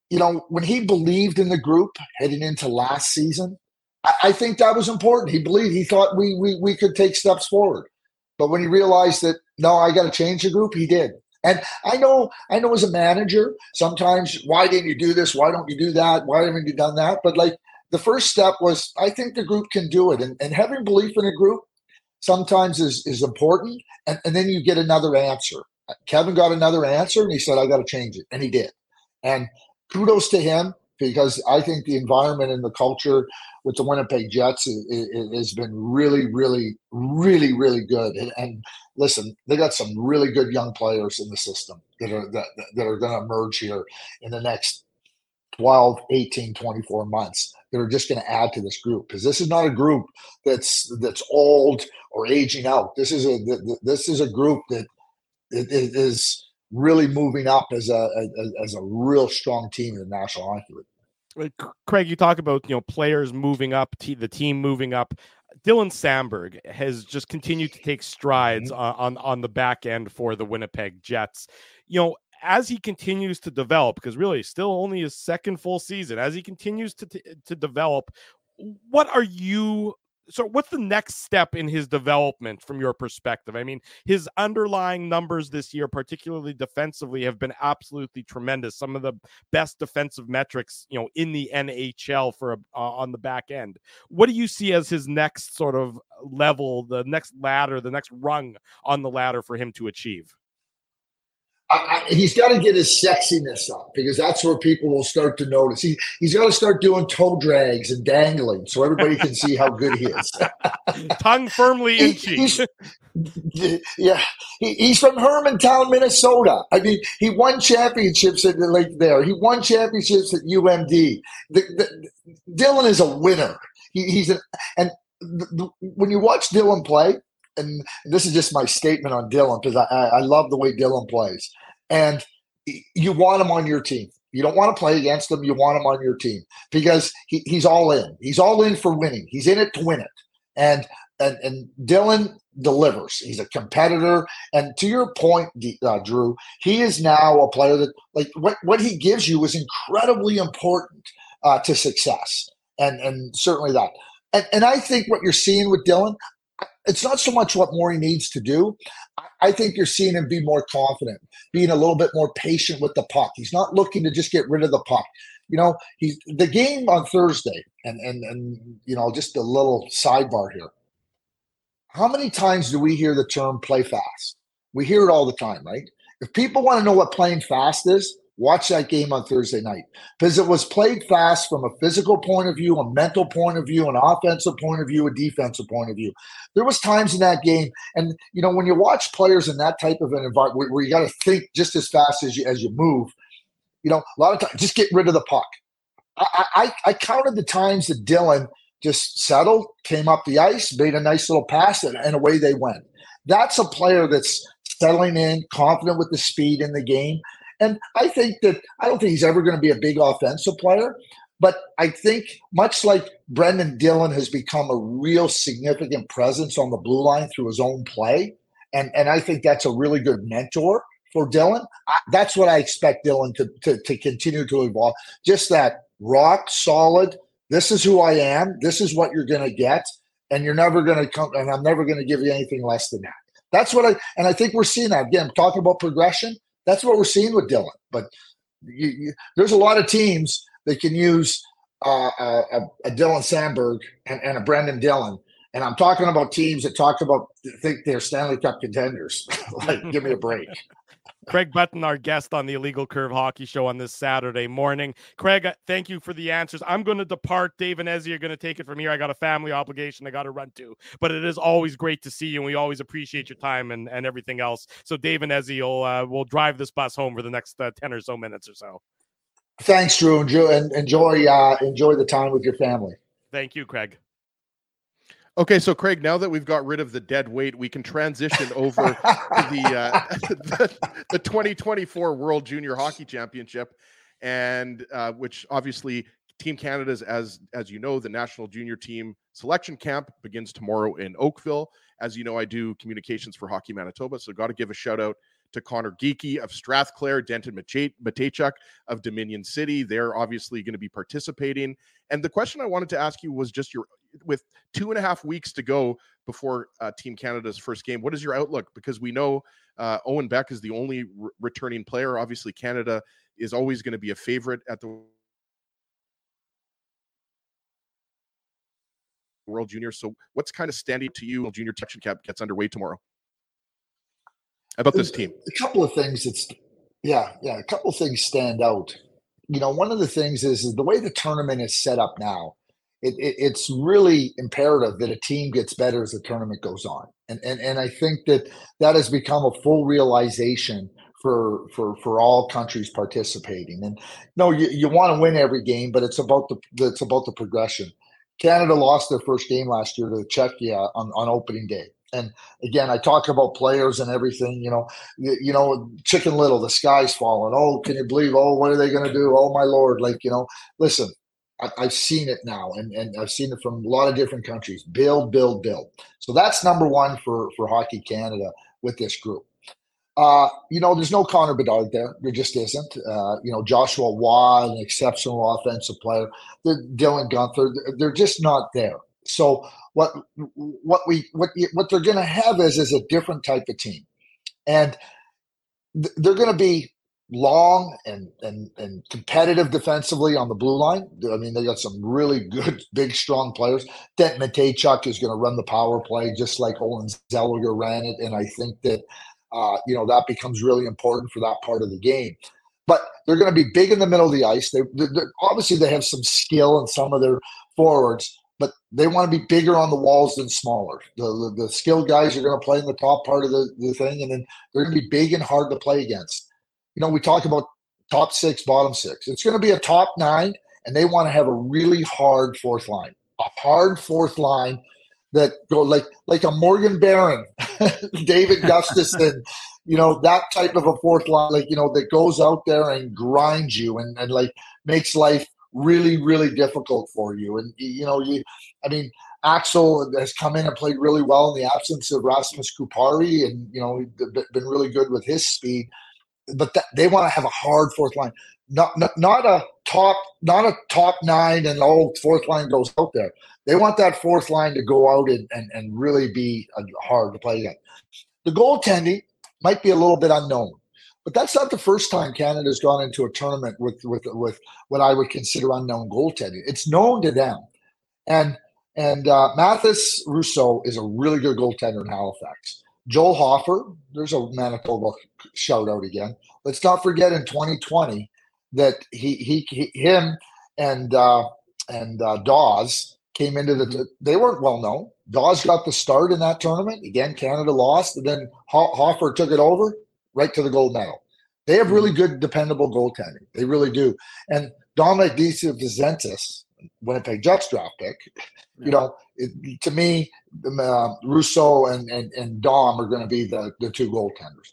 you know, when he believed in the group heading into last season, I, I think that was important. He believed he thought we we we could take steps forward. But when he realized that no, I got to change the group, he did. And I know, I know, as a manager, sometimes why didn't you do this? Why don't you do that? Why haven't you done that? But like the first step was, I think the group can do it, and, and having belief in a group sometimes is is important. And, and then you get another answer. Kevin got another answer, and he said, "I got to change it," and he did. And kudos to him because I think the environment and the culture with the Winnipeg Jets has been really, really, really, really good. And, and listen, they got some really good young players in the system that are that, that are going to emerge here in the next 12, 18, 24 months that are just going to add to this group because this is not a group that's that's old or aging out. This is a this is a group that is really moving up as a as a real strong team in the National Hockey League. Craig, you talk about you know players moving up, the team moving up. Dylan Samberg has just continued to take strides Mm-hmm. on on the back end for the Winnipeg Jets. You know, as he continues to develop, because really still only his second full season, as he continues to t- to develop, what are you? So, what's the next step in his development from your perspective? I mean, his underlying numbers this year, particularly defensively, have been absolutely tremendous. Some of the best defensive metrics, you know, in the NHL for a, uh, on the back end. What do you see as his next sort of level, the next ladder, the next rung on the ladder for him to achieve? I, I, he's got to get his sexiness up because that's where people will start to notice. He, he's got to start doing toe drags and dangling so everybody can see how good he is. Tongue firmly in cheek. Yeah, he, he's from Hermantown, Minnesota. I mean, he won championships at the lake there. He won championships at UMD. The, the, Dylan is a winner. He, he's an, and the, the, when you watch Dylan play, and this is just my statement on Dylan because I, I love the way Dylan plays. And you want him on your team. You don't want to play against him. You want him on your team because he, he's all in. He's all in for winning. He's in it to win it. And and and Dylan delivers. He's a competitor. And to your point, uh, Drew, he is now a player that like what what he gives you is incredibly important uh, to success. And and certainly that. And and I think what you're seeing with Dylan, it's not so much what more he needs to do. I think you're seeing him be more confident, being a little bit more patient with the puck. He's not looking to just get rid of the puck. You know, he's the game on Thursday, and and and you know, just a little sidebar here. How many times do we hear the term play fast? We hear it all the time, right? If people want to know what playing fast is, watch that game on Thursday night because it was played fast from a physical point of view, a mental point of view, an offensive point of view, a defensive point of view. There was times in that game, and you know when you watch players in that type of an environment where, you got to think just as fast as you as you move, you know a lot of times just get rid of the puck. I, I, I counted the times that Dylan just settled, came up the ice, made a nice little pass, and, and away they went. That's a player that's settling in, confident with the speed in the game. And I think that I don't think he's ever going to be a big offensive player, but I think much like Brendan Dillon has become a real significant presence on the blue line through his own play, and and I think that's a really good mentor for Dylan. I, that's what I expect Dylan to, to to continue to evolve. Just that rock solid. This is who I am. This is what you're going to get, and you're never going to come. And I'm never going to give you anything less than that. That's what I and I think we're seeing that again. Talking about progression that's what we're seeing with Dylan. But you, you, there's a lot of teams that can use uh, a, a, Dylan Samberg and, and, a Brendan Dillon And I'm talking about teams that talk about think they're Stanley Cup contenders. like, give me a break. Craig Button, our guest on the Illegal Curve Hockey Show on this Saturday morning. Craig, uh, thank you for the answers. I'm going to depart. Dave and Ezzy are going to take it from here. I got a family obligation I got to run to, but it is always great to see you, and we always appreciate your time and, and everything else. So Dave and Ezzy will uh, will drive this bus home for the next uh, ten or so minutes or so. Thanks, Drew. Enjoy enjoy uh, enjoy the time with your family. Thank you, Craig. Okay, so Craig, now that we've got rid of the dead weight, we can transition over to the, uh, the, the 2024 World Junior Hockey Championship, and uh, which obviously Team Canada's as as you know the national junior team selection camp begins tomorrow in Oakville. As you know, I do communications for Hockey Manitoba, so got to give a shout out to Connor Geekie of Strathclair, Denton Mateychuk of Dominion City. They're obviously going to be participating. And the question I wanted to ask you was just your with two and a half weeks to go before uh, Team Canada's first game. What is your outlook? Because we know uh, Owen Beck is the only re- returning player. Obviously, Canada is always going to be a favorite at the World Junior. So, what's kind of standing to you? Junior Section Cap gets underway tomorrow. About this team, a couple of things. It's yeah, yeah. A couple of things stand out. You know, one of the things is, is the way the tournament is set up now it, it, it's really imperative that a team gets better as the tournament goes on. And, and, and I think that that has become a full realization for, for, for all countries participating. And no, you, you want to win every game, but it's about the, it's about the progression. Canada lost their first game last year to Czechia on, on opening day. And again, I talk about players and everything. You know, you, you, know, Chicken Little, the sky's falling. Oh, can you believe? Oh, what are they going to do? Oh my lord! Like you know, listen, I've seen it now, and, and I've seen it from a lot of different countries. Build, build, build. So that's number one for for Hockey Canada with this group. Uh, you know, there's no Connor Bedard there. There just isn't. Uh, you know, Joshua Waugh, an exceptional offensive player. Dylan Guenther, they're just not there. So what what we what what they're going to have is is a different type of team, and they're going to be long and and and competitive defensively on the blue line. I mean, they got some really good, big, strong players. Dent Mateychuk is going to run the power play just like Olen Zellweger ran it, and I think that uh, you know that becomes really important for that part of the game. But they're going to be big in the middle of the ice. They obviously they have some skill in some of their forwards, but they want to be bigger on the walls than smaller. The, the, the skilled guys are going to play in the top part of the, the thing, and then they're going to be big and hard to play against you know, we talk about top six, bottom six. It's going to be a top nine, and they want to have a really hard fourth line, a hard fourth line that go like like a Morgan Barron, David Gustafsson, you know, that type of a fourth line, like you know, that goes out there and grinds you and, and like makes life really, really difficult for you. And you know, you I mean, Axel has come in and played really well in the absence of Rasmus Kupari, and you know, been really good with his speed but that, they want to have a hard fourth line, not, not not a top not a top nine and old fourth line goes out there. They want that fourth line to go out and, and, and really be hard to play against. The goaltending might be a little bit unknown, but that's not the first time Canada's gone into a tournament with with with what I would consider unknown goaltending. It's known to them, and and uh, Mathis Rousseau is a really good goaltender in Halifax. Joel Hofer, there's a Manitoba shout out again. Let's not forget in 2020 that he he, he him and uh, and uh, Daws came into the. Mm-hmm. They weren't well known. Daws got the start in that tournament. Again, Canada lost, and then Hofer took it over right to the gold medal. They have really mm-hmm. good, dependable goaltending. They really do. And Domenic DiVincentiis, Winnipeg Jets draft pick, you know, it, to me, uh, Rousseau and, and, and Dom are going to be the, the two goaltenders.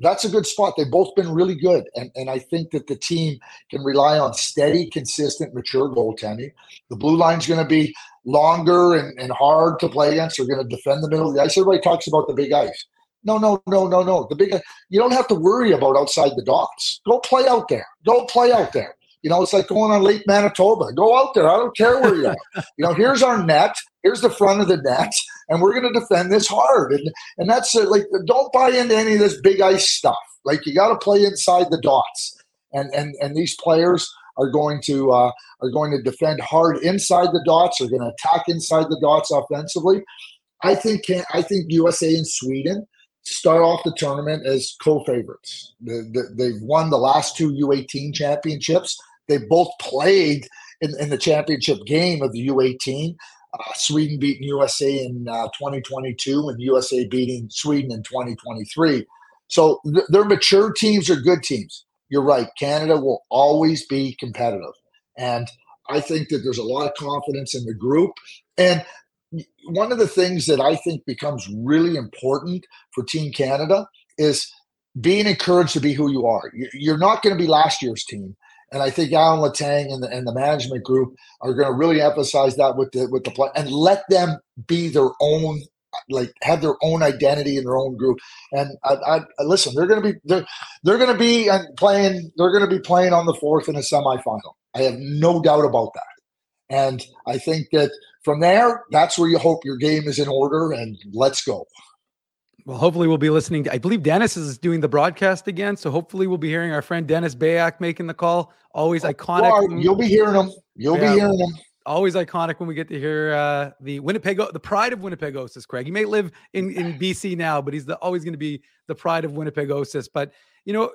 That's a good spot. They've both been really good. And, and I think that the team can rely on steady, consistent, mature goaltending. The blue line's going to be longer and, and hard to play against. They're going to defend the middle of the ice. Everybody talks about the big ice. No, no, no, no, no. The big you don't have to worry about outside the dots. Go play out there. Go play out there. You know, it's like going on Lake Manitoba. Go out there. I don't care where you are. you know, here's our net. Here's the front of the net, and we're going to defend this hard. And and that's it. like don't buy into any of this big ice stuff. Like you got to play inside the dots. And and and these players are going to uh, are going to defend hard inside the dots, are going to attack inside the dots offensively. I think I think USA and Sweden start off the tournament as co-favorites. They've won the last two U18 championships. They both played in, in the championship game of the U18. Uh, Sweden beating USA in uh, 2022 and USA beating Sweden in 2023. So th- their mature teams are good teams. You're right. Canada will always be competitive. And I think that there's a lot of confidence in the group. And one of the things that I think becomes really important for Team Canada is being encouraged to be who you are. You're not going to be last year's team. And I think Alan Letang and the, and the management group are going to really emphasize that with the with the play and let them be their own like have their own identity in their own group. And I, I listen, they're going to be they're they're going to be uh, playing they're going to be playing on the fourth in a semifinal. I have no doubt about that. And I think that from there, that's where you hope your game is in order and let's go. Well, hopefully we'll be listening. To, I believe Dennis is doing the broadcast again, so hopefully we'll be hearing our friend Dennis Beyak making the call. Always oh, iconic. You'll be hearing him. You'll yeah, be hearing him. Always iconic when we get to hear uh, the Winnipeg, the pride of Winnipegosis. Craig, he may live in in BC now, but he's the, always going to be the pride of Winnipegosis. But you know,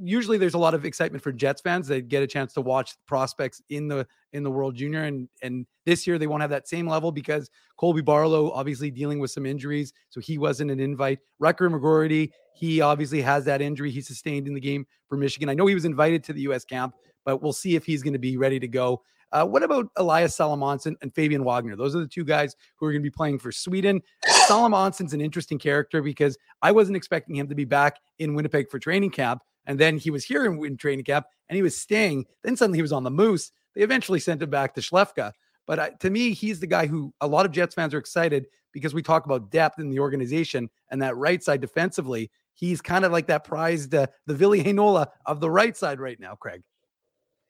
usually there's a lot of excitement for Jets fans. They get a chance to watch prospects in the in the World Junior, and and this year they won't have that same level because Colby Barlow obviously dealing with some injuries, so he wasn't an invite. Rutger McGroarty, he obviously has that injury he sustained in the game for Michigan. I know he was invited to the U.S. camp, but we'll see if he's going to be ready to go. Uh, what about Elias Salomonsson and Fabian Wagner? Those are the two guys who are going to be playing for Sweden. Salomonsson's an interesting character because I wasn't expecting him to be back in Winnipeg for training camp and then he was here in, in training camp and he was staying. Then suddenly he was on the Moose. They eventually sent him back to Skellefteå. But uh, to me, he's the guy who a lot of Jets fans are excited because we talk about depth in the organization and that right side defensively. He's kind of like that prized, uh, the Ville Heinola of the right side right now, Craig.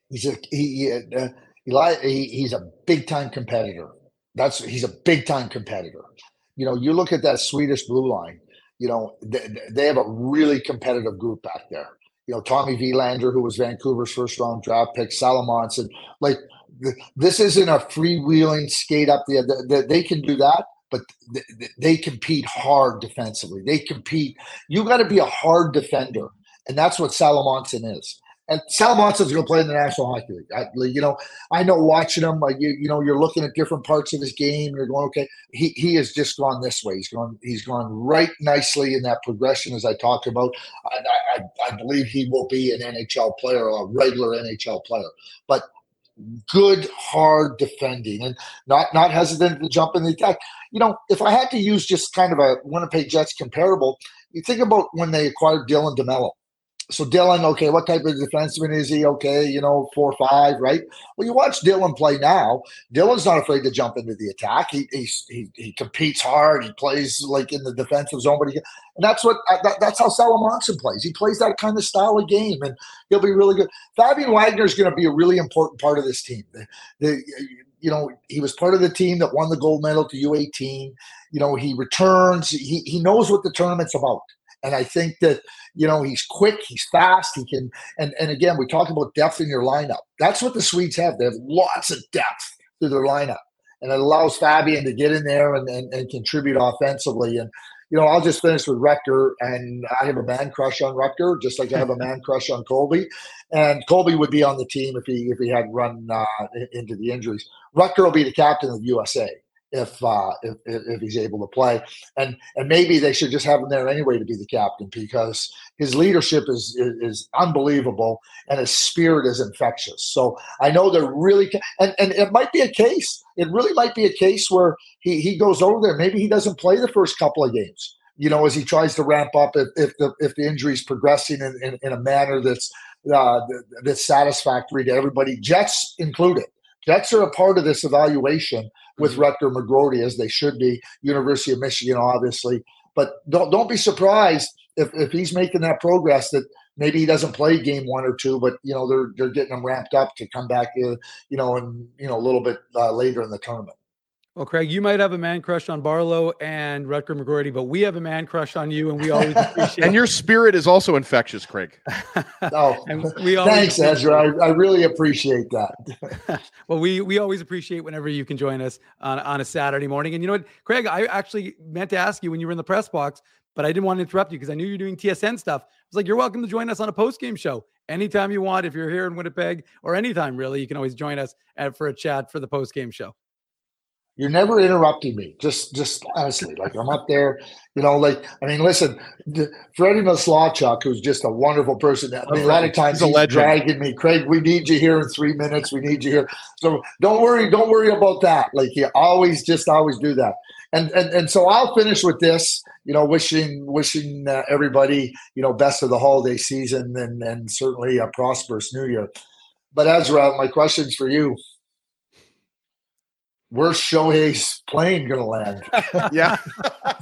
He's a he, uh, Eli, he, he's a big time competitor. That's he's a big time competitor. You know, you look at that Swedish blue line. You know, they, they have a really competitive group back there you know, Tommy Willander, who was Vancouver's first round draft pick, Salomonsson. Like, this isn't a freewheeling skate up the, the, the they can do that, but they compete hard defensively. They compete. You got to be a hard defender, and that's what Salomonsson is. And Salomonsson's going to play in the National Hockey League. I, you know, I know watching him, like you, you know, you're looking at different parts of his game. You're going, okay, he he has just gone this way. He's gone he's gone right nicely in that progression as I talked about. I, I, I believe he will be an NHL player, a regular NHL player. But good hard defending and not not hesitant to jump in the attack. You know, if I had to use just kind of a Winnipeg Jets comparable, you think about when they acquired Dylan DeMelo so Dylan, okay, what type of defenseman is he? Okay, you know, four five, right? Well, you watch Dylan play now. Dylan's not afraid to jump into the attack. He he he competes hard. He plays like in the defensive zone, but he and that's what uh, that, that's how Salomonsson plays. He plays that kind of style of game, and he'll be really good. Fabian Wagner is going to be a really important part of this team. The, the you know, he was part of the team that won the gold medal to U18. You know, he returns. He he knows what the tournament's about. And I think that, you know, he's quick, he's fast, he can and and again, we talk about depth in your lineup. That's what the Swedes have. They have lots of depth through their lineup. And it allows Fabian to get in there and, and, and contribute offensively. And, you know, I'll just finish with Rutger. And I have a man crush on Rutger, just like I have a man crush on Colby. And Colby would be on the team if he if he had run uh, into the injuries. Rutger will be the captain of USA if, uh, if if he's able to play, and and maybe they should just have him there anyway to be the captain because his leadership is, is, is unbelievable and his spirit is infectious. So I know they're really and and it might be a case. It really might be a case where he he goes over there. Maybe he doesn't play the first couple of games. You know, as he tries to ramp up if, if the if the injury is progressing in, in, in a manner that's uh, that's satisfactory to everybody, Jets included. Jets are a part of this evaluation with mm-hmm. Rutger McGroarty as they should be. University of Michigan, obviously, but don't don't be surprised if, if he's making that progress that maybe he doesn't play game one or two, but you know they're they're getting him ramped up to come back, uh, you know, and you know a little bit uh, later in the tournament. Well, Craig, you might have a man crush on Barlow and Rutger McGroarty, but we have a man crush on you, and we always appreciate. and your spirit is also infectious, Craig. oh, we thanks, Ezra. I, I really appreciate that. well, we we always appreciate whenever you can join us on on a Saturday morning. And you know what, Craig, I actually meant to ask you when you were in the press box, but I didn't want to interrupt you because I knew you're doing TSN stuff. I was like, you're welcome to join us on a post game show anytime you want. If you're here in Winnipeg or anytime really, you can always join us at, for a chat for the post game show you're never interrupting me. Just, just honestly, like I'm up there, you know. Like I mean, listen, Freddie Maslachuk, who's just a wonderful person. I mean, a lot of times he's, he's dragging me. Craig, we need you here in three minutes. We need you here. So don't worry, don't worry about that. Like you always, just always do that. And and and so I'll finish with this. You know, wishing wishing uh, everybody you know best of the holiday season and and certainly a prosperous New Year. But Ezra, my questions for you where's Shohei's plane going to land? yeah.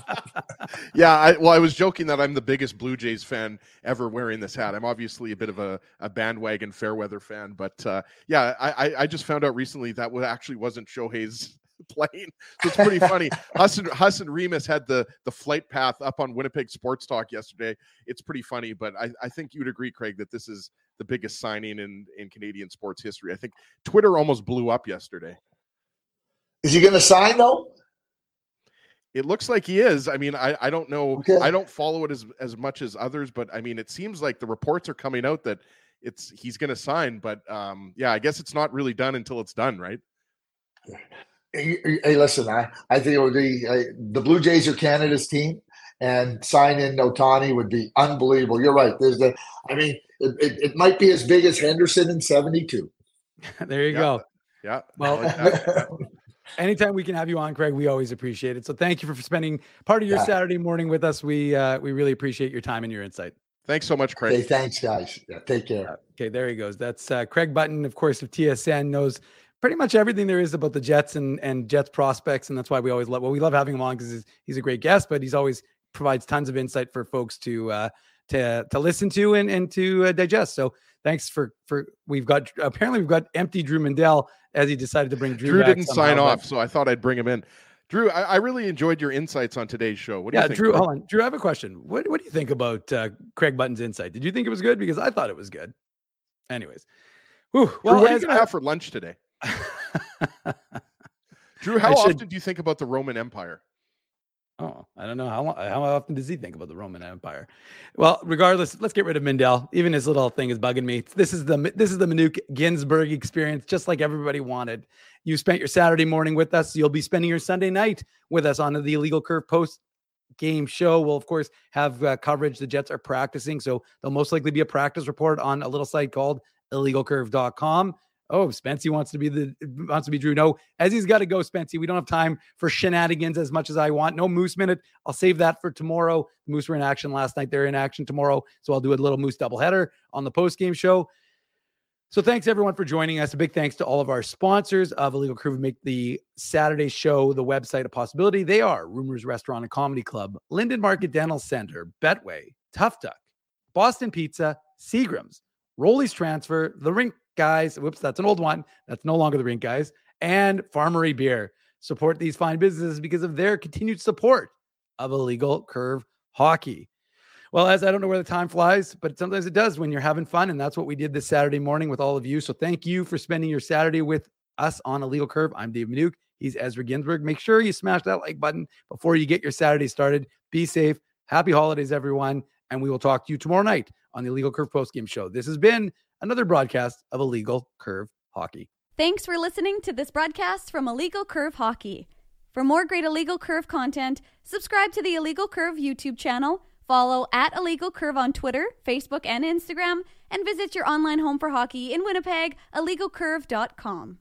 yeah. I, well, I was joking that I'm the biggest Blue Jays fan ever wearing this hat. I'm obviously a bit of a, a bandwagon Fairweather fan, but uh, yeah, I, I just found out recently that actually wasn't Shohei's plane. So it's pretty funny. Hassan Hassan Remus had the the flight path up on Winnipeg Sports Talk yesterday. It's pretty funny, but I, I think you'd agree, Craig, that this is the biggest signing in in Canadian sports history. I think Twitter almost blew up yesterday. Is he going to sign though? It looks like he is. I mean, I, I don't know. Okay. I don't follow it as as much as others, but I mean, it seems like the reports are coming out that it's he's going to sign. But um, yeah, I guess it's not really done until it's done, right? Hey, hey listen, I I think it would be uh, the Blue Jays are Canada's team, and sign in Ohtani would be unbelievable. You're right. There's the. I mean, it, it, it might be as big as Henderson in '72. there you yeah. go. Yeah. Well. Anytime we can have you on, Craig, we always appreciate it. So thank you for spending part of your yeah. Saturday morning with us. We uh, we really appreciate your time and your insight. Thanks so much, Craig. Hey, thanks, guys. Yeah, take care. Okay, there he goes. That's uh, Craig Button, of course, of TSN, knows pretty much everything there is about the Jets and and Jets prospects, and that's why we always love. Well, we love having him on because he's, he's a great guest, but he's always provides tons of insight for folks to uh, to to listen to and and to uh, digest. So thanks for for we've got apparently we've got empty Drew Mandel as he decided to bring Drew. Drew didn't somehow, sign off, so I thought I'd bring him in. Drew, I, I, really enjoyed your insights on today's show. What do yeah, you think? Drew, hold on. Drew, I have a question. What what do you think about uh, Craig Button's insight? Did you think it was good? Because I thought it was good. Anyways, Whew, well, Drew, what are you going to have for lunch today? Drew, how often do you think about the Roman Empire? Oh, I don't know how how often does he think about the Roman Empire? Well, regardless, let's get rid of Mandel. Even his little thing is bugging me. This is the this is the Minuk Ginsburg experience, just like everybody wanted. You spent your Saturday morning with us. You'll be spending your Sunday night with us on the Illegal Curve post game show. We'll of course have uh, coverage. The Jets are practicing, so there'll most likely be a practice report on a little site called illegalcurve.com. Oh, Spency wants to be the wants to be Drew. No, as he's got to go, Spency. We don't have time for shenanigans as much as I want. No Moose minute. I'll save that for tomorrow. The Moose were in action last night. They're in action tomorrow, so I'll do a little Moose doubleheader on the post game show. So thanks everyone for joining us. A big thanks to all of our sponsors of Illegal Curve who make the Saturday show, the website a possibility. They are Rumors Restaurant and Comedy Club, Linden Market Dental Center, Betway, Tough Duck, Boston Pizza, Seagram's, Rolly's Transfer, The Rink guys. Whoops, that's an old one. That's no longer the rink guys. And Farmery Beer. Support these fine businesses because of their continued support of illegal curve hockey. Well, as I don't know where the time flies, but sometimes it does when you're having fun. And that's what we did this Saturday morning with all of you. So thank you for spending your Saturday with us on Illegal Curve. I'm Dave Minuk. He's Ezra Ginsburg. Make sure you smash that like button before you get your Saturday started. Be safe. Happy holidays, everyone. And we will talk to you tomorrow night on the Illegal Curve postgame show. This has been another broadcast of Illegal Curve Hockey. Thanks for listening to this broadcast from Illegal Curve Hockey. For more great Illegal Curve content, subscribe to the Illegal Curve YouTube channel, follow at Illegal Curve on Twitter, Facebook, and Instagram, and visit your online home for hockey in Winnipeg, illegalcurve.com.